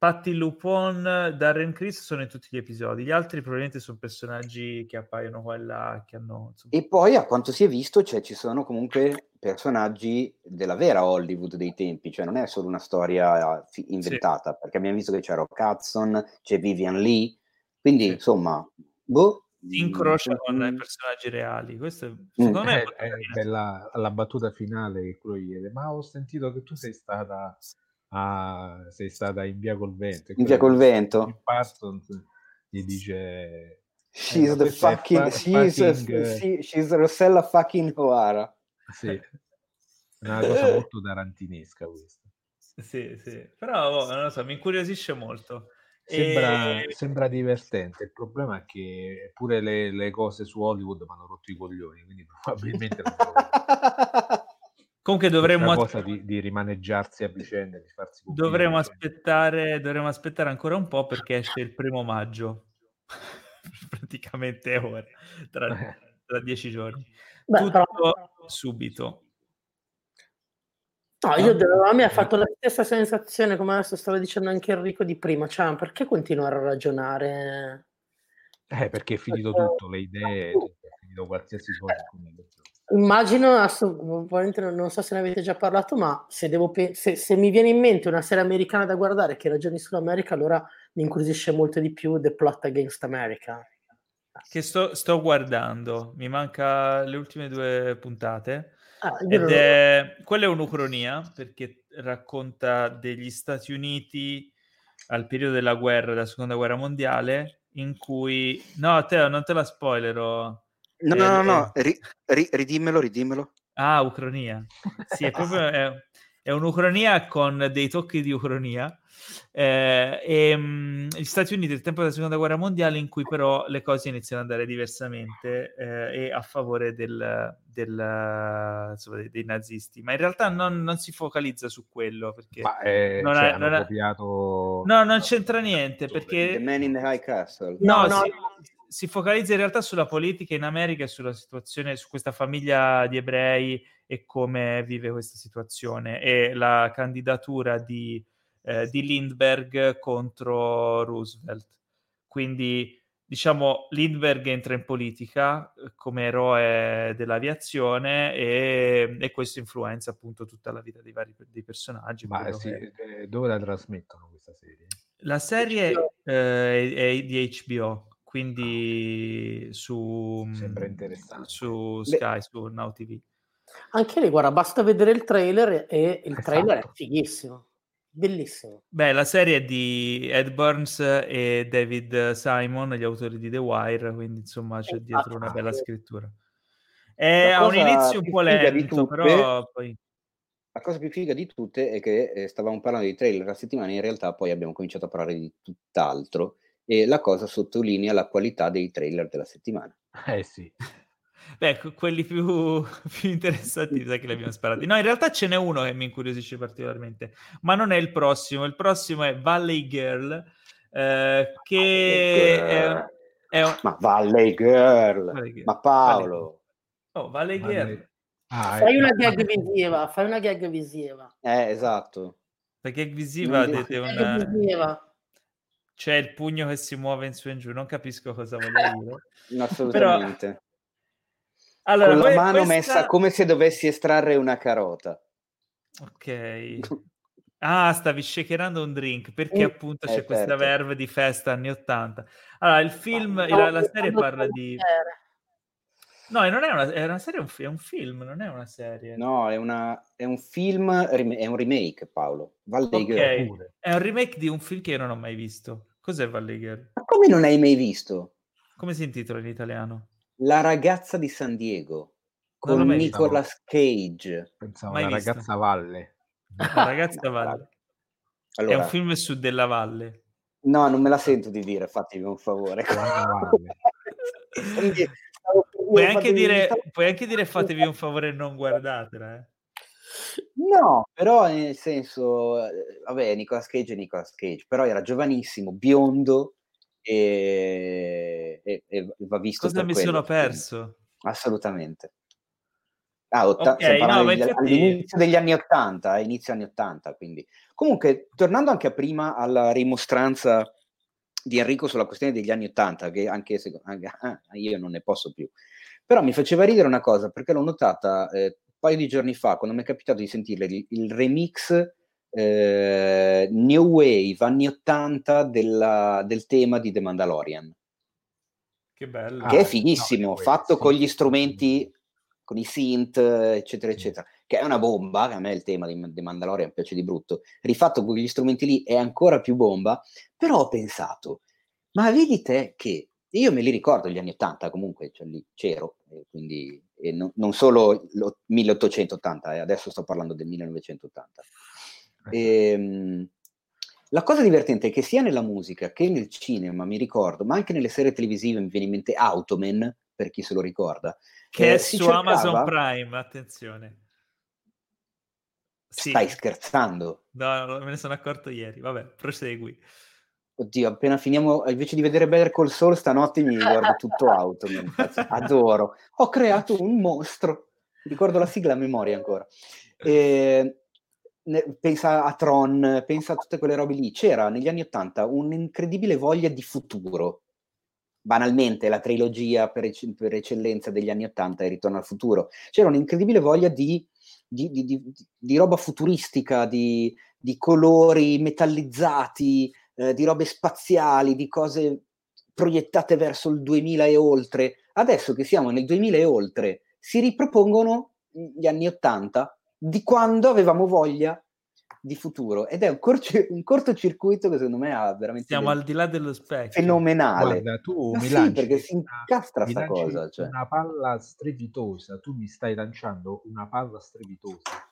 Patti Lupon, Darren Chris sono in tutti gli episodi, gli altri probabilmente sono personaggi che appaiono qua e là, che hanno... Insomma... E poi a quanto si è visto, cioè, ci sono comunque personaggi della vera Hollywood dei tempi, cioè non è solo una storia inventata, sì. perché abbiamo visto che c'è Rock Hudson, c'è Vivian Lee, quindi sì. insomma, boh, si incrocia con i personaggi reali. Questo mm. secondo me è, è, è bella la battuta finale che quello chiede. Ma ho sentito che tu sei stata a, sei stata in via col vento. In via col vento. Parsons gli dice She's eh, the fucking, fa- she's, fucking... A, she, she's Rossella fucking O'Hara. Sì, una cosa (laughs) molto tarantinesca questa. Sì, sì, però oh, non lo so, mi incuriosisce molto. Sembra, e... sembra, divertente. Il problema è che pure le, le cose su Hollywood mi hanno rotto i coglioni, quindi (laughs) probabilmente non (laughs) Comunque dovremmo cosa di, di, rimaneggiarsi a vicenda, di farsi dovremmo aspettare, dovremmo aspettare ancora un po' perché esce il primo maggio, (laughs) praticamente ora, tra, (laughs) tra dieci giorni. Beh, Tutto però... subito. No, io devo, a me ha fatto la stessa sensazione, come adesso stava dicendo anche Enrico di prima, cioè perché continuare a ragionare? Eh, perché è finito tutto, le idee, è finito qualsiasi cosa. Immagino, non so se ne avete già parlato, ma se, devo, se, se, mi viene in mente una serie americana da guardare che ragioni sull'America, allora mi incuriosisce molto di più The Plot Against America. Che sto, sto guardando, mi manca le ultime due puntate Ah, Ed è, quella è un'ucronia perché racconta degli Stati Uniti al periodo della guerra, della seconda guerra mondiale, in cui... No, Teo, non te la spoilerò. No, no, no, no, ri, ri, ridimmelo, ridimmelo. Ah, ucronia. Sì, è proprio... È, è un'ucronia con dei tocchi di ucronia eh, e, mh, gli Stati Uniti del tempo della seconda guerra mondiale in cui però le cose iniziano ad andare diversamente eh, e a favore del, del, insomma, dei, dei, nazisti ma in realtà non, non, si focalizza su quello perché ma, eh, non, cioè, è, non, copiato... no, non c'entra niente perché The Man in the High Castle no, no, si, si focalizza in realtà sulla politica in America e sulla situazione su questa famiglia di ebrei e come vive questa situazione e la candidatura di eh, di Lindbergh contro Roosevelt. Quindi diciamo Lindbergh entra in politica eh, come eroe dell'aviazione e, e, questo influenza appunto tutta la vita dei vari dei personaggi. Ma sì, che... Eh, dove la trasmettono questa serie? La serie eh, è, è, di HBO, quindi su, Sembra interessante. su Sky, Beh. su Now TV. Anche lì, guarda, basta vedere il trailer e il esatto. trailer è fighissimo. Bellissimo. Beh, la serie è di Ed Burns e David Simon, gli autori di The Wire, quindi insomma c'è dietro una bella scrittura. È a un inizio un po' lento, tutte, però poi... La cosa più figa di tutte è che eh, stavamo parlando di trailer la settimana, in realtà poi abbiamo cominciato a parlare di tutt'altro e la cosa sottolinea la qualità dei trailer della settimana. Eh sì. Beh, quelli più, (laughs) più interessanti, sai che li abbiamo sparati. No, in realtà ce n'è uno che mi incuriosisce particolarmente, ma non è il prossimo. Il prossimo è Valley Girl, eh, che Girl. È, è un... Ma Valley Girl. Valley Girl. Ma Paolo. Valley. Oh, Valley Girl. Ah, fai ecco. una gag visiva, fai una gag visiva. Eh, esatto. La gag visiva dite una... Visiva. C'è il pugno che si muove in su e in giù, non capisco cosa voglia dire. No, assolutamente. Però allora, con la mano questa... messa come se dovessi estrarre una carota. Ok. Ah, stavi shakerando un drink perché appunto c'è eh, questa certo. verve di festa anni 80. Allora, il film, no, la, la, serie parla di... No, non è una, è una serie, è un, film, non è una serie. No, è, una, è un film, è un remake, Paolo. Valley okay. Girl. È un remake di un film che io non ho mai visto. Cos'è Valley Girl? Ma come non hai mai visto? Come si intitola in italiano? La ragazza di San Diego con Nicolas Cage. Pensavo la ragazza Valle. La ragazza (laughs) Valle. Allora, è un film su della Valle. No, non me la sento di dire, fatemi un favore. (laughs) puoi, anche dire, puoi anche dire fatevi un favore e non guardatela. Eh. No, però nel senso, eh, vabbè, Nicolas Cage è Nicolas Cage, però era giovanissimo, biondo, e, e, e va visto cosa mi quello, sono perso? Assolutamente. Ah, otta- okay, no, degli, infatti... all'inizio degli anni 80 eh, inizio anni 80 quindi. Comunque tornando anche a prima alla rimostranza di Enrico sulla questione degli anni 80 che anche se anche, ah, io non ne posso più. Però mi faceva ridere una cosa perché l'ho notata eh, paio di giorni fa, quando mi è capitato di sentire il, il remix eh, New Wave anni 80 della, del tema di The Mandalorian. Che bello. Che ah, è fighissimo, no, fatto sì. con gli strumenti, con i synth, eccetera, eccetera. Che è una bomba, a me il tema di The Mandalorian piace di brutto. Rifatto con quegli strumenti lì è ancora più bomba, però ho pensato, ma vedi te che io me li ricordo gli anni 80 comunque, cioè lì c'ero, quindi e no, non solo lo 1880, eh, adesso sto parlando del 1980. E, ehm, la cosa divertente è che sia nella musica che nel cinema, mi ricordo, ma anche nelle serie televisive mi viene in mente Automan, per chi se lo ricorda. Che eh, è su cercava... Amazon Prime, attenzione. Sì. Stai scherzando? No, me ne sono accorto ieri. Vabbè, prosegui. Oddio, appena finiamo, invece di vedere Better Call Saul, stanotte mi guardo tutto Automan. (laughs) Adoro. Ho creato un mostro. Ricordo la sigla a memoria ancora. E, pensa a Tron, pensa a tutte quelle robe lì. C'era negli anni Ottanta un'incredibile voglia di futuro. Banalmente, la trilogia per, ec- per eccellenza degli anni Ottanta è Ritorno al futuro. C'era un'incredibile voglia di, di, di, di roba futuristica, di, colori metallizzati, eh, di robe spaziali, di cose proiettate verso il 2000 e oltre. Adesso che siamo nel 2000 e oltre, si ripropongono gli anni Ottanta di quando avevamo voglia di futuro. Ed è un, corci- un cortocircuito che secondo me ha veramente siamo al di là dello specchio. fenomenale. Guarda, tu Ma mi sì, lanci perché si incastra questa cosa cioè. una palla strepitosa. Tu mi stai lanciando una palla strepitosa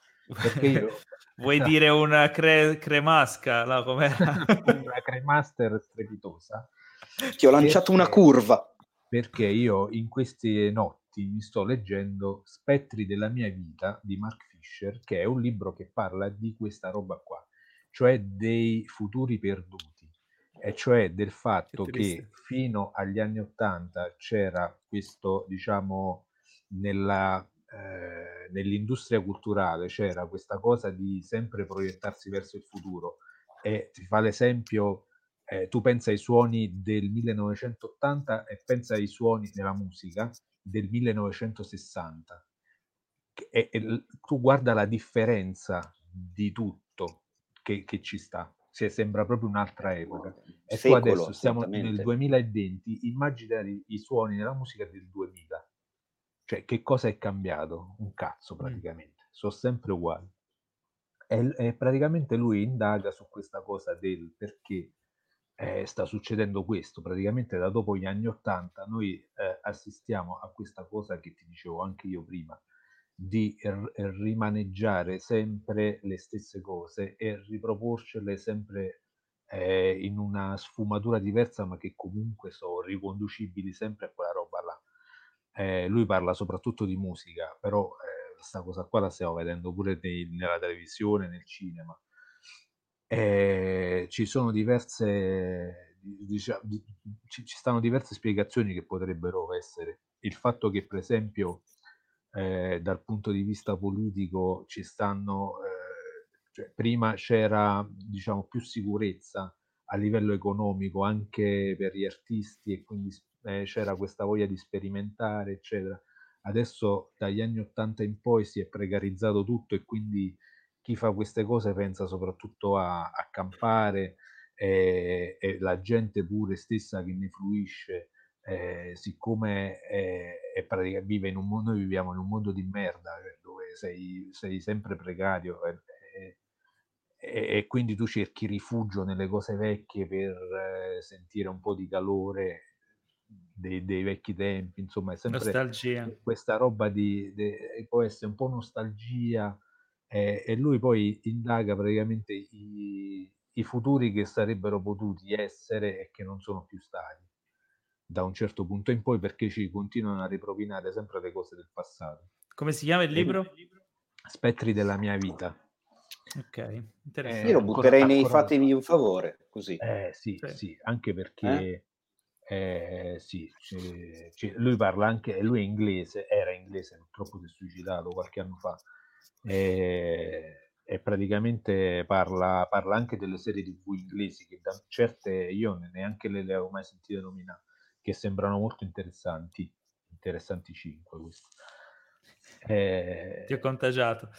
io (laughs) vuoi dire una cre- cremasca? No, com'era? (laughs) una cremaster strepitosa. Ti ho lanciato perché, una curva. Perché io in queste notti mi sto leggendo Spettri della mia vita di Mark Fisher, che è un libro che parla di questa roba qua, cioè dei futuri perduti, e cioè del fatto che, che fino agli anni Ottanta c'era questo, diciamo, nella, eh, nell'industria culturale c'era questa cosa di sempre proiettarsi verso il futuro. E ti fa l'esempio, eh, tu pensa ai suoni del 1980 e pensa ai suoni della musica del 1960 e, e, tu guarda la differenza di tutto che, che ci sta, sembra proprio un'altra epoca. E Secolo, tu adesso siamo nel 2020, immagina i suoni nella musica del 2000. Cioè, che cosa è cambiato? Un cazzo praticamente, mm. sono sempre uguali. E, e, praticamente lui indaga su questa cosa del perché eh, sta succedendo questo. Praticamente da dopo gli anni Ottanta noi eh, assistiamo a questa cosa che ti dicevo anche io prima, di r- rimaneggiare sempre le stesse cose e riproporcele sempre eh, in una sfumatura diversa, ma che comunque sono riconducibili sempre a quella roba. Eh, lui parla soprattutto di musica, però eh, questa cosa qua la stiamo vedendo pure nei, nella televisione, nel cinema. Eh, ci sono diverse, diciamo, ci, ci stanno diverse spiegazioni che potrebbero essere. Il fatto che, per esempio, eh, dal punto di vista politico ci stanno, eh, cioè, prima c'era diciamo più sicurezza a livello economico anche per gli artisti e quindi eh, c'era questa voglia di sperimentare, eccetera. Adesso dagli anni 80 in poi si è precarizzato tutto e quindi chi fa queste cose pensa soprattutto a, a campare e, e la gente pure stessa che ne fruisce eh, siccome è, è pratica, vive in un mondo, noi viviamo in un mondo di merda cioè, dove sei, sei, sempre precario e, e, e, quindi tu cerchi rifugio nelle cose vecchie per eh, sentire un po' di calore dei, dei, vecchi tempi, insomma è sempre nostalgia. questa roba di, di, può essere un po' nostalgia eh, e lui poi indaga praticamente i, i futuri che sarebbero potuti essere e che non sono più stati da un certo punto in poi perché ci continuano a ripropinare sempre le cose del passato. Come si chiama il libro? Spettri della mia vita. Ok, interessante. Eh, Io lo butterei nei fatemi un favore, così. Eh, sì, sì, sì, anche perché eh? Eh, sì, c- c- lui parla anche, lui è inglese, era inglese, purtroppo si è suicidato qualche anno fa. E, e praticamente parla, parla, anche delle serie tv inglesi che da certe io neanche le, le avevo mai sentite nominare che sembrano molto interessanti, interessanti 5 questi. Eh, Ti ho contagiato.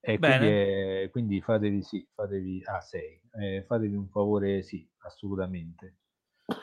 E quindi, è, quindi, fatevi sì, fatevi, ah, sei, eh, fatevi un favore, sì, assolutamente.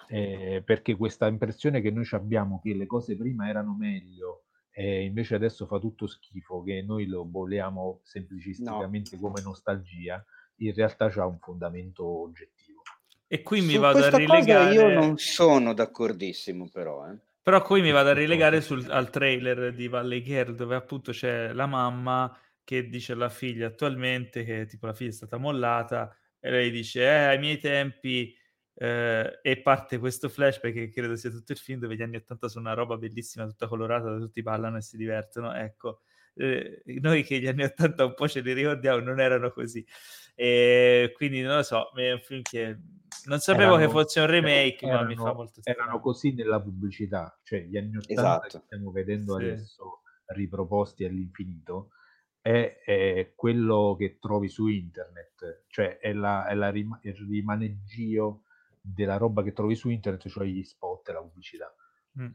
Eh, perché questa impressione che noi abbiamo che le cose prima erano meglio e invece adesso fa tutto schifo, che noi lo vogliamo semplicisticamente no. come nostalgia, in realtà ha un fondamento oggettivo. E qui mi Su vado a rilegare. io non sono d'accordissimo, però. Eh. Però qui mi vado a rilegare sul, al trailer di Valley Girl, dove appunto c'è la mamma che dice alla figlia attualmente che tipo la figlia è stata mollata e lei dice eh, ai miei tempi eh, e parte questo flashback che credo sia tutto il film dove gli anni 80 sono una roba bellissima tutta colorata dove tutti ballano e si divertono ecco eh, noi che gli anni 80 un po' ce li ricordiamo non erano così e quindi non lo so è un film che non sapevo erano, che fosse un remake erano, ma mi fa molto strano erano così nella pubblicità cioè gli anni 80 esatto. che stiamo vedendo sì. adesso riproposti all'infinito è, è, quello che trovi su internet, cioè è, la, è la rim- il rimaneggio della roba che trovi su internet, cioè gli spot e la pubblicità. Mm.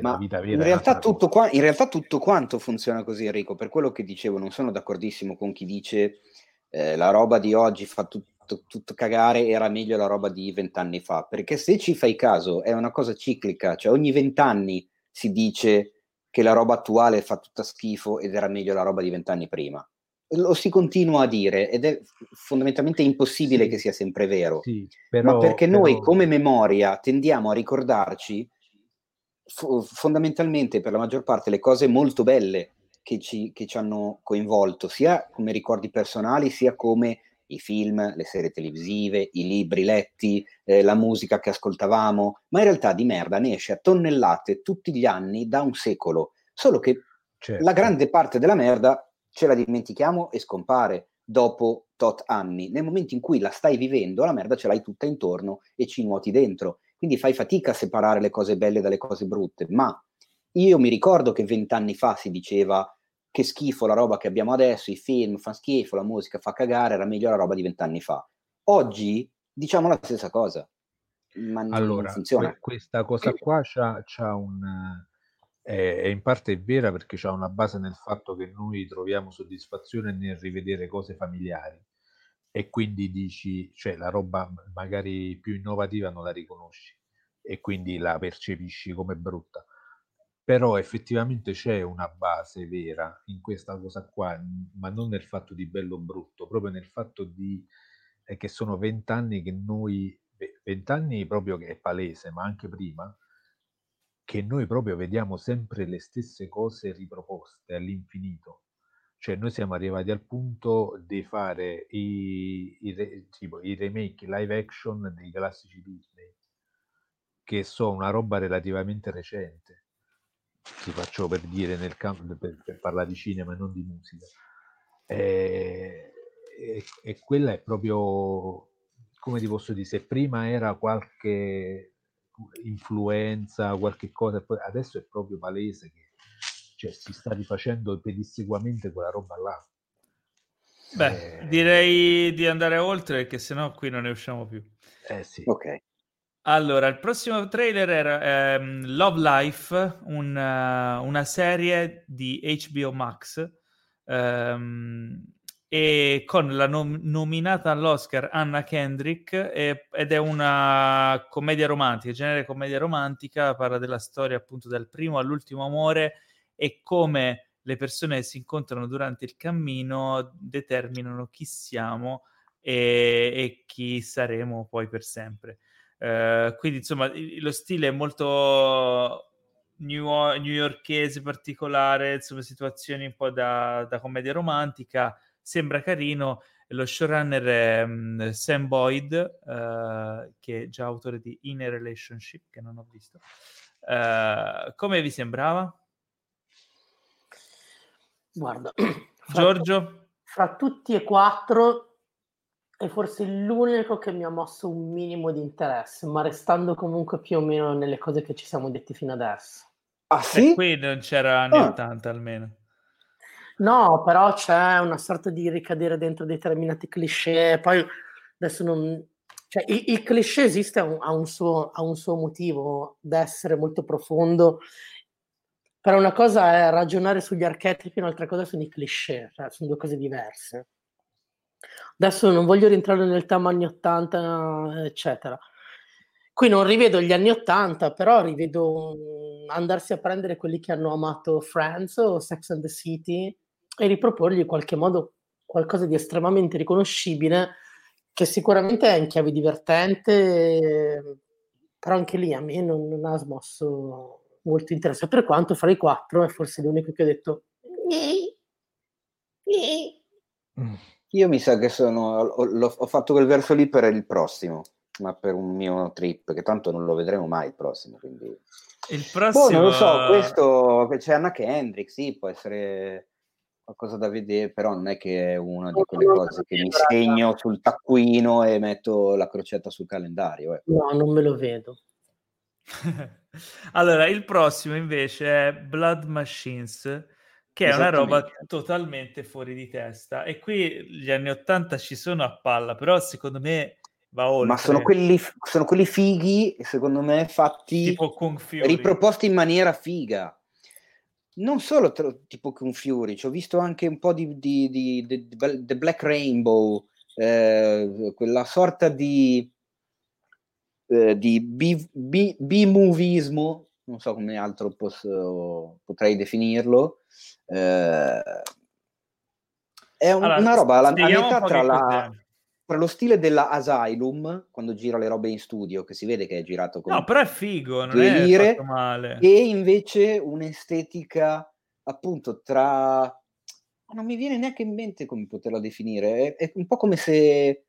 Ma in realtà, qua, in realtà, tutto quanto funziona così, Enrico. Per quello che dicevo, non sono d'accordissimo con chi dice eh, la roba di oggi fa tutto, tutto cagare, era meglio la roba di vent'anni fa. Perché se ci fai caso, è una cosa ciclica, cioè ogni vent'anni si dice che la roba attuale fa tutta schifo ed era meglio la roba di vent'anni prima. Lo si continua a dire ed è fondamentalmente impossibile sì. che sia sempre vero. Sì, però, ma perché però... noi come memoria tendiamo a ricordarci f- fondamentalmente per la maggior parte le cose molto belle che ci, che ci hanno coinvolto, sia come ricordi personali, sia come i film, le serie televisive, i libri letti, eh, la musica che ascoltavamo, ma in realtà di merda ne esce a tonnellate tutti gli anni da un secolo, solo che certo. la grande parte della merda ce la dimentichiamo e scompare dopo tot anni. Nel momento in cui la stai vivendo, la merda ce l'hai tutta intorno e ci nuoti dentro. Quindi fai fatica a separare le cose belle dalle cose brutte, ma io mi ricordo che vent'anni fa si diceva che schifo la roba che abbiamo adesso, i film fanno schifo, la musica fa cagare, era meglio la roba di vent'anni fa. Oggi diciamo la stessa cosa, ma allora, non funziona. questa cosa qua c'ha, c'ha un... Eh, in parte è vera perché c'ha una base nel fatto che noi troviamo soddisfazione nel rivedere cose familiari. E quindi dici, cioè la roba magari più innovativa non la riconosci e quindi la percepisci come brutta. Però effettivamente c'è una base vera in questa cosa qua, ma non nel fatto di bello o brutto, proprio nel fatto di eh, che sono vent'anni che noi, vent'anni proprio che è palese, ma anche prima, che noi proprio vediamo sempre le stesse cose riproposte all'infinito. Cioè noi siamo arrivati al punto di fare i, i, tipo, i remake live action dei classici Disney, che sono una roba relativamente recente ti faccio per dire nel campo per, per parlare di cinema e non di musica e, e, e, quella è proprio come ti posso dire se prima era qualche influenza qualche cosa adesso è proprio palese che cioè, si sta rifacendo pedissequamente quella roba là Beh, eh, direi di andare oltre perché sennò qui non ne usciamo più. Eh sì. Ok. Allora, il prossimo trailer era ehm, Love Life, un, uh, una serie di HBO Max ehm, e con la nom- nominata all'Oscar Anna Kendrick e- ed è una commedia romantica, genere commedia romantica, parla della storia appunto dal primo all'ultimo amore e come le persone che si incontrano durante il cammino determinano chi siamo e, e chi saremo poi per sempre. Eh, quindi insomma lo stile è molto new, newyorkese particolare, insomma situazioni un po' da, da commedia romantica, sembra carino. Lo showrunner è um, Sam Boyd, uh, che è già autore di In a Relationship, che non ho visto. Uh, come vi sembrava? Guarda, (clears throat) Giorgio? Fra, fra tutti e quattro è forse l'unico che mi ha mosso un minimo di interesse, ma restando comunque più o meno nelle cose che ci siamo detti fino adesso. Ah sì? E qui non c'era anni ah. 80 almeno. No, però c'è una sorta di ricadere dentro determinati cliché, poi adesso non... Cioè, il, il cliché esiste, ha un, un suo, un suo motivo d'essere molto profondo Però una cosa è ragionare sugli archetipi, un'altra cosa sono i cliché, cioè sono due cose diverse. Adesso non voglio rientrare nel tema anni 80, eccetera. Qui non rivedo gli anni 80, però rivedo andarsi a prendere quelli che hanno amato Friends o Sex and the City e riproporgli in qualche modo qualcosa di estremamente riconoscibile che sicuramente è in chiave divertente, però anche lì a me non, non ha smosso molto interesse, per quanto fra i quattro è forse l'unico che ha detto mm. io mi sa che sono ho, ho, fatto quel verso lì per il prossimo ma per un mio trip che tanto non lo vedremo mai il prossimo quindi il prossimo boh, non lo so questo c'è Anna Kendrick sì può essere qualcosa da vedere però non è che è una di quelle cose che mi segno sul taccuino e metto la crocetta sul calendario eh. no non me lo vedo (laughs) allora, il prossimo invece è Blood Machines, che è una roba totalmente fuori di testa. E qui gli anni 80 ci sono a palla, però secondo me va oltre. Ma sono quelli, sono quelli fighi, secondo me, fatti riproposti in maniera figa. Non solo tra, tipo Kung Fury, ci ho visto anche un po' di, di, di, di The Black Rainbow, eh, quella sorta di eh, di B-movismo, non so come altro posso, potrei definirlo. Eh, è un, allora, una roba a metà tra, la, tra, lo stile della Asylum, quando gira le robe in studio, che si vede che è girato con... No, però è figo, non è lire, male. E invece un'estetica appunto tra... Non mi viene neanche in mente come poterla definire, è, è un po' come se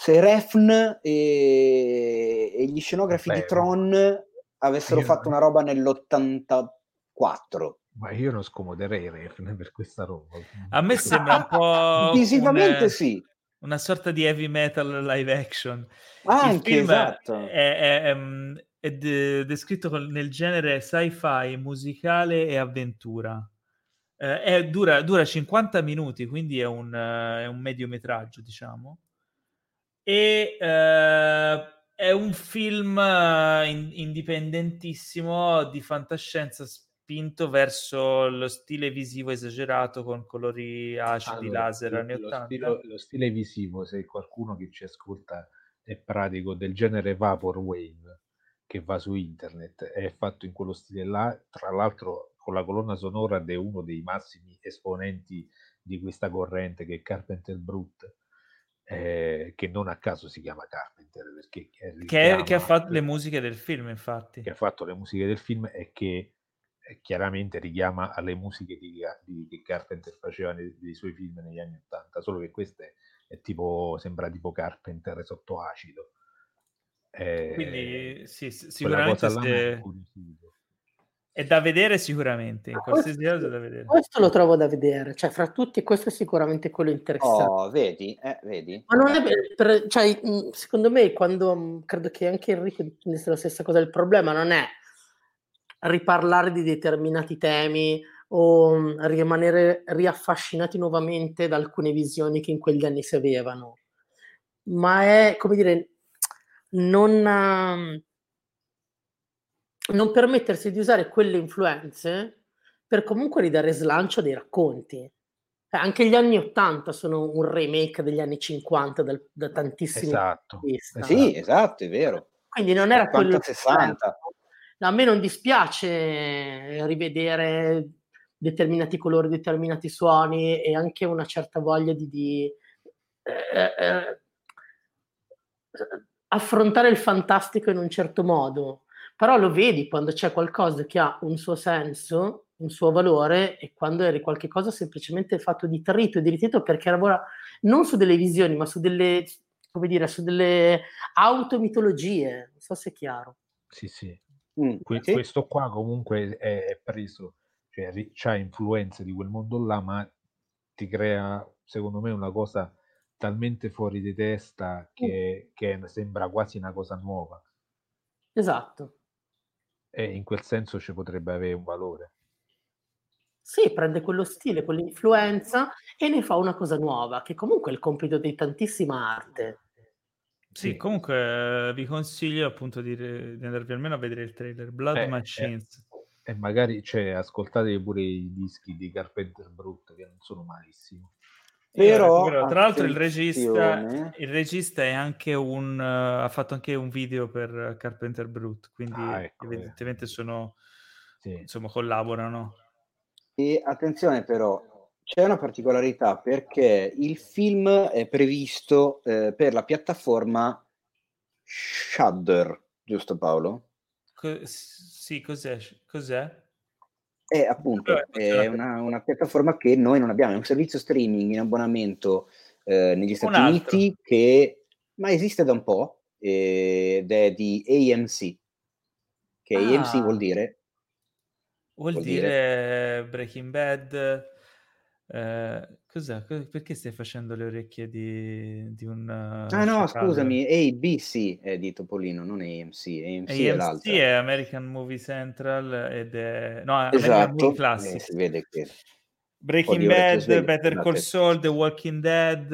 se Refn e, e gli scenografi Beh, di Tron avessero fatto una roba nell'84. Ma io non scomoderei Refn per questa roba. A me sembra un po'... Visivamente un, sì. Una sorta di heavy metal live action. Anche, esatto. È, è, è, mm, è de- descritto nel genere sci-fi, musicale e avventura. Eh, dura, dura, 50 minuti, quindi è un, uh, è un mediometraggio, diciamo e eh, è un film eh, in, indipendentissimo di fantascienza spinto verso lo stile visivo esagerato con colori acidi, allora, laser anni lo, stile, lo stile visivo, se qualcuno che ci ascolta è pratico del genere Vaporwave che va su internet, è fatto in quello stile là, tra l'altro con la colonna sonora di uno dei massimi esponenti di questa corrente che è Carpenter Brut eh, che non a caso si chiama Carpenter perché che, che, ha fatto le musiche del film infatti. che ha fatto le musiche del film e che chiaramente richiama alle musiche di, di, che Carpenter faceva nei, nei, suoi film negli anni 80 solo che questo è, è tipo sembra tipo Carpenter sotto acido eh, quindi sì, sicuramente se... È da vedere sicuramente, in qualsiasi caso da vedere. Questo lo trovo da vedere, cioè fra tutti questo è sicuramente quello interessante. Oh, vedi, eh, vedi. Ma non è per, cioè, secondo me quando credo che anche Enrico dicesse la stessa cosa, il problema non è riparlare di determinati temi o rimanere riaffascinati nuovamente da alcune visioni che in quegli anni si avevano, ma è, come dire, non non permettersi di usare quelle influenze per comunque ridare slancio dei racconti. Eh, anche gli anni 80 sono un remake degli anni 50 da, da tantissimi esatto. Sì, esatto, è vero. Quindi non era 50, quello 60. A me non dispiace rivedere determinati colori, determinati suoni e anche una certa voglia di, di eh, eh, affrontare il fantastico in un certo modo però lo vedi quando c'è qualcosa che ha un suo senso, un suo valore e quando eri qualche cosa semplicemente fatto di trito e di ritrito perché lavora non su delle visioni ma su delle, come dire, su delle automitologie, non so se è chiaro. Sì, sì. Mm, que- sì. Questo qua comunque è, è preso, cioè ha influenze di quel mondo là, ma ti crea, secondo me, una cosa talmente fuori di testa che, mm. che sembra quasi una cosa nuova. Esatto e in quel senso ci potrebbe avere un valore. Sì, prende quello stile, quell'influenza e ne fa una cosa nuova, che comunque è il compito di tantissima arte. Sì, comunque vi consiglio appunto di, di andarvi almeno a vedere il trailer Blood eh, eh. Machines. E magari cioè, ascoltate pure i dischi di Carpenter Brut che non sono malissimo. Però, però tra l'altro il regista, il regista è anche un uh, ha fatto anche un video per Carpenter Brut, quindi ah, ecco, evidentemente sono sì. insomma collaborano. E attenzione però, c'è una particolarità perché il film è previsto eh, per la piattaforma Shudder, giusto Paolo? Co- sì, cos'è? cos'è? È appunto è una, una, piattaforma che noi non abbiamo, è un servizio streaming in abbonamento eh, negli Stati Uniti che ma esiste da un po' ed è di AMC, che ah. AMC vuol dire vuol, vuol dire, dire Breaking Bad, eh, cos'è? Perché stai facendo le orecchie di, di un... Uh, ah no, chakra? scusami, ABC è di Topolino, non AMC. AMC, AMC è l'altra. è American Movie Central ed è... No, esatto, Classic. Eh, si vede che... Breaking Bad, Better Call Saul, The Walking Dead,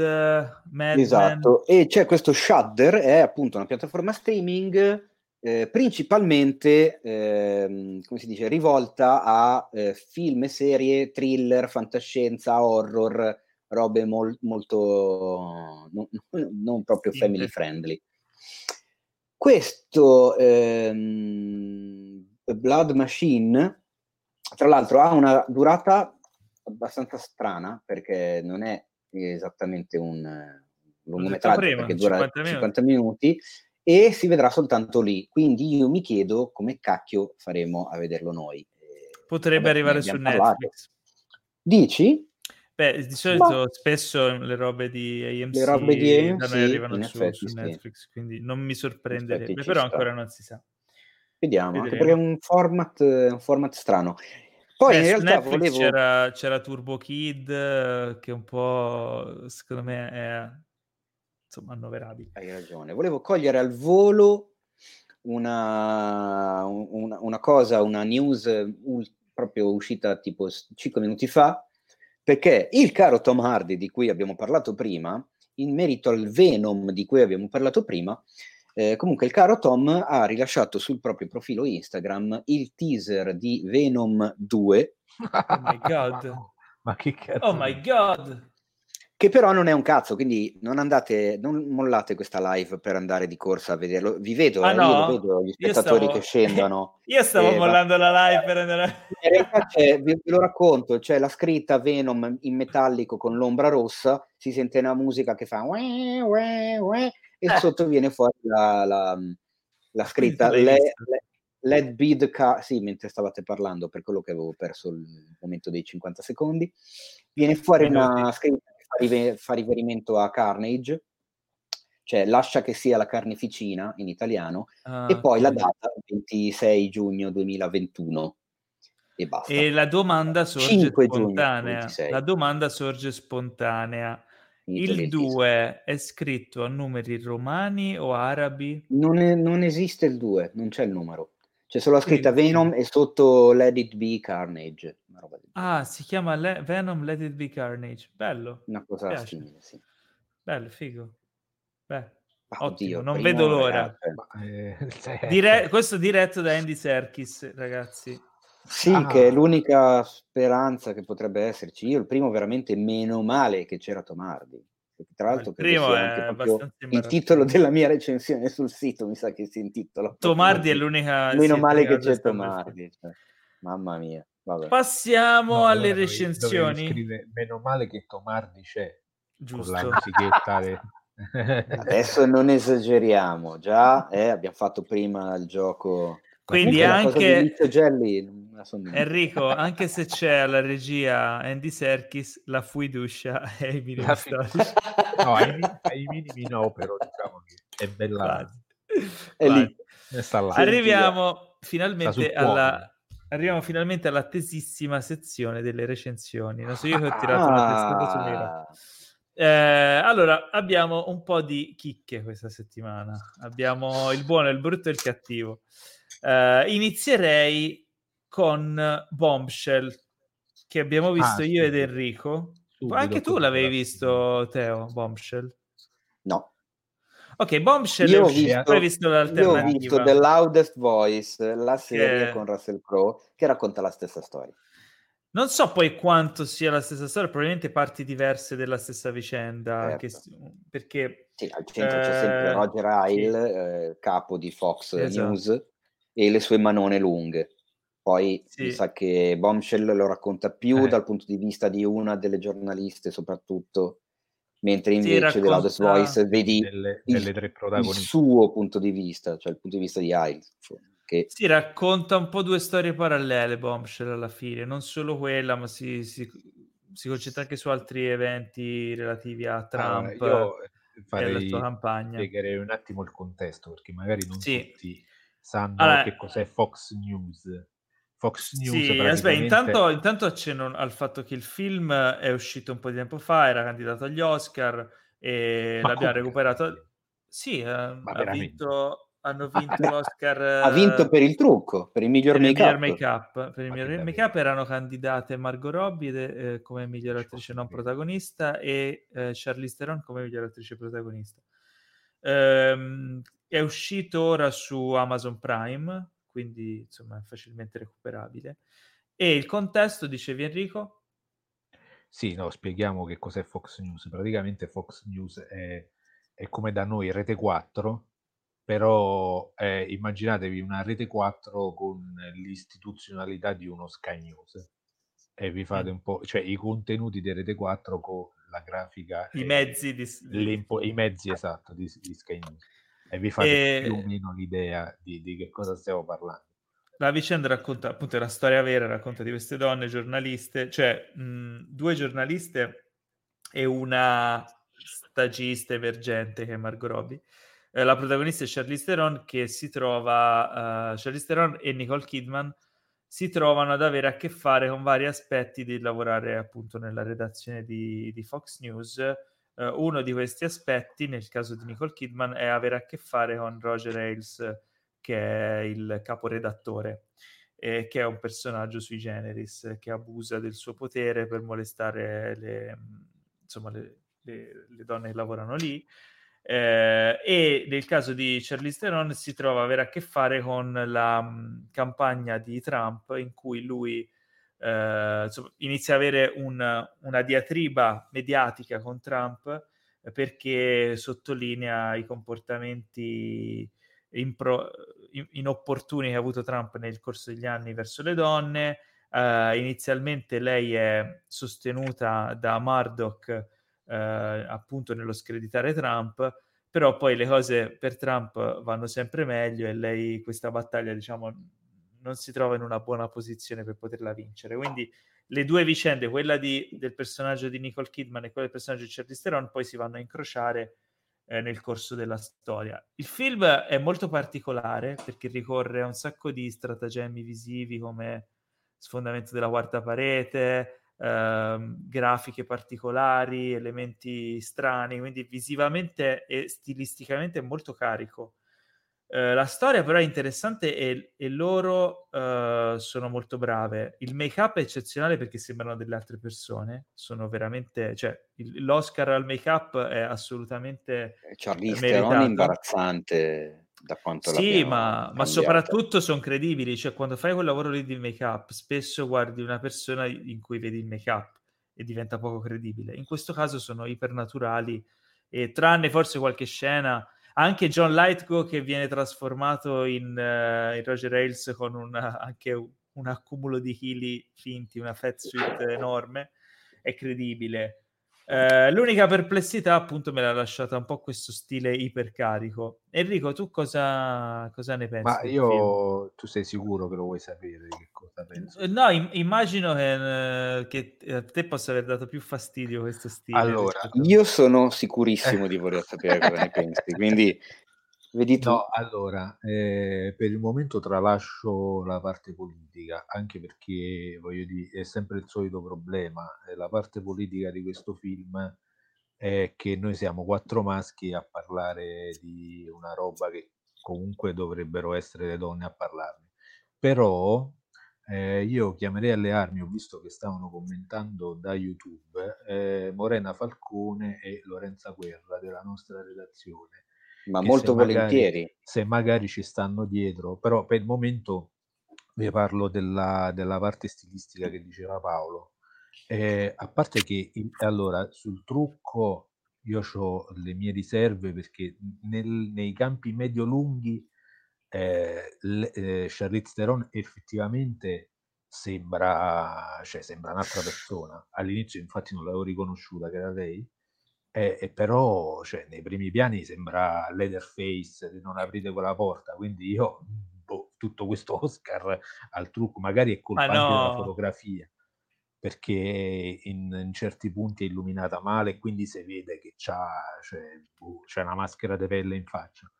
Mad Esatto, Men. e c'è questo Shudder, è appunto una piattaforma streaming eh, principalmente, eh, come si dice, rivolta a eh, film e serie, thriller, fantascienza, horror, robe mol- molto non, (laughs) non proprio sì, family friendly. Questo ehm, Blood Machine, tra l'altro, ha una durata abbastanza strana perché non è esattamente un lungometraggio perché dura 50 minuti. 50 minuti e si vedrà soltanto lì. Quindi io mi chiedo come cacchio faremo a vederlo noi. Potrebbe Vabbè, arrivare su parlato. Netflix. Dici? Beh, di solito Ma... spesso le robe di AMC, le robe di AMC arrivano su, effetti, su, Netflix, sì. quindi non mi sorprenderebbe, però sta. ancora non si sa. Vediamo, Vedremo. anche perché è un format, un format strano. Poi eh, in realtà volevo... c'era, c'era Turbo Kid, che un po' secondo me è insomma annoverabili. Hai ragione. Volevo cogliere al volo una, una, una cosa, una news ul- proprio uscita tipo 5 minuti fa, perché il caro Tom Hardy di cui abbiamo parlato prima, in merito al Venom di cui abbiamo parlato prima, eh, comunque il caro Tom ha rilasciato sul proprio profilo Instagram il teaser di Venom 2. Oh my god. (laughs) Ma che cazzo? Oh my god che però non è un cazzo, quindi non andate, non mollate questa live per andare di corsa a vederlo. Vi vedo, ah, eh, no? io vedo gli spettatori stavo... che scendono. (laughs) io stavo eh, mollando va... la live per andare. In realtà c'è, vi, ve lo racconto, c'è la scritta Venom in metallico con l'ombra rossa, si sente una musica che fa ue, ue, ue, e eh. sotto viene fuori la, la, la scritta le, le, Let be the car, sì, mentre stavate parlando, per quello che avevo perso il momento dei 50 secondi, viene fuori una scritta rive- fa riferimento a Carnage, cioè lascia che sia la carneficina in italiano, ah, e poi okay. la data 26 giugno 2021 e basta. E la domanda sorge spontanea. La domanda sorge spontanea. Il 2 è scritto a numeri romani o arabi? Non, è, non esiste il 2, non c'è il numero. C'è solo la scritta Venom e sotto Let It Be Carnage. Ah, si chiama Le- Venom Let It Be Carnage. Bello. Una cosa simile, sì. Bello, figo. Beh, Ottimo, Oddio, non vedo l'ora. Eh, (laughs) Dire- questo diretto da Andy Serkis, ragazzi. Sì, ah. che è l'unica speranza che potrebbe esserci. Io il primo veramente meno male che c'era Tomardi. Tra l'altro, il primo è il titolo della mia recensione sul sito mi sa che si intitola. Tomardi è l'unica. Meno male che c'è Tomardi. Cioè. Mamma mia. Vabbè. Passiamo no, alle allora, recensioni. Scrive, meno male che Tomardi c'è. Giusto. De... Adesso non esageriamo, già eh, abbiamo fatto prima il gioco quindi anche Gelli, Enrico, anche se c'è alla regia Andy Serkis, la fiducia è (laughs) ai minimi fi... No, ai, ai, minimi no, però diciamo che è bella. È lì. Arriviamo finalmente alla... Arriviamo finalmente all'attesissima sezione delle recensioni. Non so io che ho tirato ah. una testa sulla eh, allora, abbiamo un po' di chicche questa settimana. Abbiamo il buono, il brutto e il cattivo. Uh, inizierei con Bombshell, che abbiamo visto ah, io ed Enrico. Subito, Anche tu l'avevi visto, Teo, Bombshell? No. Ok, Bombshell io ho visto, hai visto l'alternativa. Io ho visto The Loudest Voice, la serie che... con Russell Crowe, che racconta la stessa storia. Non so poi quanto sia la stessa storia, probabilmente parti diverse della stessa vicenda, certo. che, perché... Sì, al centro eh, c'è sempre Roger Isle, sì. eh, capo di Fox esatto. News, e le sue manone lunghe. Poi sì. mi sa che Bombshell lo racconta più eh. dal punto di vista di una delle giornaliste soprattutto, mentre invece sì, della Loudest Voice vedi delle, delle il, il, suo punto di vista, cioè il punto di vista di Isle. Che... Si racconta un po' due storie parallele, Bombshell alla fine, non solo quella, ma si, si, si concentra anche su altri eventi relativi a Trump allora, e alla sua campagna. Spiegherei un attimo il contesto, perché magari non sì. tutti sanno allora, che cos'è Fox News. Fox News sì, praticamente... aspetta, intanto, intanto accenno al fatto che il film è uscito un po' di tempo fa, era candidato agli Oscar e ma l'abbiamo come? recuperato. Sì, eh, ha vinto hanno vinto ah, l'Oscar. Ha vinto per il trucco, per il miglior make-up. make-up. Per il miglior make-up erano candidate Margot Robbie eh, come miglior attrice non protagonista e eh, Charlize Theron come miglior attrice protagonista. Ehm, è uscito ora su Amazon Prime, quindi insomma è facilmente recuperabile. E il contesto, dicevi Enrico? Sì, no, spieghiamo che cos'è Fox News. Praticamente Fox News è, è come da noi Rete 4, però eh, immaginatevi una rete 4 con l'istituzionalità di uno Sky News e vi fate un po', cioè i contenuti di rete 4 con la grafica, i mezzi, di... i mezzi esatto di, di Sky News e vi fate e... più o meno l'idea di, di che cosa stiamo parlando. La vicenda racconta, appunto, è una storia vera, racconta di queste donne giornaliste, cioè mh, due giornaliste e una stagista emergente che è Margot Robbie, eh, la protagonista è Charlize Theron che si trova, uh, Charlize Theron e Nicole Kidman si trovano ad avere a che fare con vari aspetti di lavorare appunto nella redazione di, di Fox News. Uh, uno di questi aspetti, nel caso di Nicole Kidman, è avere a che fare con Roger Ailes, che è il caporedattore, eh, che è un personaggio sui generis, che abusa del suo potere per molestare le, insomma, le, le, le donne che lavorano lì. Eh, e nel caso di Charlize Theron si trova a avere a che fare con la mh, mm, campagna di Trump in cui lui eh, inizia a avere un, una diatriba mediatica con Trump eh, perché sottolinea i comportamenti impro- inopportuni che ha avuto Trump nel corso degli anni verso le donne. Uh, inizialmente lei è sostenuta da Murdoch eh, appunto nello screditare Trump, però poi le cose per Trump vanno sempre meglio e lei questa battaglia diciamo non si trova in una buona posizione per poterla vincere. Quindi le due vicende, quella di, del personaggio di Nicole Kidman e quella del personaggio di Charlize Theron, poi si vanno a incrociare eh, nel corso della storia. Il film è molto particolare perché ricorre a un sacco di stratagemmi visivi come sfondamento della quarta parete, Ehm, grafiche particolari, elementi strani, quindi visivamente e stilisticamente è molto carico. Uh, la storia però è interessante e, e loro uh, sono molto brave. Il make-up è eccezionale perché sembrano delle altre persone. Sono veramente, cioè, il, l'Oscar al make-up è assolutamente. Charlize Theron è imbarazzante da quanto Sì, ma, ma soprattutto sono credibili, cioè quando fai quel lavoro lì di make-up, spesso guardi una persona in cui vedi il make-up e diventa poco credibile. In questo caso sono ipernaturali e tranne forse qualche scena, anche John Lightgo che viene trasformato in, uh, in Roger Ailes con una, anche un, accumulo di chili finti, una fat suit enorme, è credibile. Eh, l'unica perplessità, appunto, me l'ha lasciata un po' questo stile ipercarico. Enrico, tu cosa, cosa ne pensi? Ma io, tu sei sicuro che lo vuoi sapere di che cosa penso? No, im- immagino che, eh, che, a te possa aver dato più fastidio questo stile. Allora, io sono sicurissimo di voler sapere cosa ne (laughs) pensi, quindi Vedi tu. No, allora, eh, per il momento tralascio la parte politica, anche perché, voglio dire, è sempre il solito problema. Eh, la parte politica di questo film è che noi siamo quattro maschi a parlare di una roba che comunque dovrebbero essere le donne a parlarne. Però eh, io chiamerei alle armi, ho visto che stavano commentando da YouTube, eh, Morena Falcone e Lorenza Guerra della nostra redazione Ma molto volentieri. Magari, se magari ci stanno dietro, però per il momento vi parlo della, della parte stilistica che diceva Paolo. Eh, a parte che allora sul trucco io ho le mie riserve perché nel, nei campi medio-lunghi eh, eh, Charlize Theron effettivamente sembra, cioè, sembra un'altra persona. All'inizio infatti non l'avevo riconosciuta che era lei, eh, e però cioè, nei primi piani sembra Leatherface, non aprite quella porta, quindi io (laughs) boh, tutto questo Oscar al trucco, magari è colpa no. della fotografia perché in, in, certi punti è illuminata male e quindi si vede che c'ha, cioè, boh, c'è una maschera di pelle in faccia.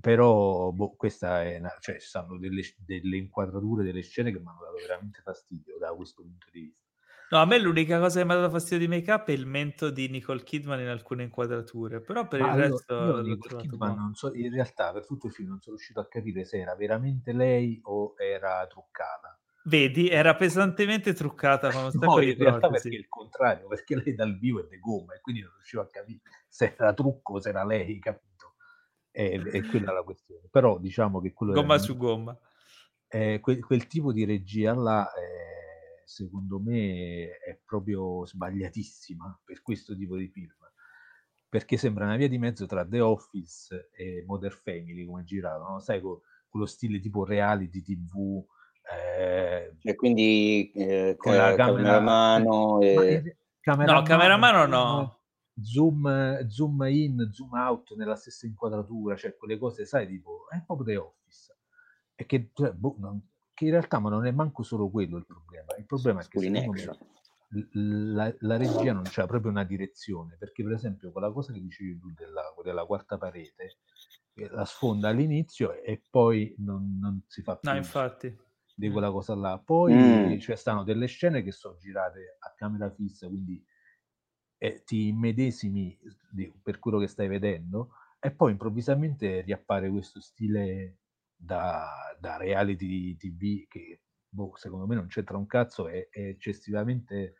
Però boh, questa è una, cioè, ci sono delle, delle inquadrature delle scene che mi hanno dato veramente fastidio da questo punto di vista. No, a me l'unica cosa che mi ha dato fastidio di make up è il mento di Nicole Kidman in alcune inquadrature, però per Ma il allora, resto... Io Nicole Kidman non so, in realtà per tutto il film non sono riuscito a capire se era veramente lei o era truccata. Vedi, era pesantemente truccata con un (laughs) sacco no, in realtà perché è il contrario, perché lei dal vivo è de gomma e quindi non riuscivo a capire se era trucco o se era lei, capito? E, e quella è la questione. Però diciamo che quello... Gomma su gomma. Eh, quel, quel, tipo di regia là, eh, secondo me, è proprio sbagliatissima (laughs) per questo tipo di film. Perché sembra una via di mezzo tra The Office e Modern Family, come girato, no? Sai, con quello stile tipo reality TV eh, e quindi eh, con la cameramano (laughs) e... cameramano no, cameramano no. Zoom, zoom in, zoom out nella stessa inquadratura, cioè quelle cose, sai, tipo, è proprio The Office. E che, cioè, boh, non, che in realtà ma non è manco solo quello il problema. Il problema è che secondo me, la, la, regia non c'è proprio una direzione, perché per esempio quella cosa che dicevi tu della, della quarta parete, la sfonda all'inizio e poi non, non si fa più. No, infatti di quella cosa là. Poi mm. cioè, stanno delle scene che sono girate a camera fissa, quindi eh, ti immedesimi per quello che stai vedendo, e poi improvvisamente riappare questo stile da, da reality TV che boh, secondo me non c'entra un cazzo, è, è eccessivamente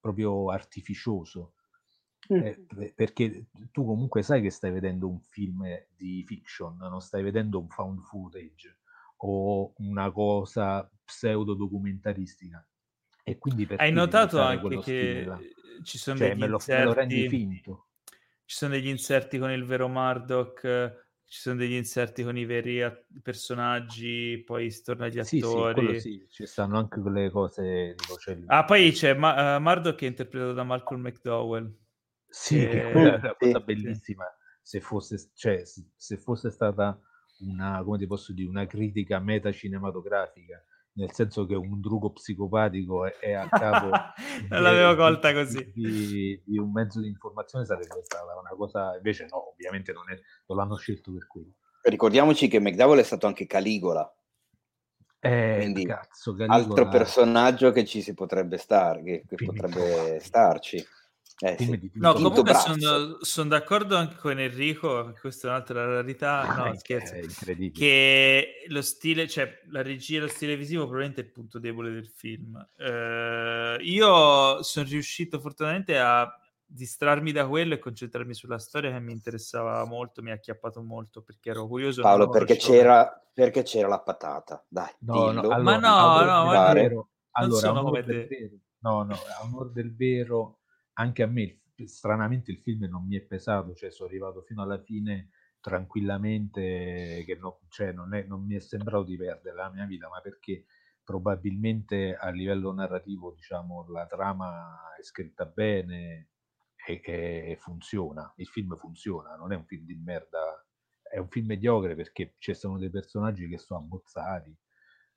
proprio artificioso. Mm. Eh, perché tu comunque sai che stai vedendo un film di fiction, non stai vedendo un found footage o una cosa pseudo documentaristica. E quindi Hai notato anche che ci sono cioè, degli me lo, inserti, me lo rendi finto. Ci sono degli inserti con il vero Murdoch, ci sono degli inserti con i veri a- personaggi, poi si torna agli attori. Sì, sì, ci stanno anche quelle cose tipo, Ah, poi c'è Ma- uh, Murdoch che è interpretato da Malcolm McDowell. Sì, che... è una cosa bellissima. Se fosse, cioè, se fosse stata una, come ti posso dire, una critica metacinematografica, nel senso che un drugo psicopatico è, è a capo (laughs) non l'avevo colta così. di, di, un mezzo di informazione sarebbe stata una cosa invece no ovviamente non, è, non l'hanno scelto per quello. Ricordiamoci che McDowell è stato anche Caligola eh, Quindi, cazzo, Caligola... altro personaggio che ci si potrebbe stare che, che potrebbe starci eh, sì. No, comunque sono, sono, d'accordo anche con Enrico, questa è un'altra rarità, ah, no, scherzo, che lo stile, cioè la regia e lo stile visivo probabilmente è il punto debole del film. Eh, io sono riuscito fortunatamente a distrarmi da quello e concentrarmi sulla storia che mi interessava molto, mi ha acchiappato molto perché ero curioso. Paolo, perché c'era, perché c'era, la patata, dai, no, no, allora, ma no, no, ma vero. allora, onor del vero, no, no, a onore del vero anche a me stranamente il film non mi è pesato, cioè sono arrivato fino alla fine tranquillamente, che no, cioè non, è, non mi è sembrato di perdere la mia vita, ma perché probabilmente a livello narrativo diciamo la trama è scritta bene e, e, funziona, il film funziona, non è un film di merda, è un film mediocre perché ci sono dei personaggi che sono abbozzati,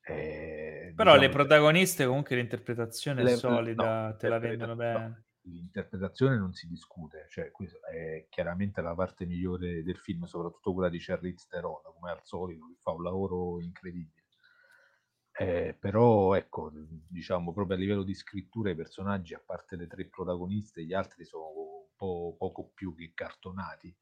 eh, Però diciamo, le protagoniste comunque l'interpretazione le, è solida, no, te la vendono bene. No, l'interpretazione non si discute, cioè questa è chiaramente la parte migliore del film, soprattutto quella di Charlize Theron, come al solito, che fa un lavoro incredibile. Eh, però ecco, diciamo proprio a livello di scrittura i personaggi, a parte le tre protagoniste, gli altri sono un po' poco più che cartonati.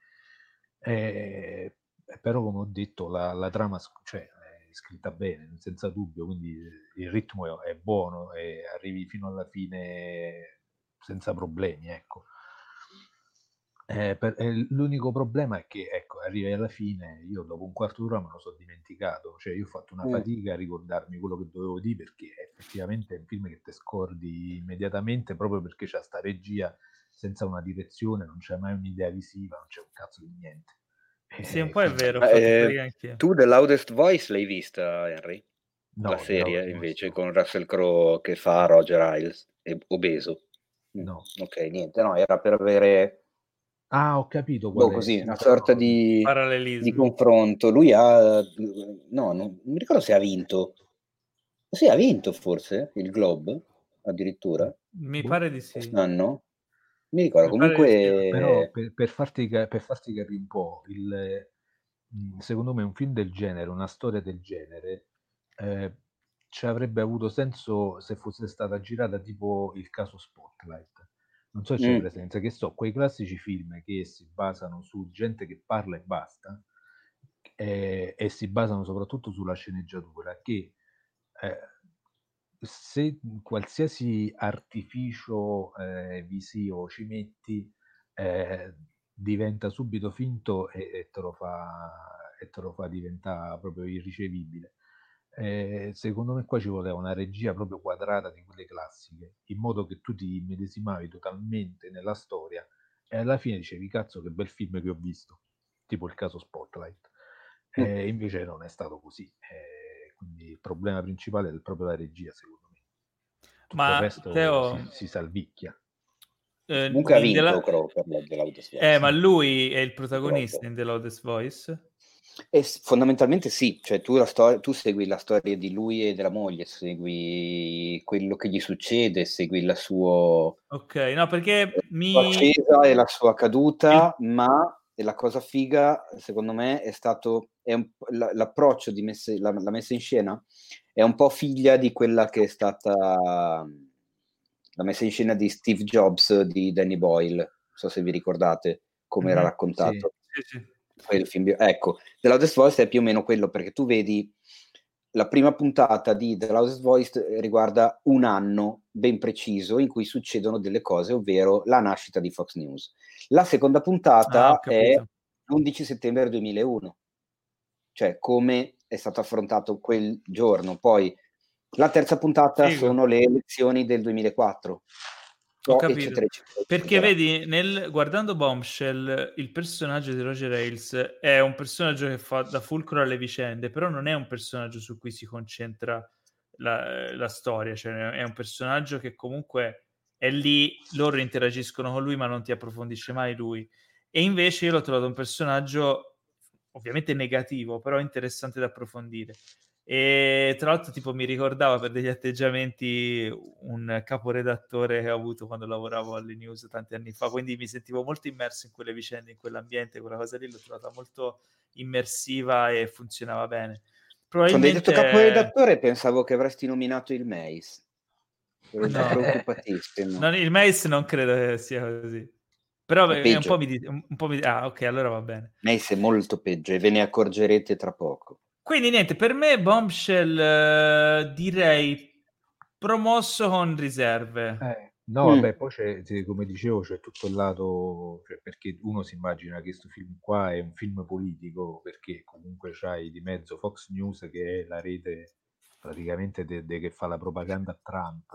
Eh, però come ho detto, la, la trama cioè, è scritta bene, senza dubbio, quindi il ritmo è, è buono e arrivi fino alla fine senza problemi, ecco. Eh, per, eh, l'unico problema è che, ecco, arrivi alla fine, io dopo un quarto d'ora me lo so dimenticato, cioè io ho fatto una mm. fatica a ricordarmi quello che dovevo dire perché effettivamente è un film che ti scordi immediatamente proprio perché c'è sta regia senza una direzione, non c'è mai un'idea visiva, non c'è un cazzo di niente. Sì, un po' è vero. Eh, tu The Loudest Voice l'hai vista, Henry? No, la serie invece con Russell Crowe che fa Roger Ailes, obeso. No. Ok, niente, no, era per avere... Ah, ho capito. Boh, così, una sorta di, di, confronto. Lui ha... No, non, mi ricordo se ha vinto. Sì, ha vinto forse il Globe, addirittura. Mi pare di sì. Quest'anno? Mi ricordo, mi comunque... Sì, però per, per, farti, per farti capire un po', il, mm, secondo me un film del genere, una storia del genere, eh, ci avrebbe avuto senso se fosse stata girata tipo il caso Spotlight. Non so se c'è mm. presenza, che so, quei classici film che si basano su gente che parla e basta, eh, e si basano soprattutto sulla sceneggiatura, che eh, se qualsiasi artificio eh, visivo ci metti, eh, diventa subito finto e, e, te lo fa, e te lo fa diventare proprio irricevibile. Eh, secondo me qua ci voleva una regia proprio quadrata di quelle classiche, in modo che tu ti immedesimavi totalmente nella storia e alla fine dicevi cazzo che bel film che ho visto, tipo il caso Spotlight. Eh, invece non è stato così. Eh, quindi il problema principale è proprio la regia, secondo me. Tutto Ma il resto Teo... si, si salvicchia. Eh, Comunque ha vinto della... Crow per The Loudest Voice. Eh, ma lui è il protagonista Crow. in The Loudest Voice? E fondamentalmente sì, cioè tu, la stor- tu segui la storia di lui e della moglie, segui quello che gli succede, segui la sua... Ok, no perché mi... ascesa e la sua caduta, il... ma la cosa figa secondo me è stato è un, l'approccio di messe, la, la, messa in scena è un po' figlia di quella che è stata la messa in scena di Steve Jobs di Danny Boyle, non so se vi ricordate come mm-hmm, era raccontato. Sì, sì, sì il film. Ecco, The Loudest Voice è più o meno quello, perché tu vedi la prima puntata di The Loudest Voice riguarda un anno ben preciso in cui succedono delle cose, ovvero la nascita di Fox News. La seconda puntata ah, è l'11 settembre 2001, cioè come è stato affrontato quel giorno. Poi la terza puntata Figo. sono le elezioni del 2004 ho capito. Eccetera, eccetera, Perché vedi, nel, guardando Bombshell, il personaggio di Roger Ailes è un personaggio che fa da fulcro alle vicende, però non è un personaggio su cui si concentra la, la storia, cioè è un personaggio che comunque è lì, loro interagiscono con lui, ma non ti approfondisce mai lui. E invece io l'ho trovato un personaggio ovviamente negativo, però interessante da approfondire. E tra l'altro, tipo, mi ricordava per degli atteggiamenti un caporedattore che ho avuto quando lavoravo alle news tanti anni fa. Quindi mi sentivo molto immerso in quelle vicende, in quell'ambiente, quella cosa lì l'ho trovata molto immersiva e funzionava bene. Probabilmente... Quando hai detto caporedattore, pensavo che avresti nominato il Mace. Ero no. preoccupatissimo. Non, il Mace non credo che sia così. Però un po' mi, un po' mi... Ah, ok, allora va bene. Mace è molto peggio e ve ne accorgerete tra poco. Quindi niente, per me Bombshell eh, direi promosso con riserve. Eh, no, mm. vabbè, poi c'è, come dicevo, c'è tutto il lato, cioè, perché uno si immagina che questo film qua è un film politico, perché comunque c'hai di mezzo Fox News che è la rete praticamente de, de che fa la propaganda a Trump,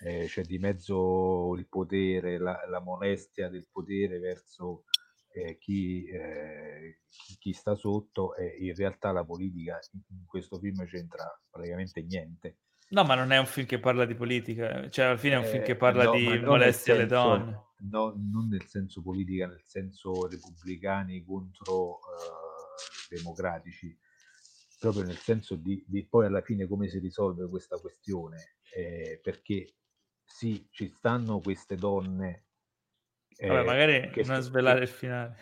eh, c'è di mezzo il potere, la, la molestia del potere verso eh, chi, eh, chi, sta sotto e in realtà la politica in questo film c'entra praticamente niente. No, ma non è un film che parla di politica, cioè alla fine è un film che eh, parla no, di molestia alle donne. No, non nel senso politica, nel senso repubblicani contro uh, democratici, proprio nel senso di, di, poi alla fine come si risolve questa questione, eh, perché sì, ci stanno queste donne Vabbè, eh, magari non svelare il finale.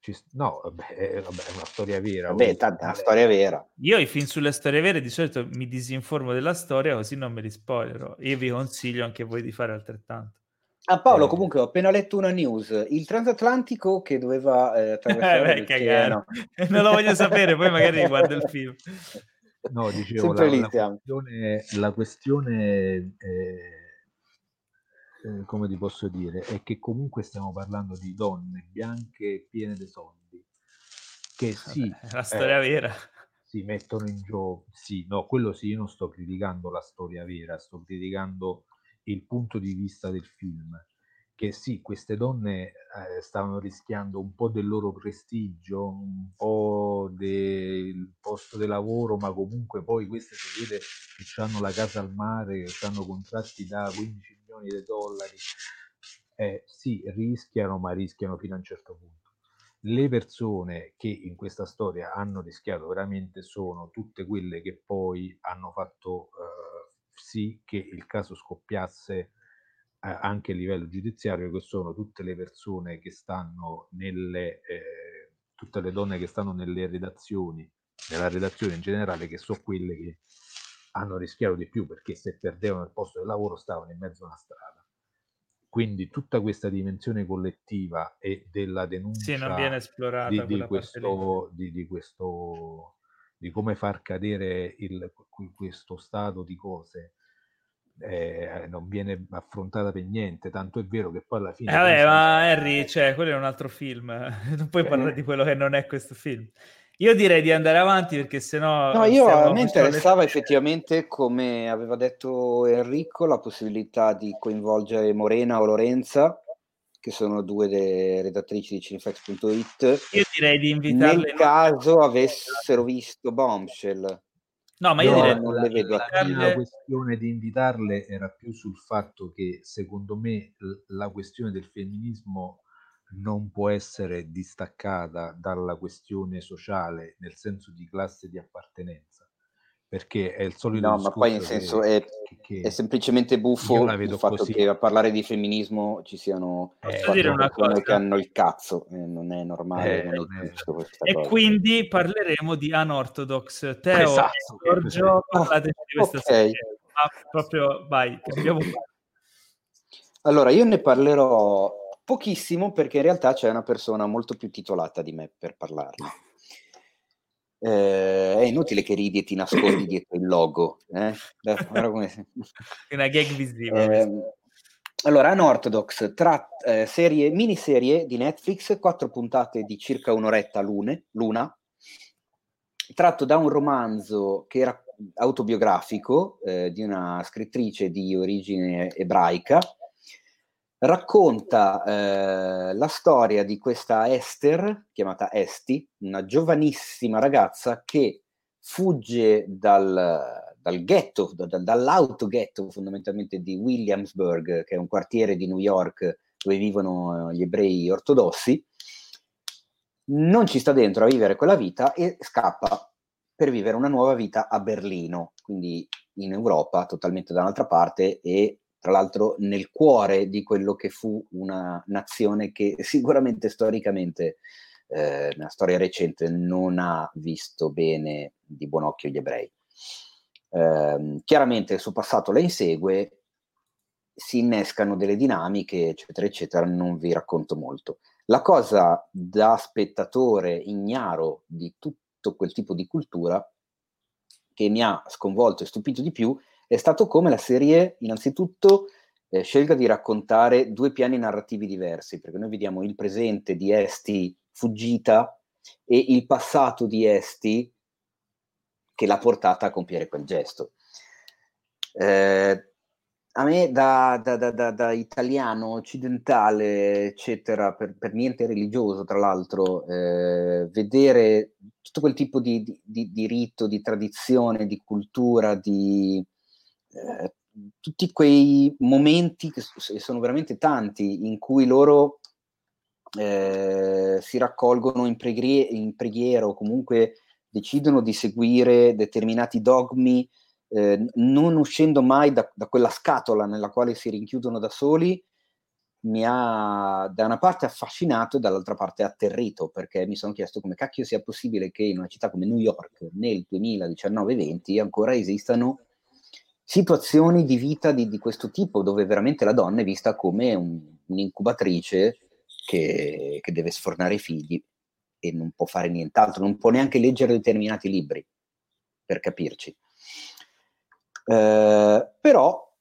Ci, no, vabbè, è, vabbè, è una storia vera. Vabbè, tanta una storia vera. Io i film sulle storie vere di solito mi disinformo della storia così non me li spoilerò. Io vi consiglio anche voi di fare altrettanto. Ah Paolo, eh. comunque ho appena letto una news, il transatlantico che doveva eh, (laughs) attraversare eh, Non lo voglio sapere, poi magari riguardo il film. No, dicevo, la, la, questione, la questione eh, eh, come ti posso dire, è che comunque stiamo parlando di donne bianche piene di soldi, che sì, Vabbè, la storia eh, vera. Si mettono in gioco, sì, no, quello sì, io non sto criticando la storia vera, sto criticando il punto di vista del film che sì, queste donne eh, stavano rischiando un po' del loro prestigio, un po' del posto di lavoro, ma comunque poi queste si vede che hanno la casa al mare, che hanno contratti da 15 milioni di dollari. Eh, sì, rischiano, ma rischiano fino a un certo punto. Le persone che in questa storia hanno rischiato veramente sono tutte quelle che poi hanno fatto eh, sì che il caso scoppiasse anche a livello giudiziario, che sono tutte le persone che stanno nelle, eh, tutte le donne che stanno nelle redazioni, nella redazione in generale, che sono quelle che hanno rischiato di più perché se perdevano il posto di lavoro stavano in mezzo a una strada. Quindi tutta questa dimensione collettiva e della denuncia sì, non viene esplorata di, di, questo, di, di, questo, di come far cadere il, questo stato di cose eh, non viene affrontata per niente, tanto è vero che poi alla fine... Eh, vabbè, ma Harry, cioè, quello è un altro film, (laughs) non puoi eh. parlare di quello che non è questo film. Io direi di andare avanti perché sennò... No, io a me interessava le... effettivamente, come aveva detto Enrico, la possibilità di coinvolgere Morena o Lorenza, che sono due delle redattrici di Cinefx.it. Io direi di invitarle... Nel caso avessero visto Bombshell. No, ma io no, direi non le vedo. La, la questione di invitarle era più sul fatto che secondo me la questione del femminismo non può essere distaccata dalla questione sociale nel senso di classe di appartenenza perché è il solito no ma poi in senso che, è, che, è, semplicemente buffo il fatto così. che a parlare di femminismo ci siano eh, persone che hanno il cazzo eh, non è normale eh, non è giusto e cosa. quindi parleremo di Unorthodox Teo esatto, Giorgio (laughs) parlateci di questa okay. serie ah, proprio vai (laughs) allora io ne parlerò pochissimo perché in realtà c'è una persona molto più titolata di me per parlarne eh, è inutile che ridi e ti nascondi (coughs) dietro il logo. Eh? come... (laughs) Una gag visiva. Eh, allora, Unorthodox, tra, eh, serie, miniserie di Netflix, quattro puntate di circa un'oretta l'une, l'una, tratto da un romanzo che era autobiografico eh, di una scrittrice di origine ebraica, racconta eh, la storia di questa Esther, chiamata Esti, una giovanissima ragazza che fugge dal, dal ghetto, da, dall'autoghetto fondamentalmente di Williamsburg, che è un quartiere di New York dove vivono eh, gli ebrei ortodossi, non ci sta dentro a vivere quella vita e scappa per vivere una nuova vita a Berlino, quindi in Europa, totalmente da un'altra parte, e tra l'altro nel cuore di quello che fu una nazione che (laughs) sicuramente storicamente, eh, nella storia recente, non ha visto bene di buon occhio gli ebrei. Eh, chiaramente il suo passato la insegue, si innescano delle dinamiche, eccetera, eccetera, non vi racconto molto. La cosa da spettatore ignaro di tutto quel tipo di cultura che mi ha sconvolto e stupito di più stato come la serie innanzitutto eh, scelga di raccontare due piani narrativi diversi, perché noi vediamo il presente di Esti fuggita e il passato di Esti che l'ha portata a compiere quel gesto. Eh, a me da, da, da, da, italiano occidentale, eccetera, per, per, niente religioso, tra l'altro, eh, vedere tutto quel tipo di, di, di, rito, di tradizione, di cultura, di, eh, tutti quei momenti, che sono veramente tanti, in cui loro eh, si raccolgono in, preghi- in, preghiera o comunque decidono di seguire determinati dogmi, eh, non uscendo mai da, da, quella scatola nella quale si rinchiudono da soli, mi ha da una parte affascinato e dall'altra parte atterrito, perché mi sono chiesto come cacchio sia possibile che in una città come New York nel 2019-20 ancora esistano situazioni di vita di, di, questo tipo, dove veramente la donna è vista come un, un'incubatrice che, che, deve sfornare i figli e non può fare nient'altro, non può neanche leggere determinati libri, per capirci. Eh, però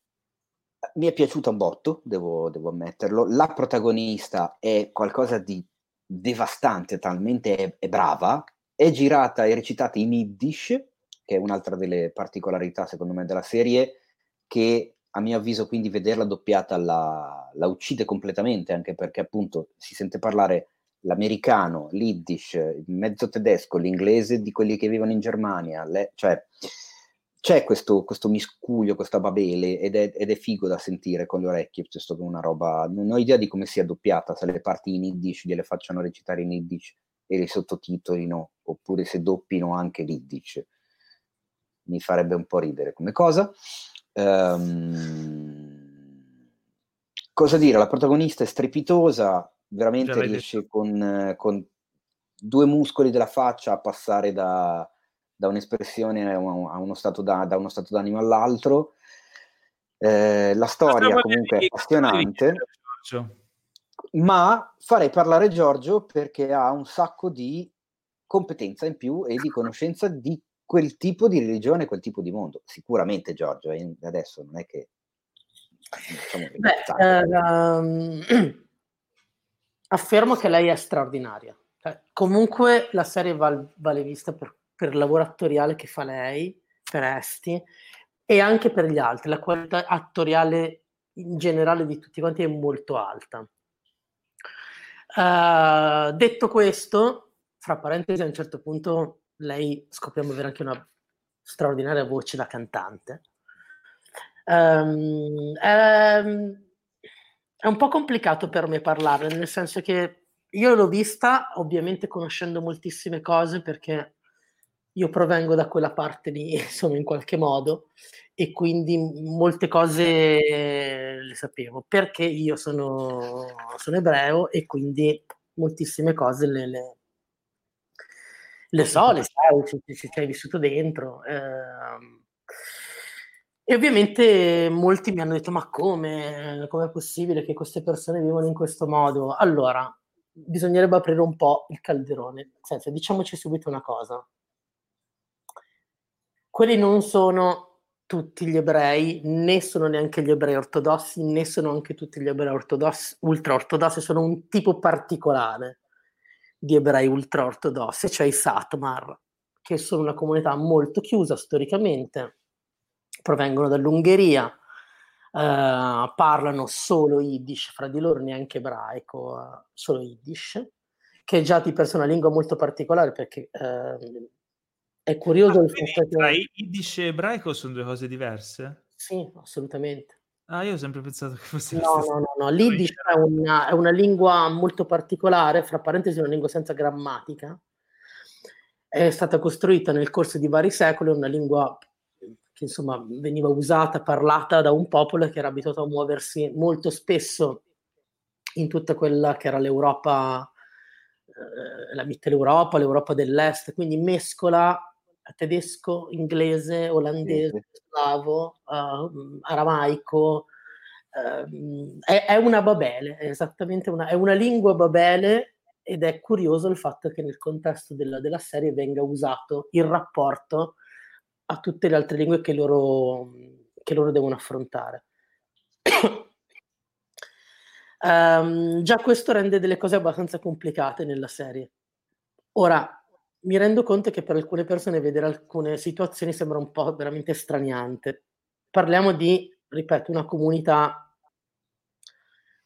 mi è piaciuta un botto, devo, devo, ammetterlo. La protagonista è qualcosa di devastante, talmente è, è brava. È girata e recitata in Yiddish, che è un'altra delle particolarità, secondo me, della serie, che a mio avviso quindi vederla doppiata la, la uccide completamente, anche perché appunto si sente parlare l'americano, l'Iddish, il mezzo tedesco, l'inglese di quelli che vivono in Germania, le, cioè c'è questo, questo, miscuglio, questa babele ed è, ed è, figo da sentire con le orecchie piuttosto che una roba, non ho idea di come sia doppiata, se le parti in Yiddish gliele facciano recitare in Yiddish e li sottotitolino, oppure se doppino anche l'Yiddish. Mi farebbe un po' ridere come cosa. Um, cosa dire, la protagonista è strepitosa, veramente riesce con, con due muscoli della faccia a passare da da un'espressione a uno stato, da, da uno stato d'animo all'altro. Eh, la storia comunque è appassionante, ma farei parlare Giorgio perché ha un sacco di competenza in più e di conoscenza di quel tipo di religione, quel tipo di mondo. Sicuramente Giorgio, eh, adesso non è che... Diciamo Beh, um, (clears throat) affermo che lei è straordinaria. Cioè, comunque la serie val, vale vista per per il lavoro attoriale che fa lei, per Esti, e anche per gli altri. La qualità attoriale in generale di tutti quanti è molto alta. Uh, detto questo, fra parentesi, a un certo punto lei scopriamo avere anche una straordinaria voce da cantante. Um, è, è un po' complicato per me parlare, nel senso che io l'ho vista ovviamente conoscendo moltissime cose perché io provengo da quella parte lì, (laughs) insomma, in qualche modo, e quindi molte cose le sapevo, perché io sono, sono ebreo e quindi moltissime cose le, le, le so, le sai, ci, ci, ci hai vissuto dentro. Eh, e ovviamente molti mi hanno detto: Ma come? Com'è possibile che queste persone vivono in questo modo? Allora, bisognerebbe aprire un po' il calderone. Nel senso, diciamoci subito una cosa: quelli non sono tutti gli ebrei, né sono neanche gli ebrei ortodossi, né sono anche tutti gli ebrei ortodossi, ultra-ortodossi, sono un tipo particolare di ebrei ultra-ortodossi, cioè i Satmar, che sono una comunità molto chiusa storicamente, provengono dall'Ungheria, eh, parlano solo Yiddish fra di loro, neanche ebraico, eh, solo Yiddish, che è già di per sé una lingua molto particolare perché eh, è curioso il fatto che... Tra Yiddish e ebraico sono due cose diverse? Sì, assolutamente. Ah, io ho sempre pensato che fosse... No, no, no, no. l'Iddish è una, è una, lingua molto particolare, fra parentesi una lingua senza grammatica. È stata costruita nel corso di vari secoli, una lingua che insomma veniva usata, parlata da un popolo che era abituato a muoversi molto spesso in tutta quella che era l'Europa, eh, la Mitteleuropa, l'Europa dell'Est, quindi mescola tedesco, inglese, olandese, slavo, uh, aramaico. Uh, è, è, una babele, è esattamente una, è una lingua babele ed è curioso il fatto che nel contesto della, della serie venga usato il rapporto a tutte le altre lingue che loro, che loro devono affrontare. um, già questo rende delle cose abbastanza complicate nella serie. Ora, mi rendo conto che per alcune persone vedere alcune situazioni sembra un po' veramente straniante. Parliamo di, ripeto, una comunità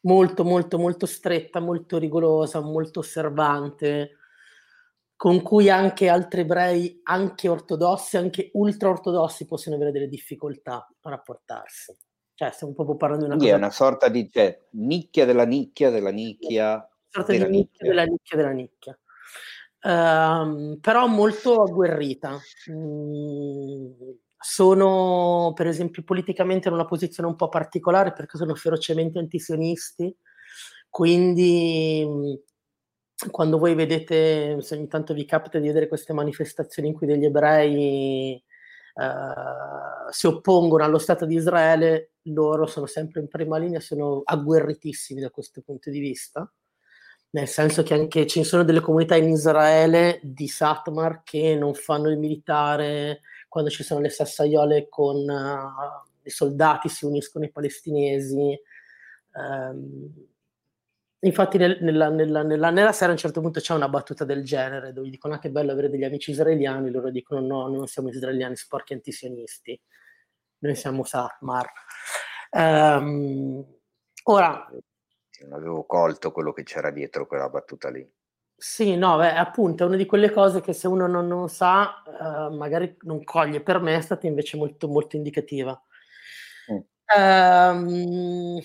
molto, molto, molto stretta, molto rigorosa, molto osservante, con cui anche altri ebrei, anche ortodossi, anche ultra ortodossi possono avere delle difficoltà a rapportarsi. Cioè, stiamo proprio parlando di una cosa... è una sorta di cioè, nicchia della nicchia della nicchia. Una sorta di nicchia della nicchia della nicchia. Ehm, però molto agguerrita. Mm, sono, per esempio, politicamente in una posizione un po' particolare perché sono ferocemente antisionisti, quindi mm, quando voi vedete, se ogni tanto vi capita di vedere queste manifestazioni in cui degli ebrei Uh, si oppongono allo Stato di Israele, loro sono sempre in prima linea, sono agguerritissimi da questo punto di vista nel senso che anche ci sono delle comunità in Israele di Satmar che non fanno il militare quando ci sono le sassaiole con uh, i soldati si uniscono ai palestinesi. Um, infatti nel, nella, nella, nella, nella, serie a un certo punto c'è una battuta del genere dove dicono ah che bello avere degli amici israeliani, loro dicono no, noi non siamo israeliani sporchi antisionisti, noi siamo Satmar. Um, ora... Non avevo colto quello che c'era dietro quella battuta lì. Sì, no, beh, appunto, è una di quelle cose che se uno non, non sa, uh, magari non coglie. Per me è stata invece molto, molto indicativa. Mm. Um,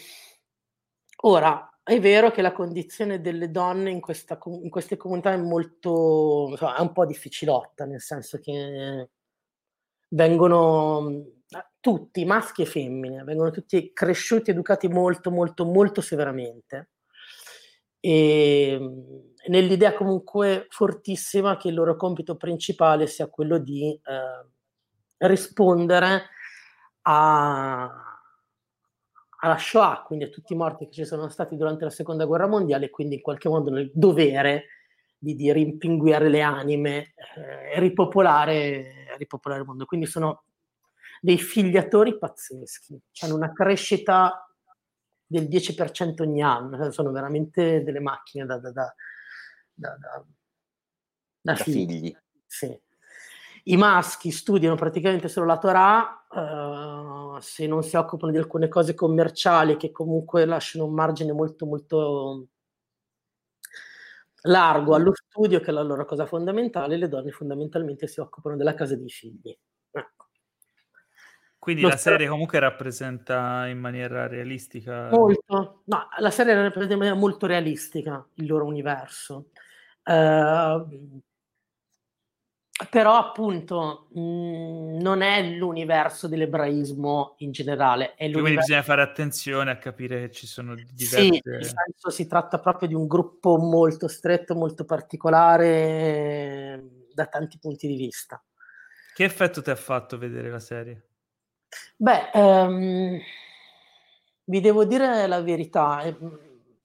ora, è vero che la condizione delle donne in, questa, in queste comunità è molto, insomma, è un po' difficilotta, nel senso che vengono tutti, maschi e femmine, vengono tutti cresciuti, educati molto, molto, molto severamente. E nell'idea comunque fortissima che il loro compito principale sia quello di eh, rispondere a, alla Shoah, quindi a tutti i morti che ci sono stati durante la seconda guerra mondiale, e quindi in qualche modo nel dovere di, di rimpinguare le anime eh, e ripopolare, ripopolare il mondo. Quindi sono dei figliatori pazzeschi, hanno una crescita del 10% ogni anno, sono veramente delle macchine da, da, da, da, da, da figli. figli. Sì. I maschi studiano praticamente solo la Torah, uh, se non si occupano di alcune cose commerciali che comunque lasciano un margine molto molto largo allo studio, che è la loro cosa fondamentale, le donne fondamentalmente si occupano della casa dei figli. Quindi la serie comunque rappresenta in maniera realistica? Molto, no, la serie rappresenta in maniera molto realistica il loro universo. Uh, però appunto mh, mhmm, non è l'universo dell'ebraismo in generale. È Quindi bisogna fare attenzione a capire che ci sono diverse... Sì, nel senso si tratta proprio di un gruppo molto stretto, molto particolare da tanti punti di vista. Che effetto ti ha fatto vedere la serie? Beh, um, vi devo dire la verità, e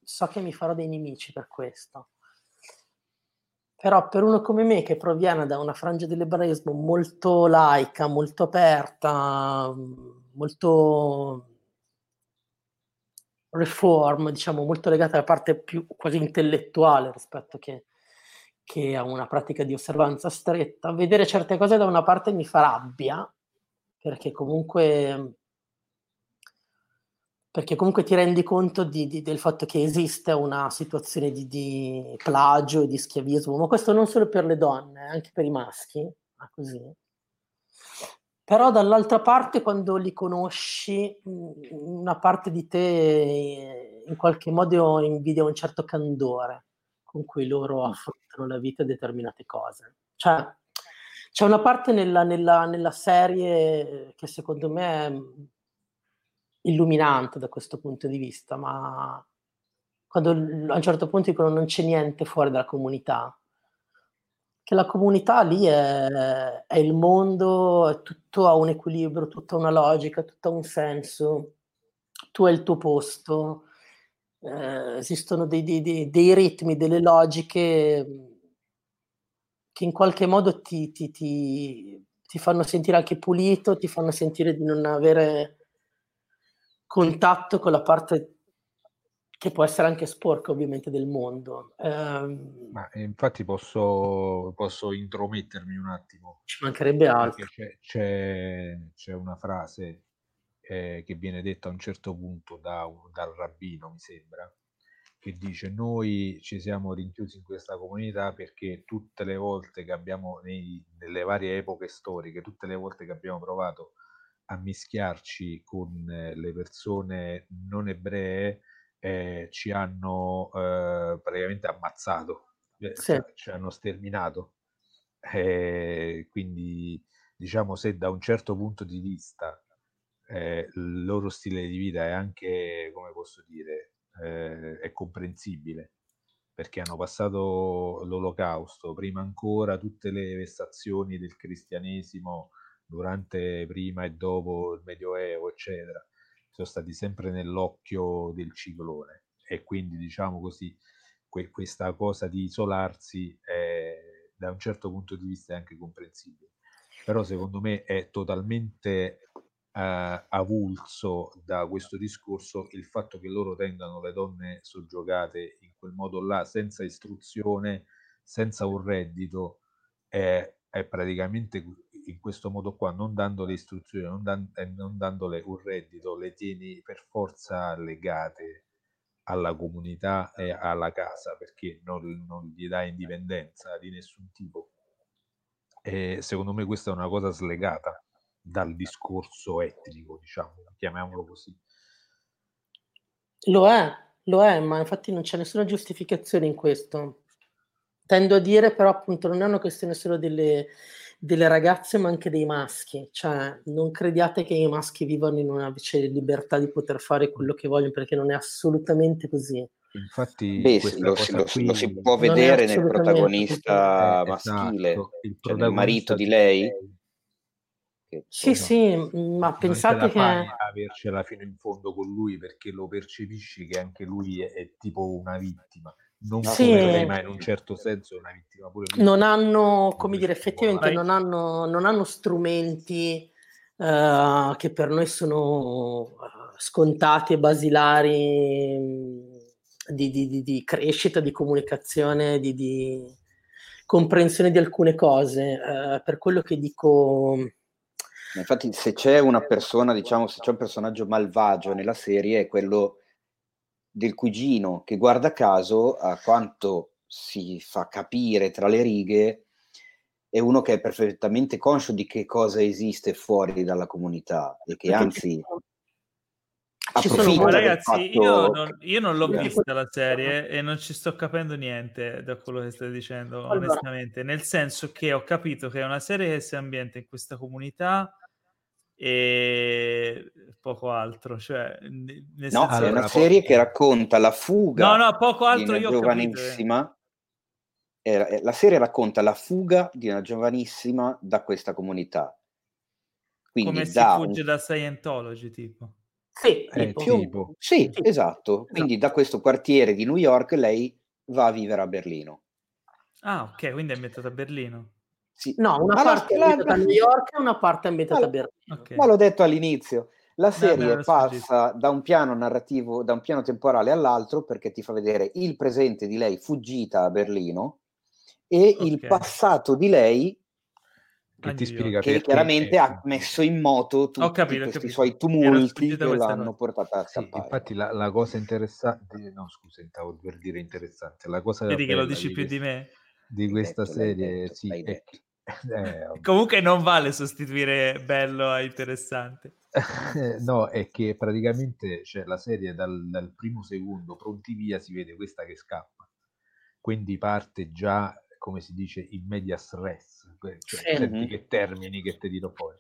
so che mi farò dei nemici per questo. Però per uno come me che proviene da una frangia dell'ebraismo molto laica, molto aperta, molto reform, diciamo, molto legata alla parte più quasi intellettuale rispetto che, che a una pratica di osservanza stretta, vedere certe cose da una parte mi fa rabbia, perché comunque perché comunque ti rendi conto di, di, del fatto che esiste una situazione di, di, plagio e di schiavismo, ma questo non solo per le donne, anche per i maschi, ma così. Però dall'altra parte, quando li conosci, una parte di te in qualche modo invidia un certo candore con cui loro mm. affrontano la vita e determinate cose. Cioè, c'è una parte nella, nella, nella serie che secondo me illuminante da questo punto di vista, ma quando a un certo punto dicono non c'è niente fuori dalla comunità, che la comunità lì è, è il mondo, è tutto ha un equilibrio, tutta una logica, tutto ha un senso, tu hai il tuo posto, eh, esistono dei, dei, dei, dei, ritmi, delle logiche che in qualche modo ti, ti, ti, ti fanno sentire anche pulito, ti fanno sentire di non avere contatto con la parte che può essere anche sporca ovviamente del mondo. Eh, Ma infatti posso, posso, intromettermi un attimo. Ci mancherebbe altro. C'è, c'è, c'è, una frase eh, che viene detta a un certo punto da, dal rabbino, mi sembra, che dice noi ci siamo rinchiusi in questa comunità perché tutte le volte che abbiamo, nei, nelle varie epoche storiche, tutte le volte che abbiamo provato a mischiarci con eh, le persone non ebree eh, ci hanno eh, praticamente ammazzato, eh, sì. cioè, ci hanno sterminato. Eh, quindi diciamo se da un certo punto di vista eh, il loro stile di vita è anche, come posso dire, è comprensibile perché hanno passato l'olocausto, prima ancora tutte le vessazioni del cristianesimo durante, prima e dopo il Medioevo, eccetera, sono stati sempre nell'occhio del ciclone e quindi diciamo così que- questa cosa di isolarsi è, da un certo punto di vista è anche comprensibile. Però secondo me è totalmente eh, avulso da questo discorso il fatto che loro tengano le donne soggiogate in quel modo là, senza istruzione, senza un reddito, è, è praticamente in questo modo qua, non dando le istruzioni, non, dan- non dandole un reddito, le tieni per forza legate alla comunità e alla casa perché non, non gli dà indipendenza di nessun tipo. E secondo me questa è una cosa slegata dal discorso etnico, diciamo, chiamiamolo così. Lo è, lo è, ma infatti non c'è nessuna giustificazione in questo. Tendo a dire però appunto non è una questione solo delle, delle ragazze ma anche dei maschi, cioè non crediate che i maschi vivano in una libertà di poter fare quello che vogliono perché non è assolutamente così. Infatti, Beh, lo, si, lo, lo, si può vedere nel protagonista eh, maschile, esatto, il cioè nel marito di lei. Che, sì, sì, ma pensate che... avercela fino in fondo con lui perché lo percepisci che anche lui è, è tipo una vittima non sì. come ma in un certo senso è una vittima pure lui. Non hanno, come dire, effettivamente non hanno, non hanno strumenti uh, che per noi sono scontati e basilari mm, di, di, di, di crescita, di comunicazione, di, comprensione di alcune cose. Uh, per quello che dico... Infatti se c'è una persona, diciamo, se c'è un personaggio malvagio nella serie è quello del cugino che guarda caso a quanto si fa capire tra le righe è uno che è perfettamente conscio di che cosa esiste fuori dalla comunità e che anzi approfitta ragazzi fatto... io, non, io, non, l'ho vista la serie e non ci sto capendo niente da quello che stai dicendo onestamente. Nel senso che ho capito che è una serie che si ambienta in questa comunità e poco altro. Cioè, nel no, è una serie che racconta la fuga no, no, poco altro di una io giovanissima. Eh, la serie racconta la fuga di una giovanissima da questa comunità. Quindi Come si fugge un... da Scientology, tipo. Sì, eh, tipo. Più... sì, sì, esatto. Quindi esatto. da questo quartiere di New York lei va a vivere a Berlino. Ah, ok, quindi è ambientata a Berlino. Sì. No, una ma parte la... ambientata a New York e una parte ambientata a Berlino. Okay. Ma l'ho detto all'inizio. La serie no, passa da un piano narrativo, da un piano temporale all'altro perché ti fa vedere il presente di lei fuggita a Berlino e okay. il passato di lei che, ti spiega che chiaramente ha messo in moto tutti capito, questi suoi tumulti che l'hanno portata a scappare. Sì, infatti la, la, cosa interessante, no scusa, stavo per dire interessante, la cosa Vedi che lo dici più di me? Di questa detto, serie, detto, sì, è, (laughs) eh, (laughs) Comunque non vale sostituire bello a interessante. (laughs) no, è che praticamente cioè, la serie dal, dal, primo secondo pronti via si vede questa che scappa. Quindi parte già, come si dice, in media stress. Cioè, senti che termini che ti dirò poi.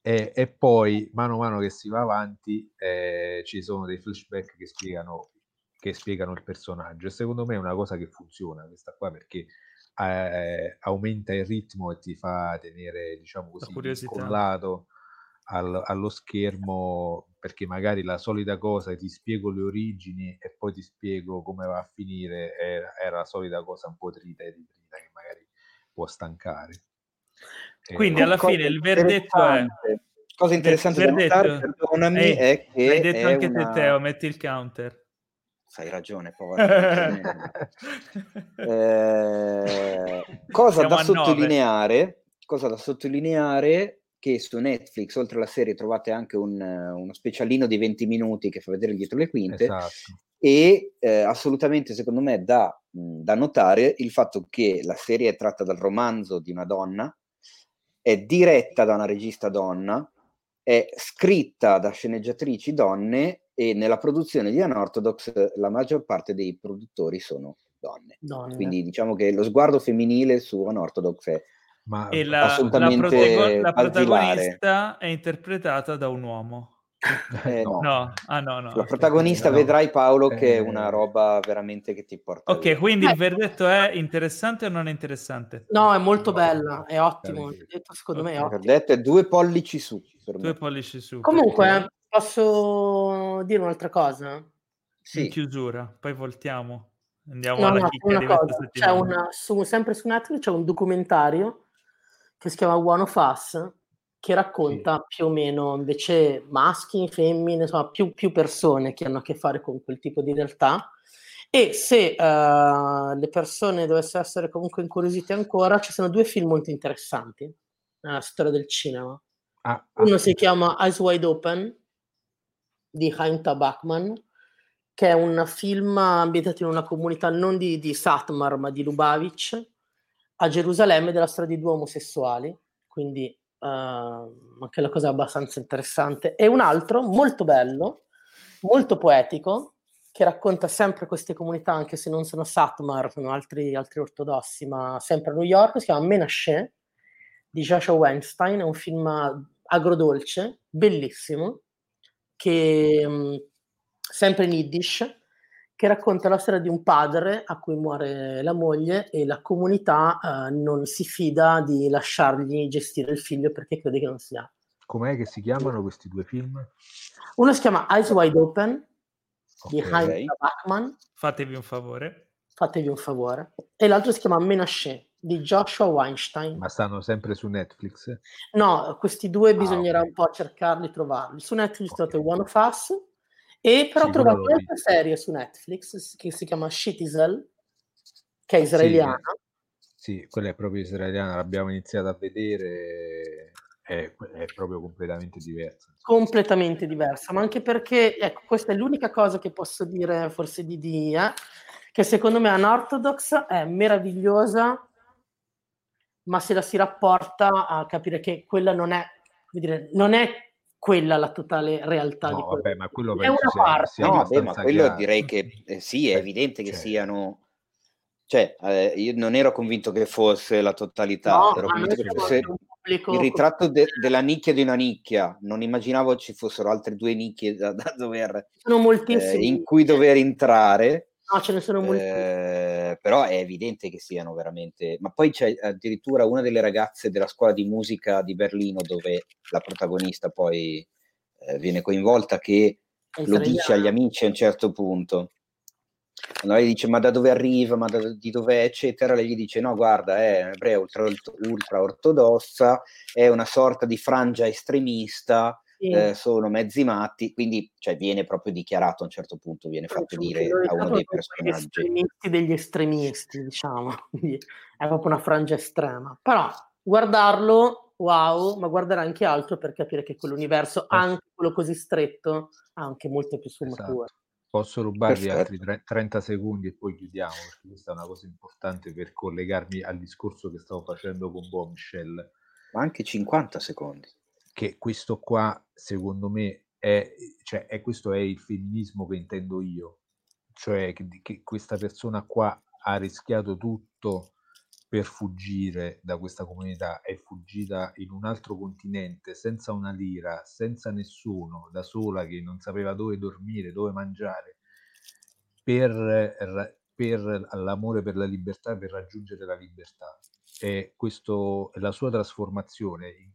E, e, poi, mano a mano che si va avanti, eh, ci sono dei flashback che spiegano, che spiegano il personaggio. E secondo me è una cosa che funziona questa qua perché eh, aumenta il ritmo e ti fa tenere, diciamo così, incollato al, allo schermo perché magari la solita cosa ti spiego le origini e poi ti spiego come va a finire era, era la solita cosa un po' trita e ritrita che magari può stancare. Quindi alla fine il verdetto è cosa interessante da notare, perdonami, Ehi, è che l'hai detto anche una... te Teo, metti il counter hai ragione, povero. (laughs) eh, cosa, da sottolineare, cosa da sottolineare che su Netflix, oltre alla serie, trovate anche un, uno specialino di 20 minuti che fa vedere dietro le quinte. Esatto. E eh, assolutamente, secondo me, da, da notare il fatto che la serie è tratta dal romanzo di una donna, è diretta da una regista donna, è scritta da sceneggiatrici donne e nella produzione di Unorthodox la maggior parte dei produttori sono donne. donne. Quindi diciamo che lo sguardo femminile su Unorthodox è Ma e la, assolutamente la, la protagonista è interpretata da un uomo. (laughs) Eh, no. no. Ah, no, no. La protagonista no. vedrai Paolo che è una eh. roba veramente che ti porta. Ok, via. quindi il verdetto è interessante o non è interessante? No, è molto bella, è ottimo. Il verdetto, secondo me è ottimo. Il verdetto è due pollici su. Due pollici su. Comunque, Posso dire un'altra cosa? Sì. In chiusura, poi voltiamo. Andiamo no, alla no, chicca di cosa. C'è una, su, sempre su Netflix c'è un documentario che si chiama One of Us, che racconta sì. più o meno invece maschi, femmine, insomma più, più, persone che hanno a che fare con quel tipo di realtà. E se uh, le persone dovessero essere comunque incuriosite ancora, ci sono due film molto interessanti nella storia del cinema. Ah, ah. Uno si chiama Eyes Wide Open di Heinta Bachmann, che è un film ambientato in una comunità non di, di Satmar ma di Lubavitch a Gerusalemme della storia di due omosessuali, quindi uh, anche la cosa abbastanza interessante. E un altro molto bello, molto poetico, che racconta sempre queste comunità, anche se non sono Satmar, sono altri, altri ortodossi, ma sempre a New York, si chiama Menashe, di Joshua Weinstein, è un film agrodolce, bellissimo, che mh, sempre in Yiddish, che racconta la storia di un padre a cui muore la moglie e la comunità eh, non si fida di lasciargli gestire il figlio perché crede che non sia. Com'è che si chiamano questi due film? Uno si chiama Eyes Wide Open okay. di Heinz Bachmann. Fatevi un favore. Fatevi un favore. E l'altro si chiama Menashe di Joshua Weinstein. Ma stanno sempre su Netflix? No, questi due ah, bisognerà okay. un po' cercarli, trovarli. Su Netflix okay. trovate One of Us e però sì, ho trovato un'altra serie su Netflix che si chiama Shitizel, che è israeliana. Sì, sì, quella è proprio israeliana, l'abbiamo iniziata a vedere, è, è proprio completamente diversa. Completamente diversa, ma anche perché, ecco, questa è l'unica cosa che posso dire forse di Dia, che secondo me Unorthodox è meravigliosa, ma se la si rapporta a capire che quella non è, dire, non è quella la totale realtà no, di quello. Vabbè, ma quello è una parte. Sia, no, vabbè, ma quello chiaro. direi che eh, sì, è evidente che cioè. siano cioè, eh, io non ero convinto che fosse la totalità, no, ero convinto che fosse il ritratto de- della nicchia di una nicchia. Non immaginavo ci fossero altre due nicchie da, da dover, eh, in cui dover entrare. No, ce ne sono molti. Eh, però è evidente che siano veramente. Ma poi c'è addirittura una delle ragazze della scuola di musica di Berlino, dove la protagonista poi eh, viene coinvolta, che lo dice agli amici a un certo punto. Quando lei dice ma da dove arriva, ma da, di dov'è, eccetera, lei gli dice no, guarda, è ebrea ultra, ultra ortodossa, è una sorta di frangia estremista sì. eh, sono mezzi matti, quindi cioè, viene proprio dichiarato a un certo punto, viene fatto dire a uno dei personaggi. Estremisti degli estremisti, diciamo, (laughs) quindi è proprio una frangia estrema. Però guardarlo, wow, ma guardare anche altro per capire che quell'universo, anche quello così stretto, ha anche molte più sfumature. Esatto. Posso rubarvi altri 30 secondi e poi chiudiamo, perché questa è una cosa importante per collegarmi al discorso che stavo facendo con Bombshell. Ma anche 50 secondi che questo qua, secondo me, è, cioè, è questo è il femminismo che intendo io, cioè che, che questa persona qua ha rischiato tutto per fuggire da questa comunità, è fuggita in un altro continente senza una lira, senza nessuno, da sola che non sapeva dove dormire, dove mangiare, per, per l'amore per la libertà, per raggiungere la libertà. E questo, la sua trasformazione in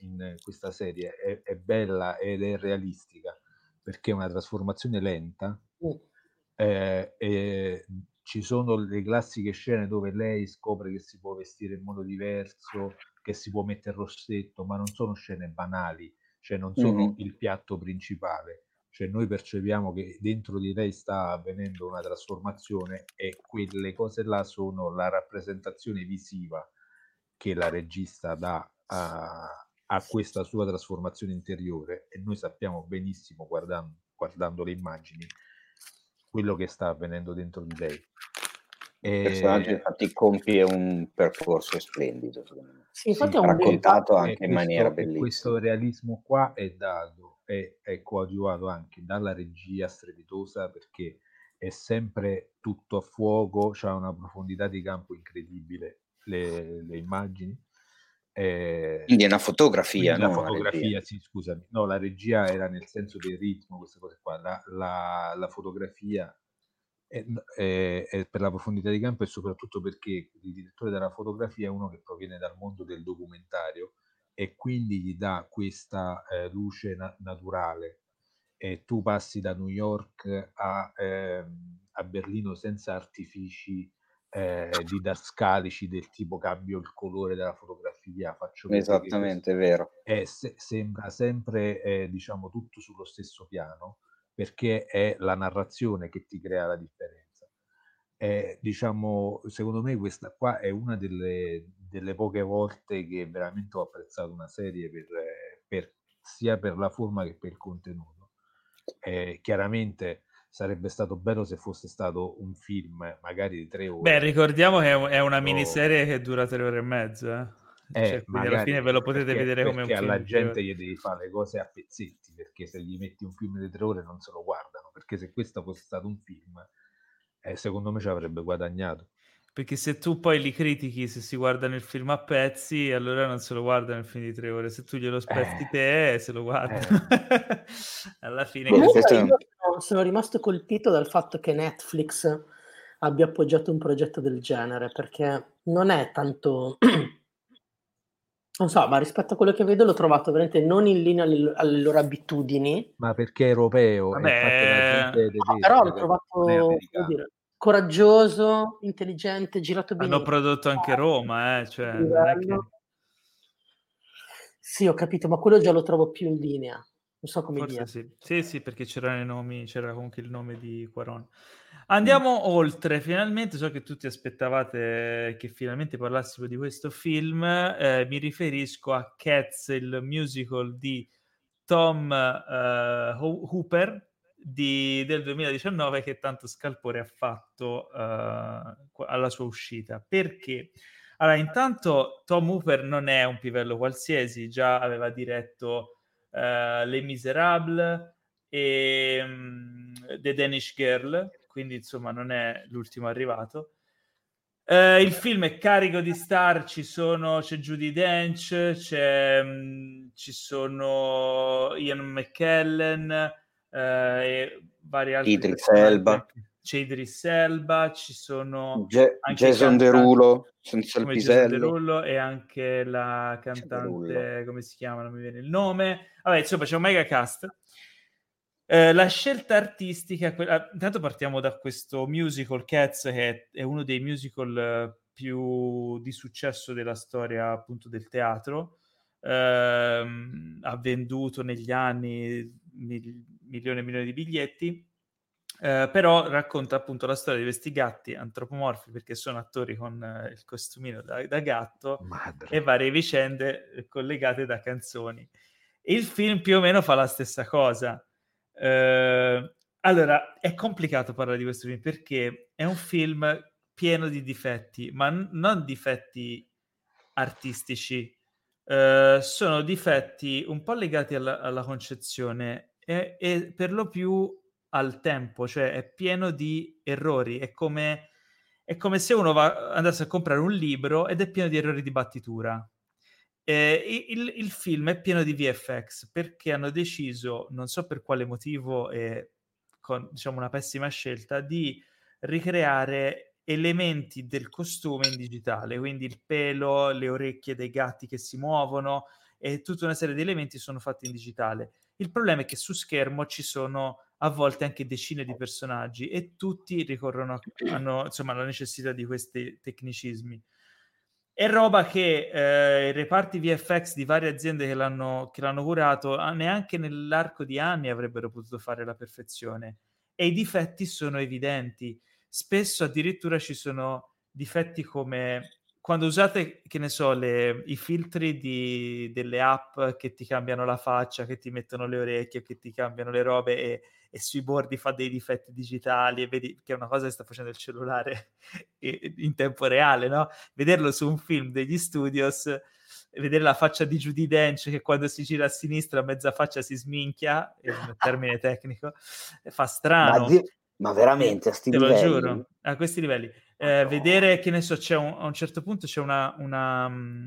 in, questa serie è, è, bella ed è realistica perché è una trasformazione lenta. Mm. Eh, eh, ci sono le classiche scene dove lei scopre che si può vestire in modo diverso, che si può mettere il rossetto, ma non sono scene banali, cioè non sono mm-hmm. il piatto principale. Cioè noi percepiamo che dentro di lei sta avvenendo una trasformazione e quelle cose là sono la rappresentazione visiva che la regista dà a, a questa sua trasformazione interiore e noi sappiamo benissimo guardando, guardando le immagini quello che sta avvenendo dentro di lei. Il personaggio infatti compie un percorso splendido, sì, infatti sì, raccontato anche questo, in maniera bellissima. Questo realismo qua è dato, è, è coadiuvato anche dalla regia strepitosa perché è sempre tutto a fuoco, ha una profondità di campo incredibile le, le immagini eh, quindi è una fotografia, no? La fotografia, sì, scusami. No, la regia era nel senso del ritmo, queste cose qua. La, la, la fotografia è, è, è, per la profondità di campo e soprattutto perché il direttore della fotografia è uno che proviene dal mondo del documentario e quindi gli dà questa eh, luce na- naturale. E tu passi da New York a, eh, a Berlino senza artifici eh, didascalici del tipo cambio il colore della fotografia, faccio Esattamente, è vero. È, se, sembra sempre, eh, diciamo, tutto sullo stesso piano, perché è la narrazione che ti crea la differenza. Eh, diciamo, secondo me questa qua è una delle, delle, poche volte che veramente ho apprezzato una serie per, per, sia per la forma che per il contenuto. Eh, chiaramente sarebbe stato bello se fosse stato un film magari di tre ore. Beh, ricordiamo che è una miniserie che dura tre ore e mezza. Eh, cioè, magari, alla fine ve lo potete perché, vedere come un film. Perché alla gente gli devi fare le cose a pezzetti, perché se gli metti un film di tre ore non se lo guardano, perché se questo fosse stato un film, eh, secondo me ci avrebbe guadagnato. Perché se tu poi li critichi se si guardano il film a pezzi, allora non se lo guardano il film di tre ore. Se tu glielo spezzi eh, te, se lo guardano. Eh. (laughs) Alla fine... Comunque, io sono rimasto colpito dal fatto che Netflix abbia appoggiato un progetto del genere, perché non è tanto... (clears throat) non so, ma rispetto a quello che vedo l'ho trovato veramente non in linea alle, alle loro abitudini. Ma perché è europeo? Vabbè, no, però l'ho trovato... Dire, coraggioso, intelligente, girato bene. Hanno prodotto anche Roma, eh? cioè, che... Sì, ho capito, ma quello già lo trovo più in linea. Non so come Forse dire. Sì. sì, sì, perché c'erano i nomi, c'era comunque il nome di Quaron. Andiamo mm. oltre, finalmente so che tutti aspettavate che finalmente parlassimo di questo film, eh, mi riferisco a Cats, il musical di Tom uh, Hooper, di, del 2019 che tanto scalpore ha fatto uh, alla sua uscita. Perché? Allora, intanto Tom Hooper non è un pivello qualsiasi, già aveva diretto uh, Les Miserables e um, The Danish Girl, quindi insomma non è l'ultimo arrivato. Uh, il film è carico di star, ci sono, c'è Judy Dench, c'è, um, ci sono Ian McKellen, eh, e vari altri. Idris Elba. C'è Idris Elba, ci sono Ge- Jason Derulo, senza il pisello. Derulo e anche la cantante, come si chiama? Non mi viene il nome. Vabbè, insomma, c'è un mega cast. Eh, la scelta artistica, que- intanto partiamo da questo musical Cats, che è uno dei musical eh, più di successo della storia appunto del teatro. Eh, ha venduto negli anni mil- milioni e milioni di biglietti, eh, però racconta appunto la storia di questi gatti antropomorfi perché sono attori con eh, il costumino da, da gatto Madre. e varie vicende eh, collegate da canzoni. Il film più o meno fa la stessa cosa. Eh, allora, è complicato parlare di questo film perché è un film pieno di difetti, ma n- non difetti artistici, Uh, sono difetti un po' legati alla, alla concezione e, e, per lo più al tempo, cioè è pieno di errori, è come, è come se uno va, andasse a comprare un libro ed è pieno di errori di battitura. Eh, il, il, film è pieno di VFX perché hanno deciso, non so per quale motivo, e con diciamo una pessima scelta, di ricreare elementi del costume in digitale, quindi il pelo, le orecchie dei gatti che si muovono e tutta una serie di elementi sono fatti in digitale. Il problema è che su schermo ci sono a volte anche decine di personaggi e tutti ricorrono, (clears throat) hanno insomma la necessità di questi tecnicismi. È roba che eh, i reparti VFX di varie aziende che l'hanno, che l'hanno curato neanche nell'arco di anni avrebbero potuto fare la perfezione e i difetti sono evidenti spesso addirittura ci sono difetti come quando usate, che ne so, le, i filtri di, delle app che ti cambiano la faccia, che ti mettono le orecchie, che ti cambiano le robe e, e sui bordi fa dei difetti digitali e vedi che è una cosa che sta facendo il cellulare (laughs) in tempo reale, no? Vederlo su un film degli studios, vedere la faccia di Judy Dench che quando si gira a sinistra mezza faccia si sminchia, è un termine tecnico, fa strano. Ma, ma veramente a sti Te livelli? lo giuro, a questi livelli. Eh. Vedere che ne so, c'è un, a un certo punto c'è una, una um,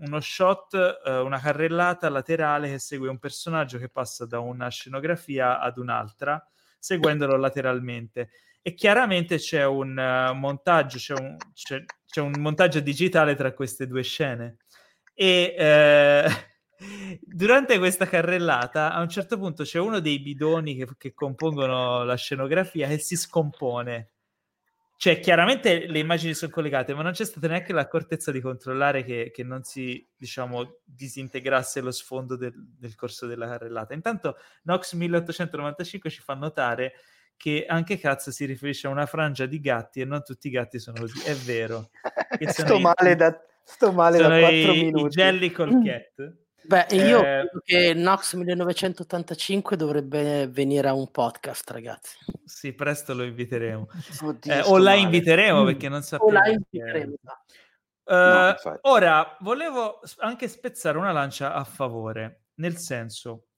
uno shot, uh, una carrellata laterale che segue un personaggio che passa da una scenografia ad un'altra, seguendolo lateralmente. E chiaramente c'è un uh, montaggio, c'è un, c'è, c'è un, montaggio digitale tra queste due scene. E eh, (laughs) Durante questa carrellata, a un certo punto c'è uno dei bidoni che, che compongono la scenografia che si scompone. Cioè, chiaramente le immagini sono collegate, ma non c'è stata neanche l'accortezza di controllare che, che non si, diciamo, disintegrasse lo sfondo del, del, corso della carrellata. Intanto Nox 1895 ci fa notare che anche cazzo si riferisce a una frangia di gatti e non tutti i gatti sono così. È vero. (laughs) sto, male da, sto male da 4 i, minuti. I jelly col cat. (laughs) Beh, io eh, credo che Nox 1985 dovrebbe venire a un podcast, ragazzi. Sì, presto lo inviteremo. Oddio, eh, o la inviteremo mm. perché non sappiamo. O la inviteremo. Uh, no, ora, volevo anche spezzare una lancia a favore, nel senso,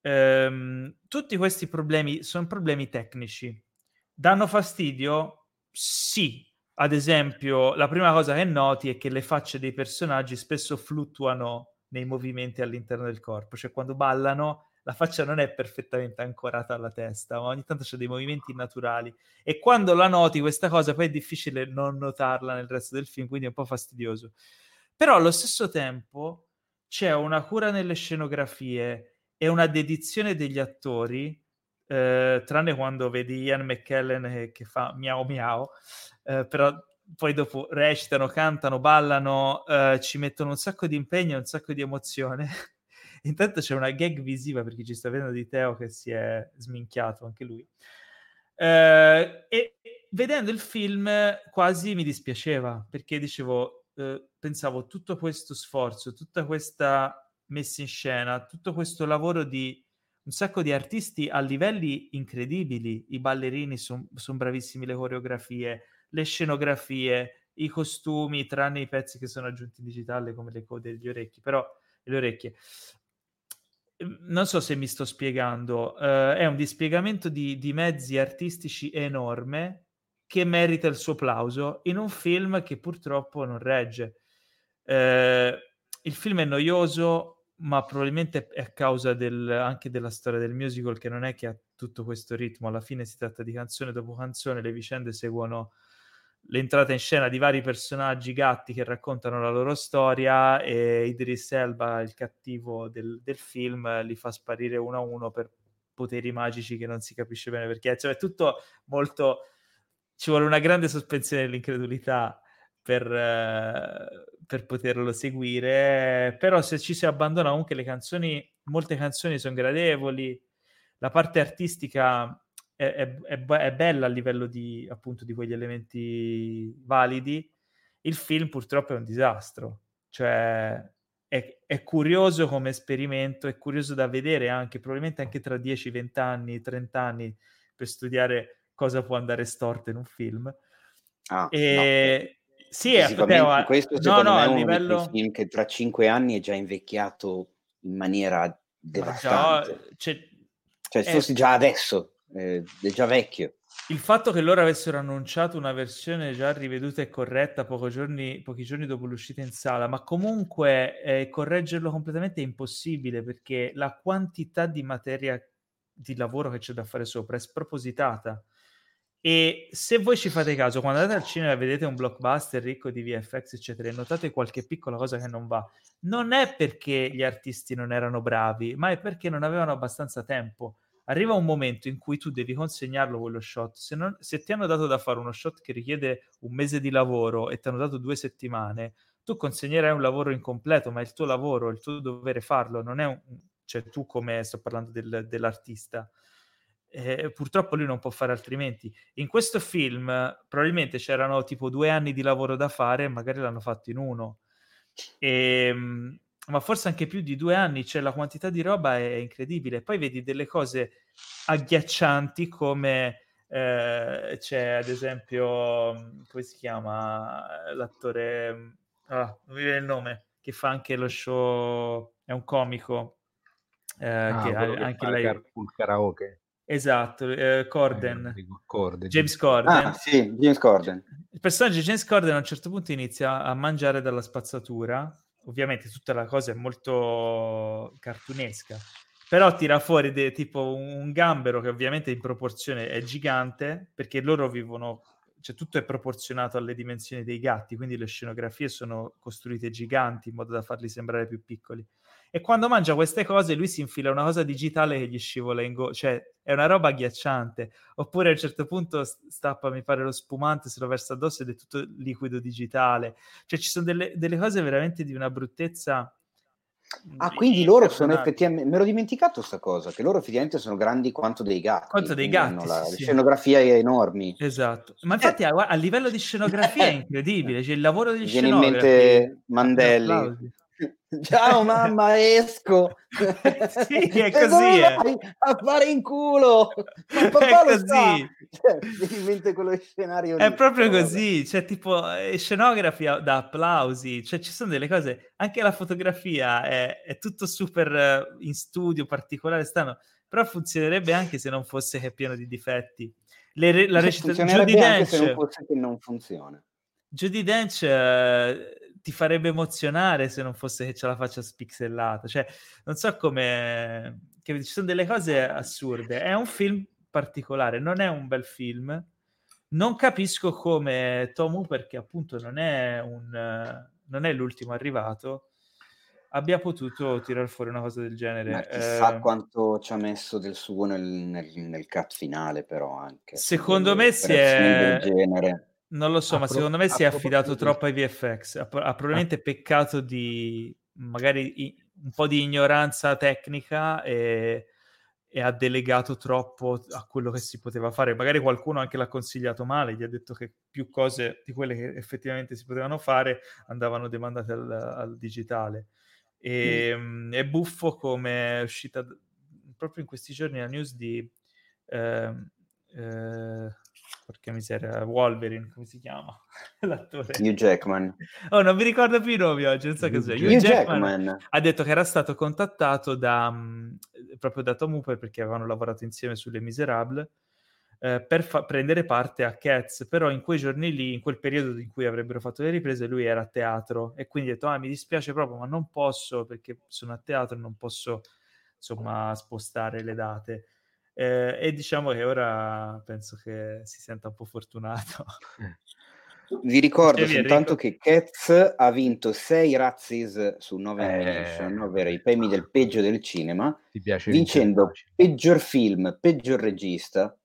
ehm, tutti questi problemi sono problemi tecnici. Danno fastidio? Sì. Ad esempio, la prima cosa che noti è che le facce dei personaggi spesso fluttuano nei movimenti all'interno del corpo, cioè quando ballano la faccia non è perfettamente ancorata alla testa, ma ogni tanto c'è dei movimenti naturali e quando la noti questa cosa poi è difficile non notarla nel resto del film, quindi è un po' fastidioso. Però allo stesso tempo c'è una cura nelle scenografie e una dedizione degli attori, eh, tranne quando vedi Ian McKellen che, che fa miau miau, eh, però poi dopo recitano, cantano, ballano, eh, ci mettono un sacco di impegno, un sacco di emozione. (laughs) Intanto c'è una gag visiva per chi ci sta vedendo di Teo che si è sminchiato anche lui. Eh, e vedendo il film quasi mi dispiaceva perché dicevo, eh, pensavo tutto questo sforzo, tutta questa messa in scena, tutto questo lavoro di un sacco di artisti a livelli incredibili, i ballerini sono son bravissimi, le coreografie, le scenografie, i costumi, tranne i pezzi che sono aggiunti in digitale come le code degli orecchi, però le orecchie. Ehm, non so se mi sto spiegando, uh, è un dispiegamento di, di, mezzi artistici enorme che merita il suo applauso in un film che purtroppo non regge. Uh, il film è noioso, ma probabilmente è a causa del, anche della storia del musical che non è che ha tutto questo ritmo, alla fine si tratta di canzone dopo canzone, le vicende seguono l'entrata in scena di vari personaggi gatti che raccontano la loro storia e Idris Elba, il cattivo del, del film, li fa sparire uno a uno per poteri magici che non si capisce bene perché. Cioè, è tutto molto... Ci vuole una grande sospensione dell'incredulità per, uh, per poterlo seguire, però se ci si abbandona comunque le canzoni, molte canzoni sono gradevoli, la parte artistica è, è, è, bella a livello di, appunto, di quegli elementi validi. Il film purtroppo è un disastro, cioè è, è, curioso come esperimento, è curioso da vedere anche, probabilmente anche tra 10, 20 anni, 30 anni, per studiare cosa può andare storto in un film. Ah, e... no. Sì, Teo, questo no, no, è uno livello... film che tra 5 anni è già invecchiato in maniera devastante. Già, cioè, cioè, è... fossi già adesso eh, è già vecchio. Il fatto che loro avessero annunciato una versione già riveduta e corretta giorni, pochi giorni dopo l'uscita in sala, ma comunque eh, correggerlo completamente è impossibile perché la quantità di materia di lavoro che c'è da fare sopra è spropositata. E se voi ci fate caso, quando andate al cinema e vedete un blockbuster ricco di VFX, eccetera, e notate qualche piccola cosa che non va, non è perché gli artisti non erano bravi, ma è perché non avevano abbastanza tempo arriva un momento in cui tu devi consegnarlo quello shot. Se, non, se, ti hanno dato da fare uno shot che richiede un mese di lavoro e ti hanno dato due settimane, tu consegnerai un lavoro incompleto, ma è il tuo lavoro, il tuo dovere farlo, non è un, cioè tu come sto parlando del, dell'artista. Eh, purtroppo lui non può fare altrimenti. In questo film probabilmente c'erano tipo due anni di lavoro da fare, magari l'hanno fatto in uno. E, ehm, ma forse anche più di due anni, cioè la quantità di roba è incredibile. Poi vedi delle cose agghiaccianti come eh, c'è ad esempio, mm, come si chiama l'attore, mm, ah, non mi viene il nome, che fa anche lo show, è un comico, eh, ah, che ha, anche lei... Il karaoke. Esatto, eh, Corden. Eh, Corden. James Corden. Ah, sì, James Corden. Il personaggio di James Corden a un certo punto inizia a mangiare dalla spazzatura ovviamente tutta la cosa è molto cartunesca, però tira fuori de, tipo un gambero che ovviamente in proporzione è gigante, perché loro vivono, cioè tutto è proporzionato alle dimensioni dei gatti, quindi le scenografie sono costruite giganti in modo da farli sembrare più piccoli. E quando mangia queste cose, lui si infila una cosa digitale che gli scivola in gola, cioè è una roba agghiacciante. Oppure a un certo punto stappa, mi pare, lo spumante, se lo versa addosso ed è tutto liquido digitale. Cioè ci sono delle, delle cose veramente di una bruttezza. Ah, quindi loro sono effettivamente. Me l'ho dimenticato questa cosa, che loro effettivamente sono grandi quanto dei gatti. Quanto dei gatti. La, sì, scenografia enormi. Esatto. Ma infatti, eh. a, a, livello di scenografia è incredibile. Cioè, il lavoro di Viene in mente Mandelli. (laughs) Ciao mamma, esco. (laughs) sì, è (laughs) così. È. A fare in culo. Papà è così. Cioè, in mente quello scenario. È lì. proprio così. Cioè, tipo, scenografi da applausi. Cioè, ci sono delle cose. Anche la fotografia è, è tutto super eh, in studio, particolare, strano. Però funzionerebbe anche se non fosse che è pieno di difetti. Le, la recitazione Judy Dench, se non fosse che non funziona. Judy Dench eh, ti farebbe emozionare se non fosse che ce la faccia spixellata. Cioè, non so come... Ci sono delle cose assurde. È un film particolare, non è un bel film. Non capisco come Tom Hooper, che appunto non è, un, non è l'ultimo arrivato, abbia potuto tirare fuori una cosa del genere. Ma chissà eh, quanto ci ha messo del suo nel, nel, nel cut finale, però anche. Secondo me si è... Del genere non lo so, ma pro- secondo me si è affidato troppo ai VFX. Ha, ha probabilmente ah. peccato di magari i, un po' di ignoranza tecnica e, e, ha delegato troppo a quello che si poteva fare. Magari qualcuno anche l'ha consigliato male, gli ha detto che più cose di quelle che effettivamente si potevano fare andavano demandate al, al digitale. E, mm. è buffo come è uscita proprio in questi giorni la news di... Eh, eh, porca miseria, Wolverine, come si chiama? (laughs) L'attore. Hugh Jackman. Oh, non mi ricordo più i nomi oggi, non so cos'è. Hugh, Hugh Jackman, Jackman, ha detto che era stato contattato da, um, proprio da Tom Hooper perché avevano lavorato insieme sulle Miserable eh, per fa- prendere parte a Cats, però in quei giorni lì, in quel periodo in cui avrebbero fatto le riprese, lui era a teatro e quindi ha detto, ah, mi dispiace proprio, ma non posso perché sono a teatro, non posso insomma spostare le date. Eh, e diciamo che ora penso che si senta un po' fortunato. Vi ricordo soltanto che Cats ha vinto 6 Razzies su 9 eh, nomination, ovvero i premi del peggio del cinema, vincendo peggior film, peggior regista,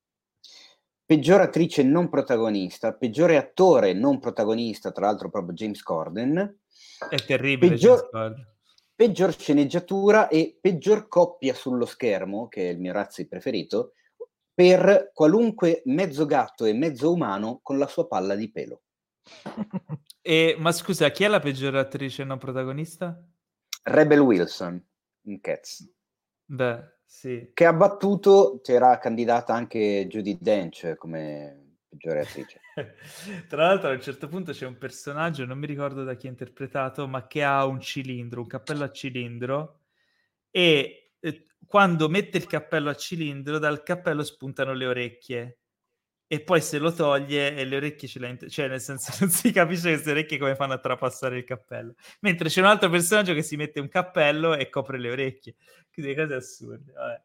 peggior attrice non protagonista, peggiore attore non protagonista, tra l'altro proprio James Corden. È terribile peggior, peggior sceneggiatura e peggior coppia sullo schermo, che è il mio razzi preferito, per qualunque mezzo gatto e mezzo umano con la sua palla di pelo. (laughs) e, ma scusa, chi è la peggiore attrice non protagonista? Rebel Wilson in Cats. Beh, sì. Che ha battuto, c'era candidata anche Judy Dench come peggiore attrice. (laughs) Tra l'altro a un certo punto c'è un personaggio, non mi ricordo da chi è interpretato, ma che ha un cilindro, un cappello a cilindro e eh, quando mette il cappello a cilindro dal cappello spuntano le orecchie e poi se lo toglie e le orecchie ce le ha cioè nel senso (laughs) non si capisce queste orecchie come fanno a trapassare il cappello mentre c'è un altro personaggio che si mette un cappello e copre le orecchie quindi cose assurde vabbè.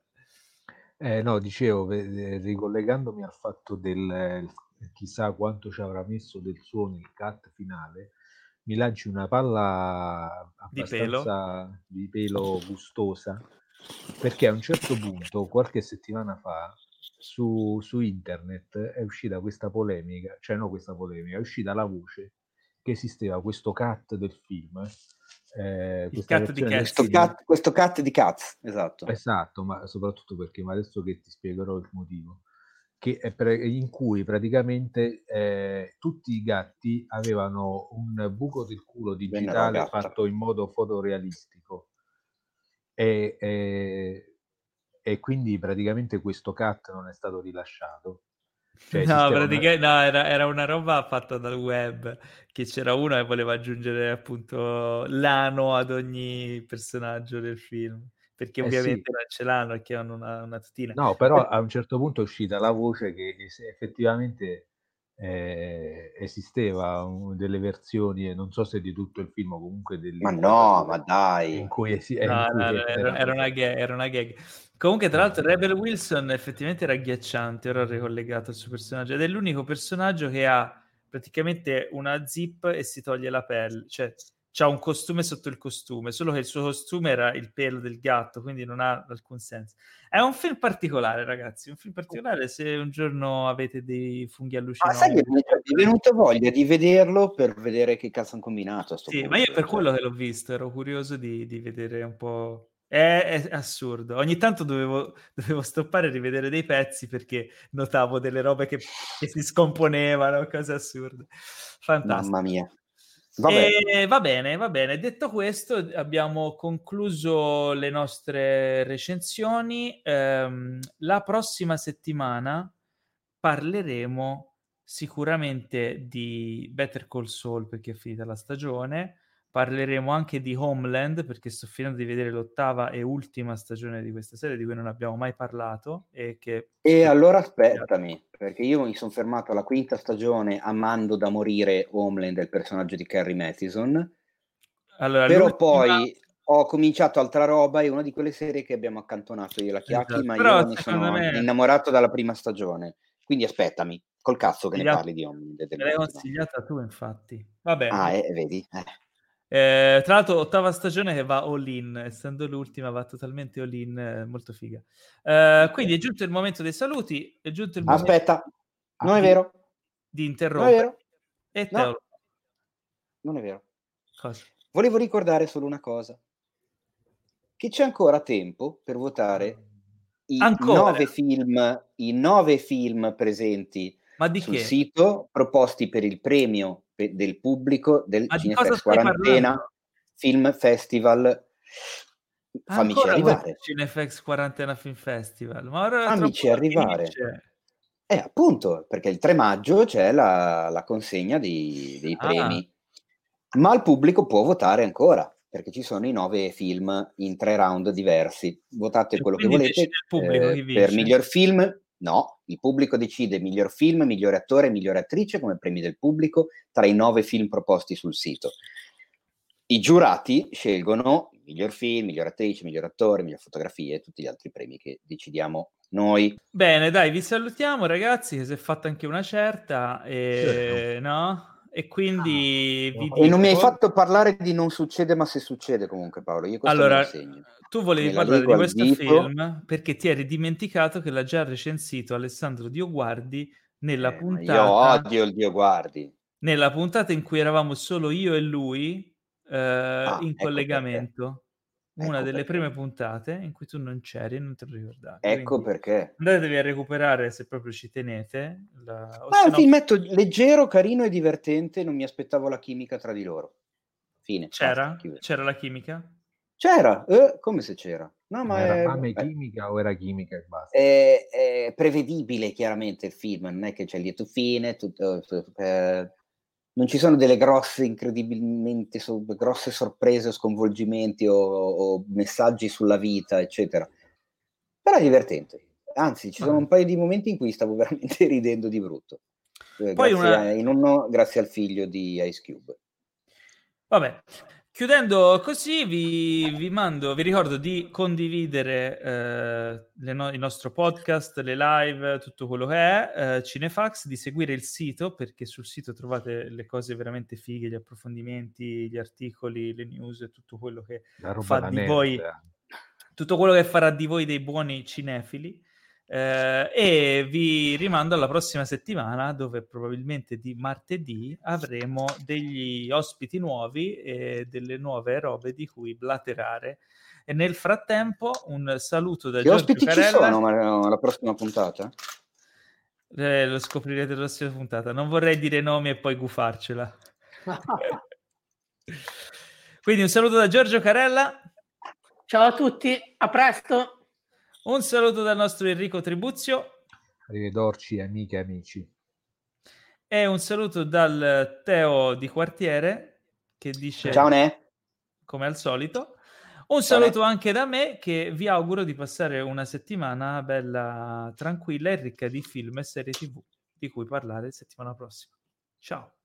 Eh, no, dicevo, ricollegandomi al fatto del chissà quanto ci avrà messo del suo nel cut finale, mi lanci una palla di pelo. di pelo gustosa, perché a un certo punto, qualche settimana fa, su, su internet è uscita questa polemica, cioè no questa polemica, è uscita la voce che esisteva questo cut del film eh, il cat di questo, cat, questo cat di cats, esatto. Esatto, ma soprattutto perché, ma adesso che ti spiegherò il motivo, pre- in cui praticamente eh, tutti i gatti avevano un buco del culo digitale fatto in modo fotorealistico. E, e, e quindi praticamente questo cat non è stato rilasciato. Cioè, no, praticamente no, era, era, una roba fatta dal web che c'era uno e voleva aggiungere appunto l'ano ad ogni personaggio del film perché eh ovviamente sì. non ce l'hanno perché hanno una, una tutina. No, però a un certo punto è uscita la voce che effettivamente eh, esisteva un, delle versioni, non so se di tutto il film o comunque del Ma no, ma dai! In cui, es- no, in cui no, era, era, una gag, era una gag. Comunque, tra l'altro, Rebel Wilson effettivamente era agghiacciante, ora ricollegato al suo personaggio, ed è l'unico personaggio che ha praticamente una zip e si toglie la pelle, cioè c'ha un costume sotto il costume, solo che il suo costume era il pelo del gatto, quindi non ha alcun senso. È un film particolare, ragazzi, un film particolare se un giorno avete dei funghi allucinanti. Ma sai che mi è venuta voglia di vederlo per vedere che cazzo hanno combinato. sì, punto. ma io per quello che l'ho visto, ero curioso di, di vedere un po'... È, è, assurdo. Ogni tanto dovevo, dovevo, stoppare e rivedere dei pezzi perché notavo delle robe che, che si scomponevano, cose assurde. Fantastico. Mamma mia. Va bene. va bene, va bene. Detto questo, abbiamo concluso le nostre recensioni. Ehm, la prossima settimana parleremo sicuramente di Better Call Saul perché è finita la stagione Parleremo anche di Homeland perché sto finendo di vedere l'ottava e ultima stagione di questa serie di cui non abbiamo mai parlato. E, che... e allora aspettami, perché io mi sono fermato alla quinta stagione amando da morire Homeland del personaggio di Carrie Mathison. Allora, però poi ho cominciato altra roba e una di quelle serie che abbiamo accantonato io e la Chiacchi, esatto. ma però io mi sono me... innamorato dalla prima stagione. Quindi aspettami, col cazzo che ne parli di Homeland. Me l'hai consigliata tu, infatti. Va bene. Ah, eh, vedi? Eh. Eh, tra l'altro, ottava stagione che va all in, essendo l'ultima, va totalmente all in, eh, molto figa. Eh, quindi è giunto il momento dei saluti. È giunto il momento Aspetta, non è vero. Di interrompere. E te no. Non è vero. Cosa? Volevo ricordare solo una cosa: che c'è ancora tempo per votare i nove film, i nove film presenti sul che? sito proposti per il premio del pubblico del Cinefest Quarantena Film Festival. Fammici Ancora arrivare. Cinefest Quarantena Film Festival. Ma ora Fammici arrivare. Eh, appunto, perché il 3 maggio c'è la, la consegna dei, dei ah. premi. Ma il pubblico può votare ancora, perché ci sono i nove film in tre round diversi. Votate e quello che volete. Eh, per miglior film No, il pubblico decide miglior film, migliore attore, migliore attrice come premi del pubblico tra i nove film proposti sul sito. I giurati scelgono miglior film, miglior attrice, miglior attore, miglior fotografia e tutti gli altri premi che decidiamo noi. Bene, dai, vi salutiamo ragazzi, che si è fatta anche una certa, e, certo. no? E quindi... Ah, e non mi hai fatto parlare di Non succede ma se succede comunque Paolo, io questo allora, tu volevi parlare di questo film perché ti eri dimenticato che l'ha già recensito Alessandro Dioguardi nella eh, puntata... Io odio il Dioguardi. Nella puntata in cui eravamo solo io e lui eh, ah, in ecco collegamento. Perché. Una ecco delle perché. prime puntate in cui tu non c'eri e non te lo ricordavi. Ecco Quindi perché. Andatevi a recuperare se proprio ci tenete. La... Ah, un no... filmetto leggero, carino e divertente. Non mi aspettavo la chimica tra di loro. Fine. C'era? C'era la chimica? C'era, eh, come se c'era. No, ma era è, fame è, chimica o era chimica e basta? È, è, prevedibile chiaramente il film, non è che c'è il lieto fine, tutto, eh, non ci sono delle grosse, incredibilmente so, grosse sorprese o sconvolgimenti o, o, messaggi sulla vita, eccetera. Però è divertente. Anzi, ci sono un paio di momenti in cui stavo (laughs) veramente ridendo di brutto. Eh, Poi grazie, una... a, in uno, grazie al figlio di Ice Cube. Vabbè, Chiudendo così, vi, vi, mando, vi ricordo di condividere eh, no- il nostro podcast, le live, tutto quello che è, eh, Cinefax, di seguire il sito perché sul sito trovate le cose veramente fighe, gli approfondimenti, gli articoli, le news e tutto quello che fa di voi, tutto quello che farà di voi dei buoni cinefili. Eh, e vi rimando alla prossima settimana dove probabilmente di martedì avremo degli ospiti nuovi e delle nuove robe di cui blaterare. E nel frattempo un saluto da che Giorgio ospiti Carella. ci sono la prossima puntata? Eh, lo scoprirete la prossima puntata. Non vorrei dire nomi e poi gufarcela. (laughs) Quindi un saluto da Giorgio Carella. Ciao a tutti, a presto. Un saluto dal nostro Enrico Tribuzio. Arrivederci amiche e amici. E un saluto dal Teo di quartiere che dice Ciao Ne. Come al solito. Un saluto anche da me che vi auguro di passare una settimana bella, tranquilla e ricca di film e serie tv di cui parlare settimana prossima. Ciao.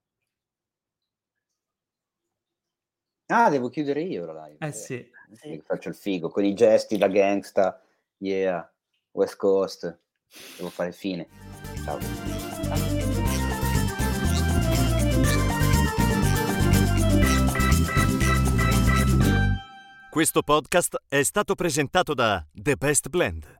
Ah, devo chiudere io la live. Eh sì. sì. Faccio il figo con i gesti da gangsta Yeah, West Coast. Devo fare fine. Ciao. Questo podcast è stato presentato da The Best Blend.